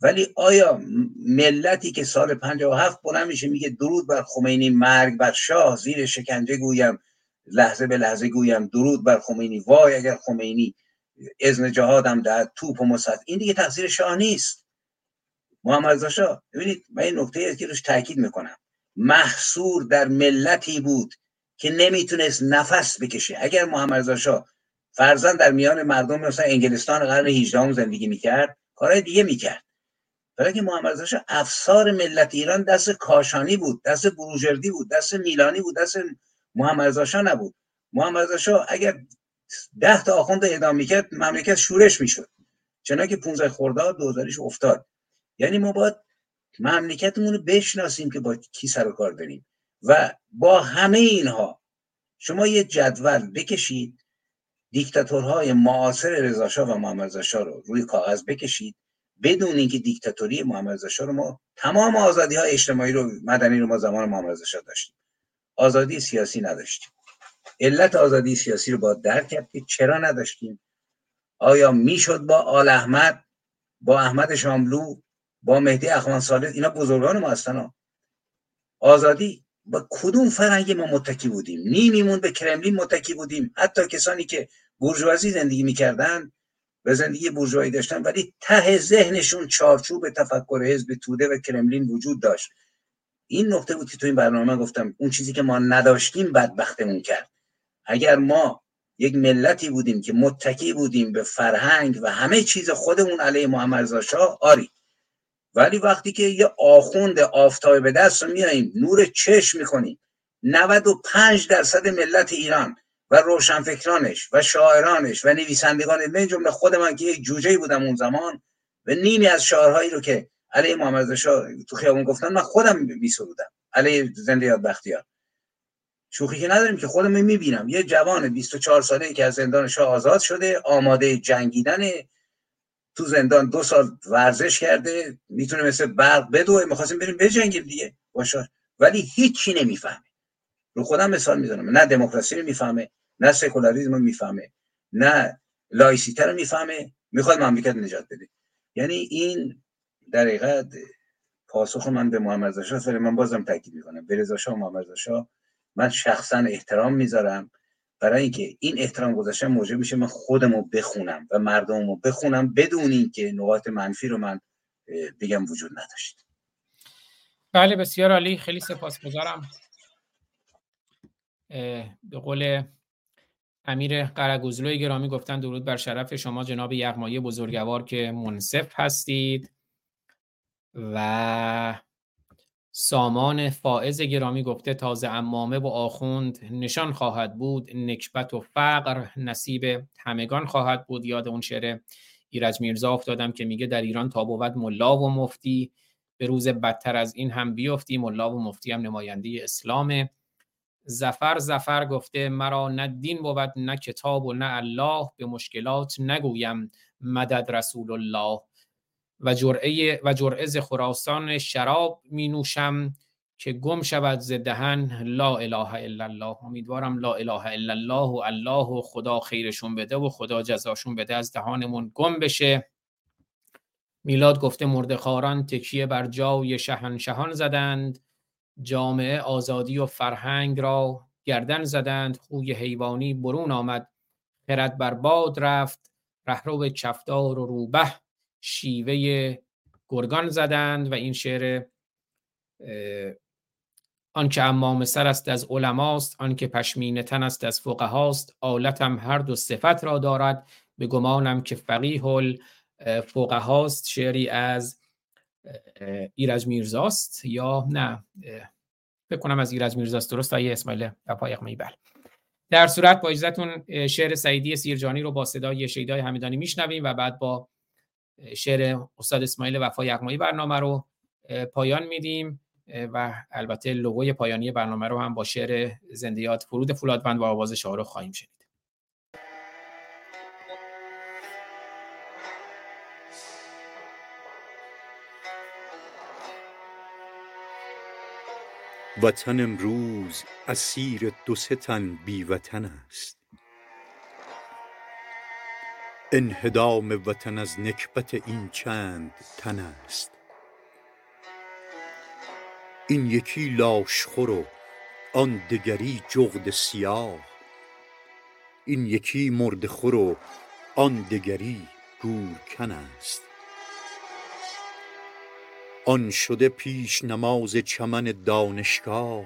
ولی آیا ملتی که سال 57 بلند میشه میگه درود بر خمینی مرگ بر شاه زیر شکنجه گویم لحظه به لحظه گویم درود بر خمینی. وای اگر خمینی اذن جهادم در توپ و مصد این دیگه تقصیر شاه نیست. محمد رضا شاه ببینید من این نکته که روش تاکید می‌کنم. محصور در ملتی بود که نمی‌تونست نفس بکشه. اگر محمد رضا شاه فرزن در میان مردم مثلا انگلستان قرن 18 زندگی می‌کرد کارهای دیگه می‌کرد. برای که محمد رضا افسار ملت ایران دست کاشانی بود دست بروجردی بود دست میلانی بود دست محمد رضا نبود. محمد رضا اگر ده تا آخوند اعدام می‌کرد مملکت شورش می‌شد. چنانکه 15 خرداد دوزاریش افتاد. یعنی ما باید مملکتمون رو بشناسیم که با کی سر و کار داریم. و با همه اینها شما یه جدول بکشید دیکتاتورهای معاصر رضاشاه و محمد رضا رو روی کاغذ بکشید. بدون اینکه دیکتاتوری محمد رضا رو ما تمام آزادی های اجتماعی رو مدنی رو ما زمان محمد رضا داشتیم. آزادی سیاسی نداشتیم. علت آزادی سیاسی رو با درک کرد که چرا نداشتیم؟ آیا می‌شد با آل احمد با احمد شاملو با مهدی اخوان صالح؟ اینا بزرگان ما هستن آزادی با کدوم فرهنگ ما متکی بودیم؟ نیمیمون به کرملین متکی بودیم. حتی کسانی که بورژوازی زندگی می‌کردن و زندگی بورژوایی داشتن ولی ته ذهنشون چارچوب تفکر حزب توده و کرملین وجود داشت. این نقطه بود که تو این برنامه گفتم اون چیزی که ما نداشتیم بدبختمون کرد. اگر ما یک ملتی بودیم که متکی بودیم به فرهنگ و همه چیز خودمون علیه محمد رضا آری. ولی وقتی که یه آخوند آفتابه به دست رو میاییم نور چشم می‌کنیم 95 درصد ملت ایران و روشنفکرانش و شاعرانش و نویسندگان به جمله خود من که یک جوجه بودم اون زمان و نیمی از شعرهایی رو که علیه محمد شاه تو خیابون گفتن من خودم میسرودم. علیه زنده یاد بختیار. شوخی که نداریم که خودم می‌بینم. یه جوان 24 ساله که از زندان شاه آزاد شده آماده جنگیدن تو زندان دو سال ورزش کرده می‌تونه مثل برق بدوه. می‌خواستیم بریم بجنگیم دیگه. باشه ولی هیچی نمی‌فهمه رو خودم مثال می‌زنم. نه دموکراسی رو می‌فهمه نه سکولاریسم رو می‌فهمه نه لایسیته رو می‌فهمه می‌خواد مملکت نجات بده. یعنی این در حقیقت پاسخ من به محمد رضا ولی من بازم تاکید می‌کنم. به رضا شاه محمد رضا من شخصا احترام می‌ذارم. برای اینکه این احترام گذاشتن موجب میشه من خودمو بخونم و مردمو بخونم بدون اینکه نقاط منفی رو من بگم وجود نداشت. بله بسیار عالی. خیلی سپاسگزارم. به قول امیر قرگوزلوی گرامی گفتن درود بر شرف شما جناب یغمایی بزرگوار که منصف هستید و سامان فائز گرامی گفته تازه امامه و آخوند نشان خواهد بود نکبت و فقر نصیب همگان خواهد بود. یاد اون شعر ایرج میرزا افتادم که میگه در ایران تا بود ملا و مفتی به روز بدتر از این هم بیفتی. ملا و مفتی هم نماینده اسلامه. زفر زفر گفته مرا نه دین بود نه کتاب و نه الله به مشکلات نگویم مدد رسول الله. و جرعه و جرعه خراسان شراب می نوشم که گم شود ز دهن لا اله الا الله. امیدوارم لا اله الا الله و الله و خدا خیرشون بده و خدا جزاشون بده از دهانمون گم بشه. میلاد گفته مردخاران تکیه بر جای شهنشهان زدند. جامعه آزادی و فرهنگ را گردن زدند خوی حیوانی برون آمد. خرد بر باد رفت رهرو چفدار و روبه شیوه گرگان زدند و این شعر آنکه امام سر است از علماست آنکه پشمینه تن است از فقهاست آلتم هر دو صفت را دارد. به گمانم که فقیه الفقهاست شعری از ایرج میرزاست یا نه؟ فکر کنم از ایرج میرزاست درست. آیه اسماعیل پایق میبل. در صورت با اجازهتون شعر سعیدی سیرجانی رو با صدای شیدای حمیدانی میشنویم و بعد با شعر استاد اسماعیل وفا یغمایی برنامه رو پایان میدیم. و البته لوگوی پایانی برنامه رو هم با شعر زندیات فرود فولادوند و آواز شاه رو خواهیم شنید. وطن امروز اسیر دو سه تن بی وطن است. انهدام وطن از نکبت این چند تن است. این یکی لاشخور و آن دگری جغد سیاه. این یکی مرده خور و آن دگری گورکن است. آن شده پیش نماز چمن دانشگاه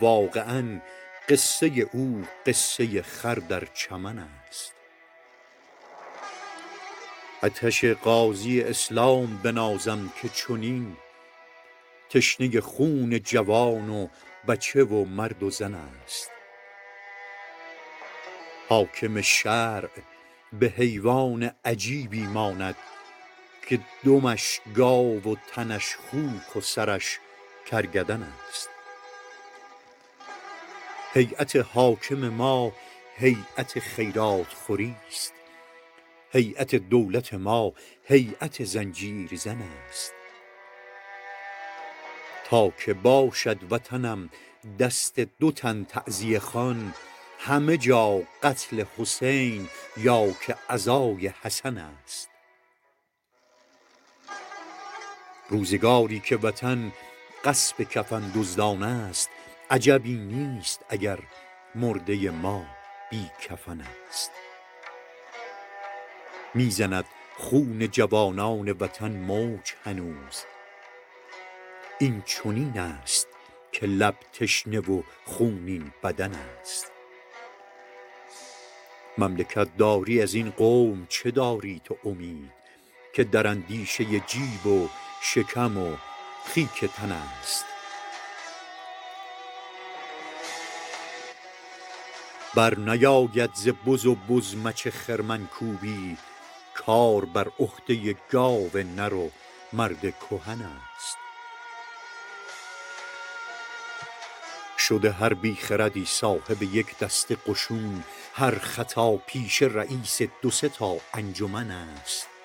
واقعا قصه او قصه خر در چمن است. آتش غازی اسلام بنازم که چنین تشنه خون جوان و بچه و مرد و زن است. حاکم شرع به حیوان عجیبی ماند که دمش گاو و تنش خوک و سرش کرگدن است. هیئت حاکم ما هیئت خیرات خوری است. هیئت دولت ما هیئت زنجیر زن است. تا که باشد وطنم دست دو تن تعزیه خوان همه جا قتل حسین یا که عزای حسن است. روزگاری که وطن قصب کفن دزدان است عجبی نیست اگر مرده ما بی کفن است. می‌زند خون جوانان وطن موج هنوز. این چنین است که لب تشنه و خونین بدن است. مملکت داری از این قوم چه داری تو امید که در اندیشه جیب و شکم و خیک تن است. بر نیاید ز بز و بزمچ خرمن کار بر عهده گاو نر و مرد کهن است. شده هر بیخردی صاحب یک دسته قشون هر خطا پیش رئیس دو سه تا انجمن است.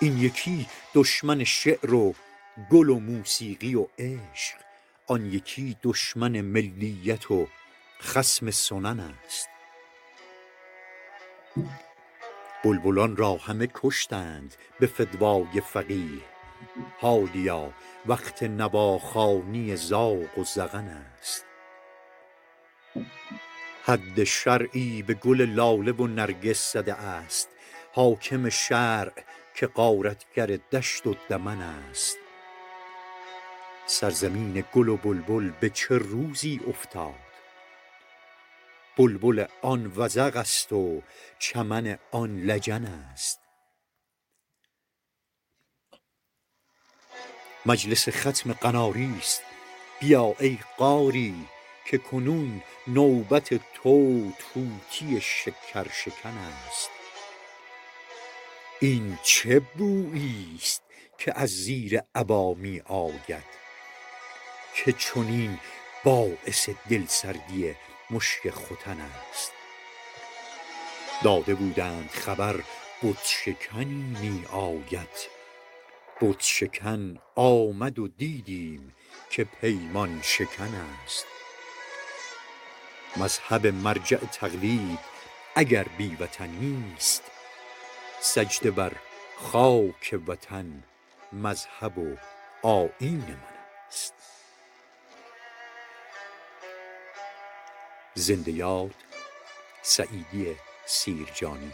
این یکی دشمن شعر و گل و موسیقی و عشق آن یکی دشمن ملیت و خصم سنن است. بلبلان را همه کشتند به فدوای فقیه. حالیا وقت نواخوانی زاغ و زغن است. حد شرعی به گل لاله و نرگس زده است. حاکم شرع که غارتگر دشت و دمن است. سرزمین گل و بلبل به چه روزی افتاد؟ بلبل آن وزغ است و چمن آن لجن است. مجلس ختم قناری است. بیا ای قاری که کنون نوبت تو طوطی شکرشکن است. این چه بویی است که از زیر عبا می آید؟ که چنین باعث دلسردی مشک ختن است؟ داده بودند خبر بت شکنی می آید. بت شکن آمد و دیدیم که پیمان شکن است. مذهب مرجع تقلید اگر بی وطنی است سجده بر خاک وطن مذهب و آیین من است. زنده یاد سعیدی سیرجانی.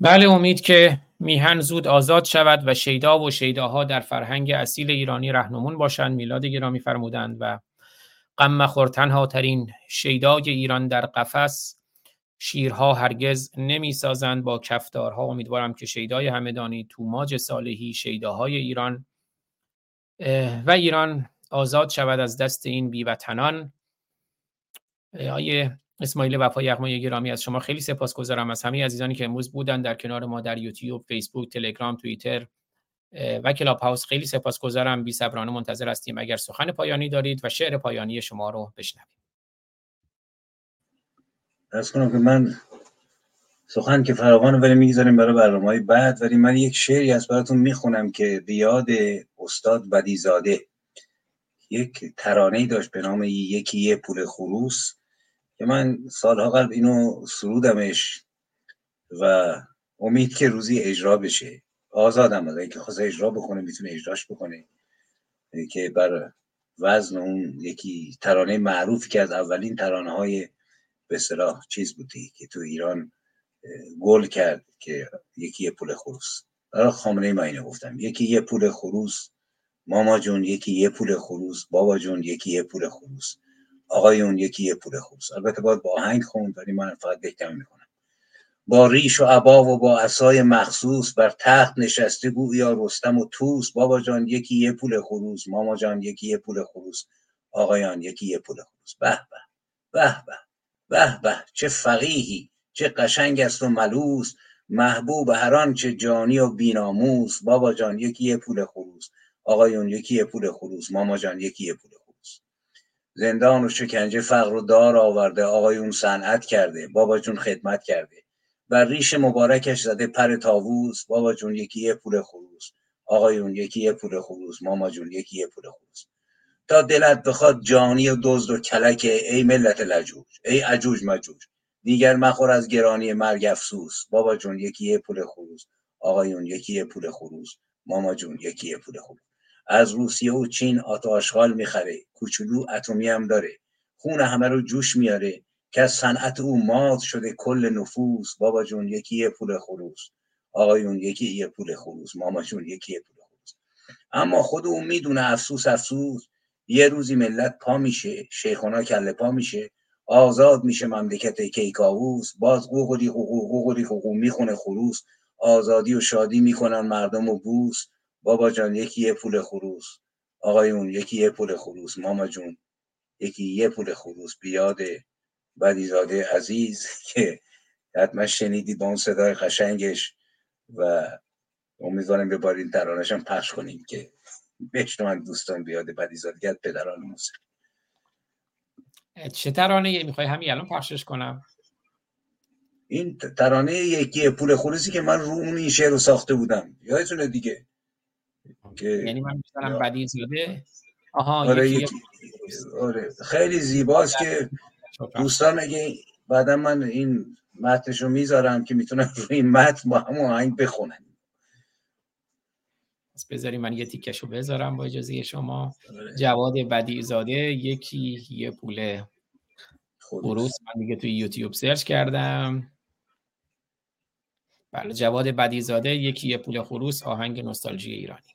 بله امید که میهن زود آزاد شود و شیدا و شیداها در فرهنگ اصیل ایرانی رهنمون باشند. میلاد گرامی فرمودند و غم مخور تنها ترین شیدای ایران در قفس شیرها هرگز نمی سازند با کفدارها امیدوارم که شیدای همدانی توماج صالحی شیداهای ایران و ایران آزاد شود از دست این بیوطنان. آیه اسماعیل وفا یغمای گرامی از شما. خیلی سپاسگزارم از همه عزیزانی که امروز بودن در کنار ما در یوتیوب، فیسبوک، تلگرام، توییتر و کلاب هاوس خیلی سپاسگزارم. بی صبرانه منتظر هستیم اگر سخن پایانی دارید و شعر پایانی شما رو بشنویم. از کنم که من سخن که فراوان ولی می‌گذاریم برای برنامه بعد ولی من یک شعری از براتون می‌خونم که بیاد استاد بدیزاده. یک ترانه داشت به نام یکی یه پول خروس. که من سالها قبل اینو سرودمش و امید که روزی اجرا بشه. آزادم از که خواست اجرا بکنه می‌تونه اجراش بکنه. که بر وزن اون یکی ترانه معروفی که از اولین ترانه های به صلاح چیز بودی که تو ایران گل کرد که یکی یه پول خروس. برای خامنه ما اینو گفتم. یکی یه پول خروس ماما جون یکی یه پول خروس بابا جون یکی یه پول خروس. آقایون یکی یه پول خوبست البته باید با آهنگ خوند ولی من فقط بهتر می‌کنم. با ریش و عبا و با عصای مخصوص بر تخت نشسته یا رستم و توس بابا جان یکی یه پول خروس. ماما جان یکی یه پول خروس. آقایان یکی یه پول خروس. به به به به به به. چه فقیهی چه قشنگ است و ملوس. محبوب هران چه جانی و بیناموس. بابا جان یکی یه پول خروس. آقایون یکی یه پول خروس. ماما جان یکی یه پول زندان و شکنجه فقر و دار آورده آقایون صنعت کرده بابا جون خدمت کرده. بر ریش مبارکش زده پر تاووس بابا جون یکی یه پول خروس. آقایون یکی یه پول خروس ماما جون یکی یه پول خروس. تا دلت بخواد جانی و دزد و کلکه ای ملت لجوج ای عجوج مجوج. دیگر مخور از گرانی مرگ افسوس. بابا جون یکی یه پول خروس آقایون یکی یه پول خروس ماما جون یکی یه پول خروس. از روسیه و چین آتو آشغال می‌خره. کوچولو اتمی هم داره. خون همه رو جوش میاره که از صنعت او مات شده. کل نفوس. بابا جون یکی یه پول خروس. آقایون یکی یه پول خروس. ماما جون یکی یه پول خروس. اما خود اون می‌دونه افسوس افسوس. یه روزی ملت پا میشه. شیخونا کله پا میشه. آزاد میشه مملکت کیکاووس. باز قوقلی حقوق قوقلی حقوق می‌خونه خروس. آزادی و شادی می‌کنن مردم و بوس. بابا جان یکی یه پول خروس. آقایون یکی یه پول خروس. ماما جون یکی یه پول خروس. بیاده بدیزاده عزیز که حتما شنیدید با اون صدای قشنگش و امیدوارم به بار این ترانش هم پخش کنیم که بشنون دوستان بیاده بدیزادگرد پدران موسیقی چه ترانه می‌خوای؟ همین الان پخشش کنم. این ترانه یکی پول خروسی که من رو اون این شعر رو ساخته بودم. یادتونه دیگه؟ یعنی من می‌تونم بدی زاده آها آره, یکی... آره. خیلی زیباست که دوستان اگه بعدا من این متنش رو می‌ذارم که می‌تونم روی این متن با همون آهنگ بخونن. پس بذاریم من یه تیکشو بذارم با اجازه شما. جواد بدی زاده یکی یه پول خروس. من دیگه توی یوتیوب سرچ کردم. بله جواد بدی زاده یکی یه پول خروس آهنگ نوستالژی ایرانی.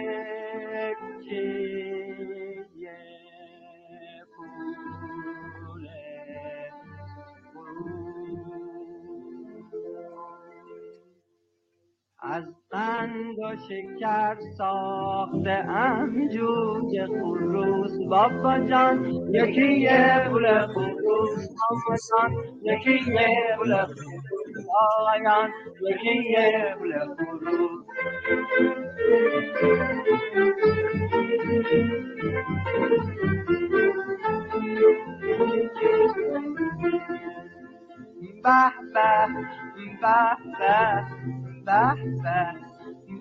شکر ساخته ام جوج خروس. بابا جان یکی یه پول خروس. بابا جان یکی یه پول خروس. آقایان یکی یه پول خروس. به به به به. به به.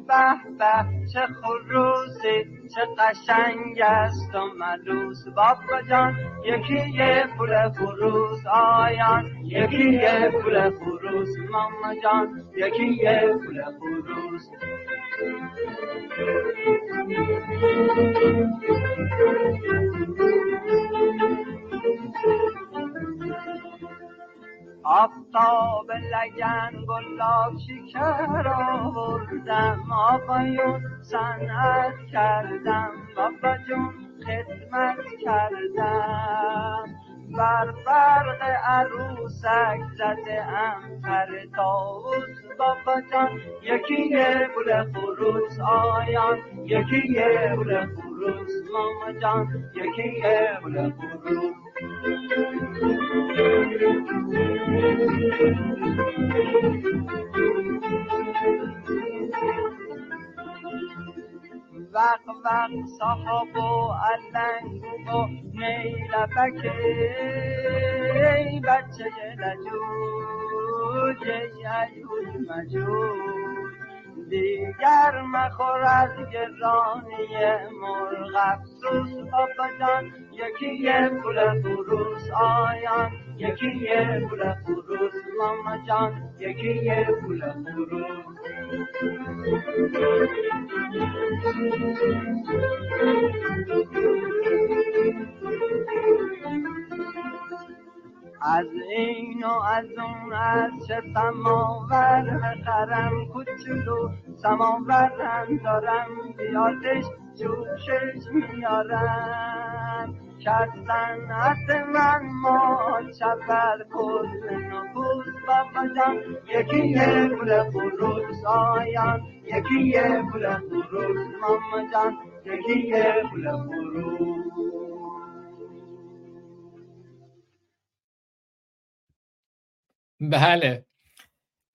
به به. چه خروسی چه قشنگ است و ملوس بابا جان یکی یه پول فروس آیان یکی یه پول فروس ماما جان یکی یه پول فروس آفتاب لگن گلاب شکر آوردم. آقایون صنعت کردم. بابا جون. خدمت کردم. بر فرق عروسک زده ام پر تاوز بابا جان. یکی یه بول خروس آیان یکی یه بول خروس ماما جان. یکی یه بول خروس. وق وق صاحب و علنگ و نیلبک ای بچه لجوج ای ایوز مجوج. دیگر مخور از گرانی مرغ افسوس. بابا جان یکی یه پول فروس آیان یکی یه پول فروس ماما جان یکی یه پول فروس از این و از اون از چه سماور بخرم کوچولو. سماورم دارم بیادش جوشش میارم. کرد صنعت من ما چپر کل نفوس بابا جان یکی یه پول فروس آیان یکی یه پول فروس ماما جان. یکی یه پول فروس بله.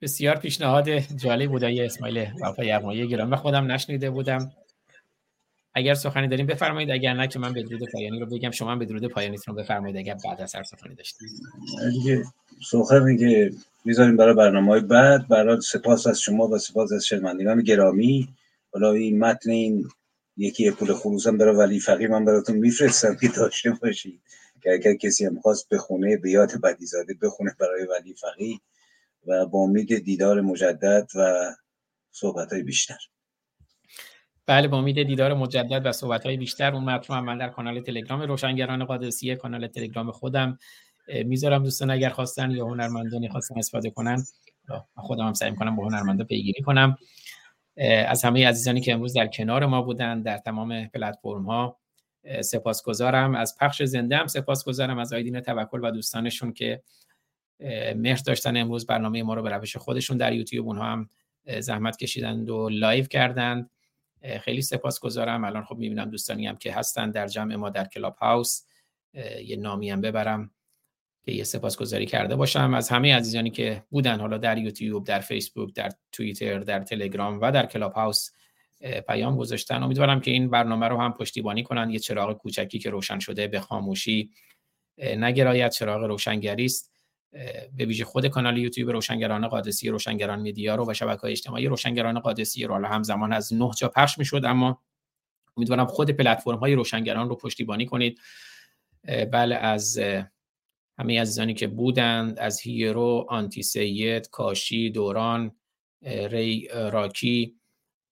بسیار پیشنهاد جالب بود. ای اسماعیل وفا یغمایی گرام و خودم نشنیده بودم. اگر سخنی داریم بفرمایید. اگر نه که من بدرود پایانی رو بگم. شما بدرود پایانیتون رو بفرمایید اگر بعد از هر سخنی داشتید. دیگه سخنی که می‌ذاریم برای برنامه های بعد. برای سپاس از شما و سپاس از شنوندگان گرامی. حالا این متن این یکی پول خروسم برای ولی فقیر من براتون میفرستم که داشته باشید. که اگر کسی هم خواست به یاد بدیزاده بخونه برای ولی فقی و با امید دیدار مجدد و صحبت های بیشتر. بله با امید دیدار مجدد و صحبت های بیشتر اون مطلب من در کانال تلگرام روشنگران قادسیه کانال تلگرام خودم می‌ذارم دوستان اگر خواستن یا هنرمندانی خواستن استفاده کنن خودم هم سعی می‌کنم با هنرمندا پیگیری کنم. از همه عزیزانی که امروز در کنار ما بودن در تمام پلتفرم ها سپاسگزارم. از پخش زنده هم سپاسگزارم از آیدین توکل و دوستانشون که مهر داشتن امروز برنامه ما رو به روش خودشون در یوتیوب اونها هم زحمت کشیدند و live کردند. خیلی سپاسگزارم. الان خب می‌بینم دوستانی هم که هستن در جمع ما در Clubhouse. یه نامی هم ببرم که یه سپاسگزاری کرده باشم. از همه عزیزانی که بودن حالا در یوتیوب در فیسبوک در توییتر در تلگرام و در Clubhouse پیام گذاشتن. امیدوارم که این برنامه رو هم پشتیبانی کنن. یه چراغ کوچکی که روشن شده به خاموشی نگرایت چراغ روشنگری است. به ویژه خود کانال یوتیوب روشنگران قادسی روشنگران میدیا رو و شبکه های اجتماعی روشنگران قادسی رو. حالا همزمان از نه جا پخش می‌شد اما امیدوارم خود پلتفرم های روشنگران رو پشتیبانی کنید. بله از همه عزیزانی که بودند از هیرو آنتی سید کاشی دوران ری راکی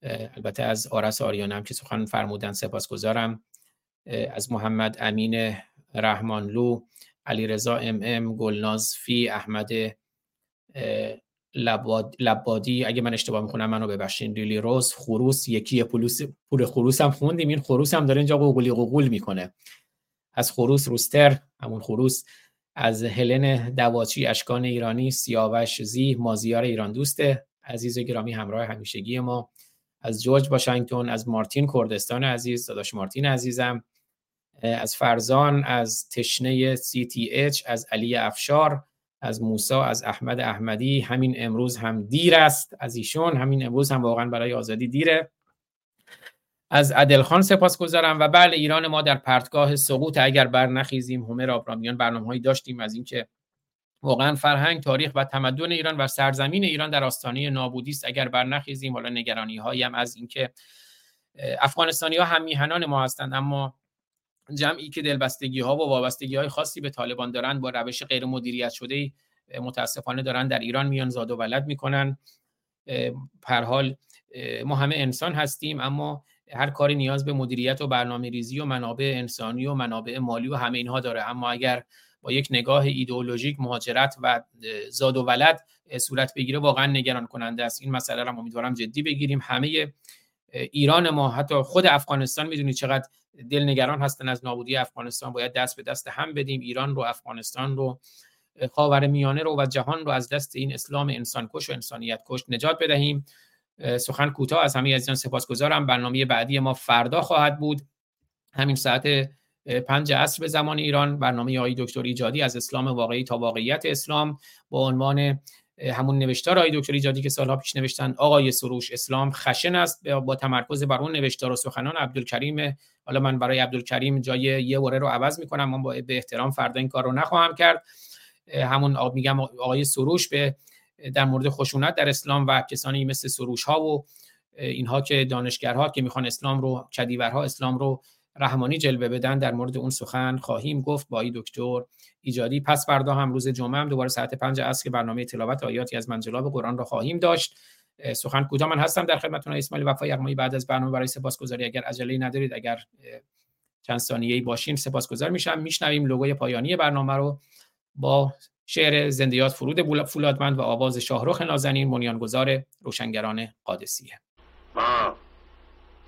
البته از آرس آریانم که سخن فرمودن سپاسگزارم. از محمد امین رحمانلو علی رضا ام ام گلناز فی احمد لبادی. اگه من اشتباه می‌کنم منو ببخشین. لیلی روز خروس یکی پولوس پور خروس هم خوندیم. این خروس هم داره اینجا قوقلی قوقول می‌کنه. از خروس روستر همون خروس. از هلن دواچی اشکان ایرانی سیاوش زی مازیار ایران دوسته. عزیز و گرامی همراه همیشگی ما. از جورج واشنگتن از مارتین کردستان عزیز داداش مارتین عزیزم از فرزان از تشنه CTH از علی افشار از موسا از احمد احمدی همین امروز هم دیر است از ایشون همین امروز هم واقعا برای آزادی دیره. از عدلخان سپاس گذارم و بله ایران ما در پرتگاه سقوط اگر بر نخیزیم همر آبرامیان برنامه هایی داشتیم از اینکه واقعا فرهنگ تاریخ و تمدن ایران و سرزمین ایران در آستانه نابودی است. اگر بر نخیزیم حالا نگرانی هایی هم از اینکه افغانستانی ها هم میهنان ما هستند اما جمعی که دلبستگی ها و وابستگی های خاصی به طالبان دارند با روش غیر مدیریت شده متاسفانه دارن در ایران میان زاد و ولد می‌کنن. پر حال ما همه انسان هستیم اما هر کاری نیاز به مدیریت و برنامه ریزی و منابع انسانی و منابع مالی و همه اینها داره. اما اگر با یک نگاه ایدئولوژیک مهاجرت و زاد و ولد صورت بگیره واقعا نگران کننده است. این مسئله را امیدوارم جدی بگیریم. همه ایران ما حتی خود افغانستان می‌دونید چقدر دل نگران هستن از نابودی افغانستان. باید دست به دست هم بدیم. ایران رو افغانستان رو خاور میانه رو و جهان رو از دست این اسلام انسان کش و انسانیت کش نجات بدهیم. سخن کوتاه از همه عزیزان سپاسگزارم. برنامه بعدی ما فردا خواهد بود. همین ساعت پنج عصر به زمان ایران برنامه آقای دکتر ایجادی از اسلام واقعی تا واقعیت اسلام با عنوان همون نوشتار آقای دکتر ایجادی که سالها پیش نوشتن آقای سروش اسلام خشن است با تمرکز بر اون نوشتار و سخنان عبدالکریم. حالا من برای عبدالکریم جای یه وره رو عوض می‌کنم من با به احترام فردا این کار رو نخواهم کرد. همون میگم آقای سروش به در مورد خشونت در اسلام و کسانی مثل سروش ها و اینها که دانشگرها که می‌خوان اسلام رو کدیورها اسلام رو رحمانی جلوه بدن در مورد اون سخن خواهیم گفت با ای دکتر ایجادی. پس فردا هم روز جمعه هم دوباره ساعت پنج عصر که برنامه تلاوت آیاتی از منجلاب قرآن را خواهیم داشت. سخن کوتاه من هستم در خدمتتون اسماعیل وفای ارمایی بعد از برنامه برای سپاسگزاری اگر عجله ندارید اگر چند ثانیه‌ای باشین سپاسگزار میشم. میشنویم لوگوی پایانی برنامه رو با شعر زندیات فرود فولادمند و آواز شاهرخ نازنین بنیانگذار روشنگران قادسیه.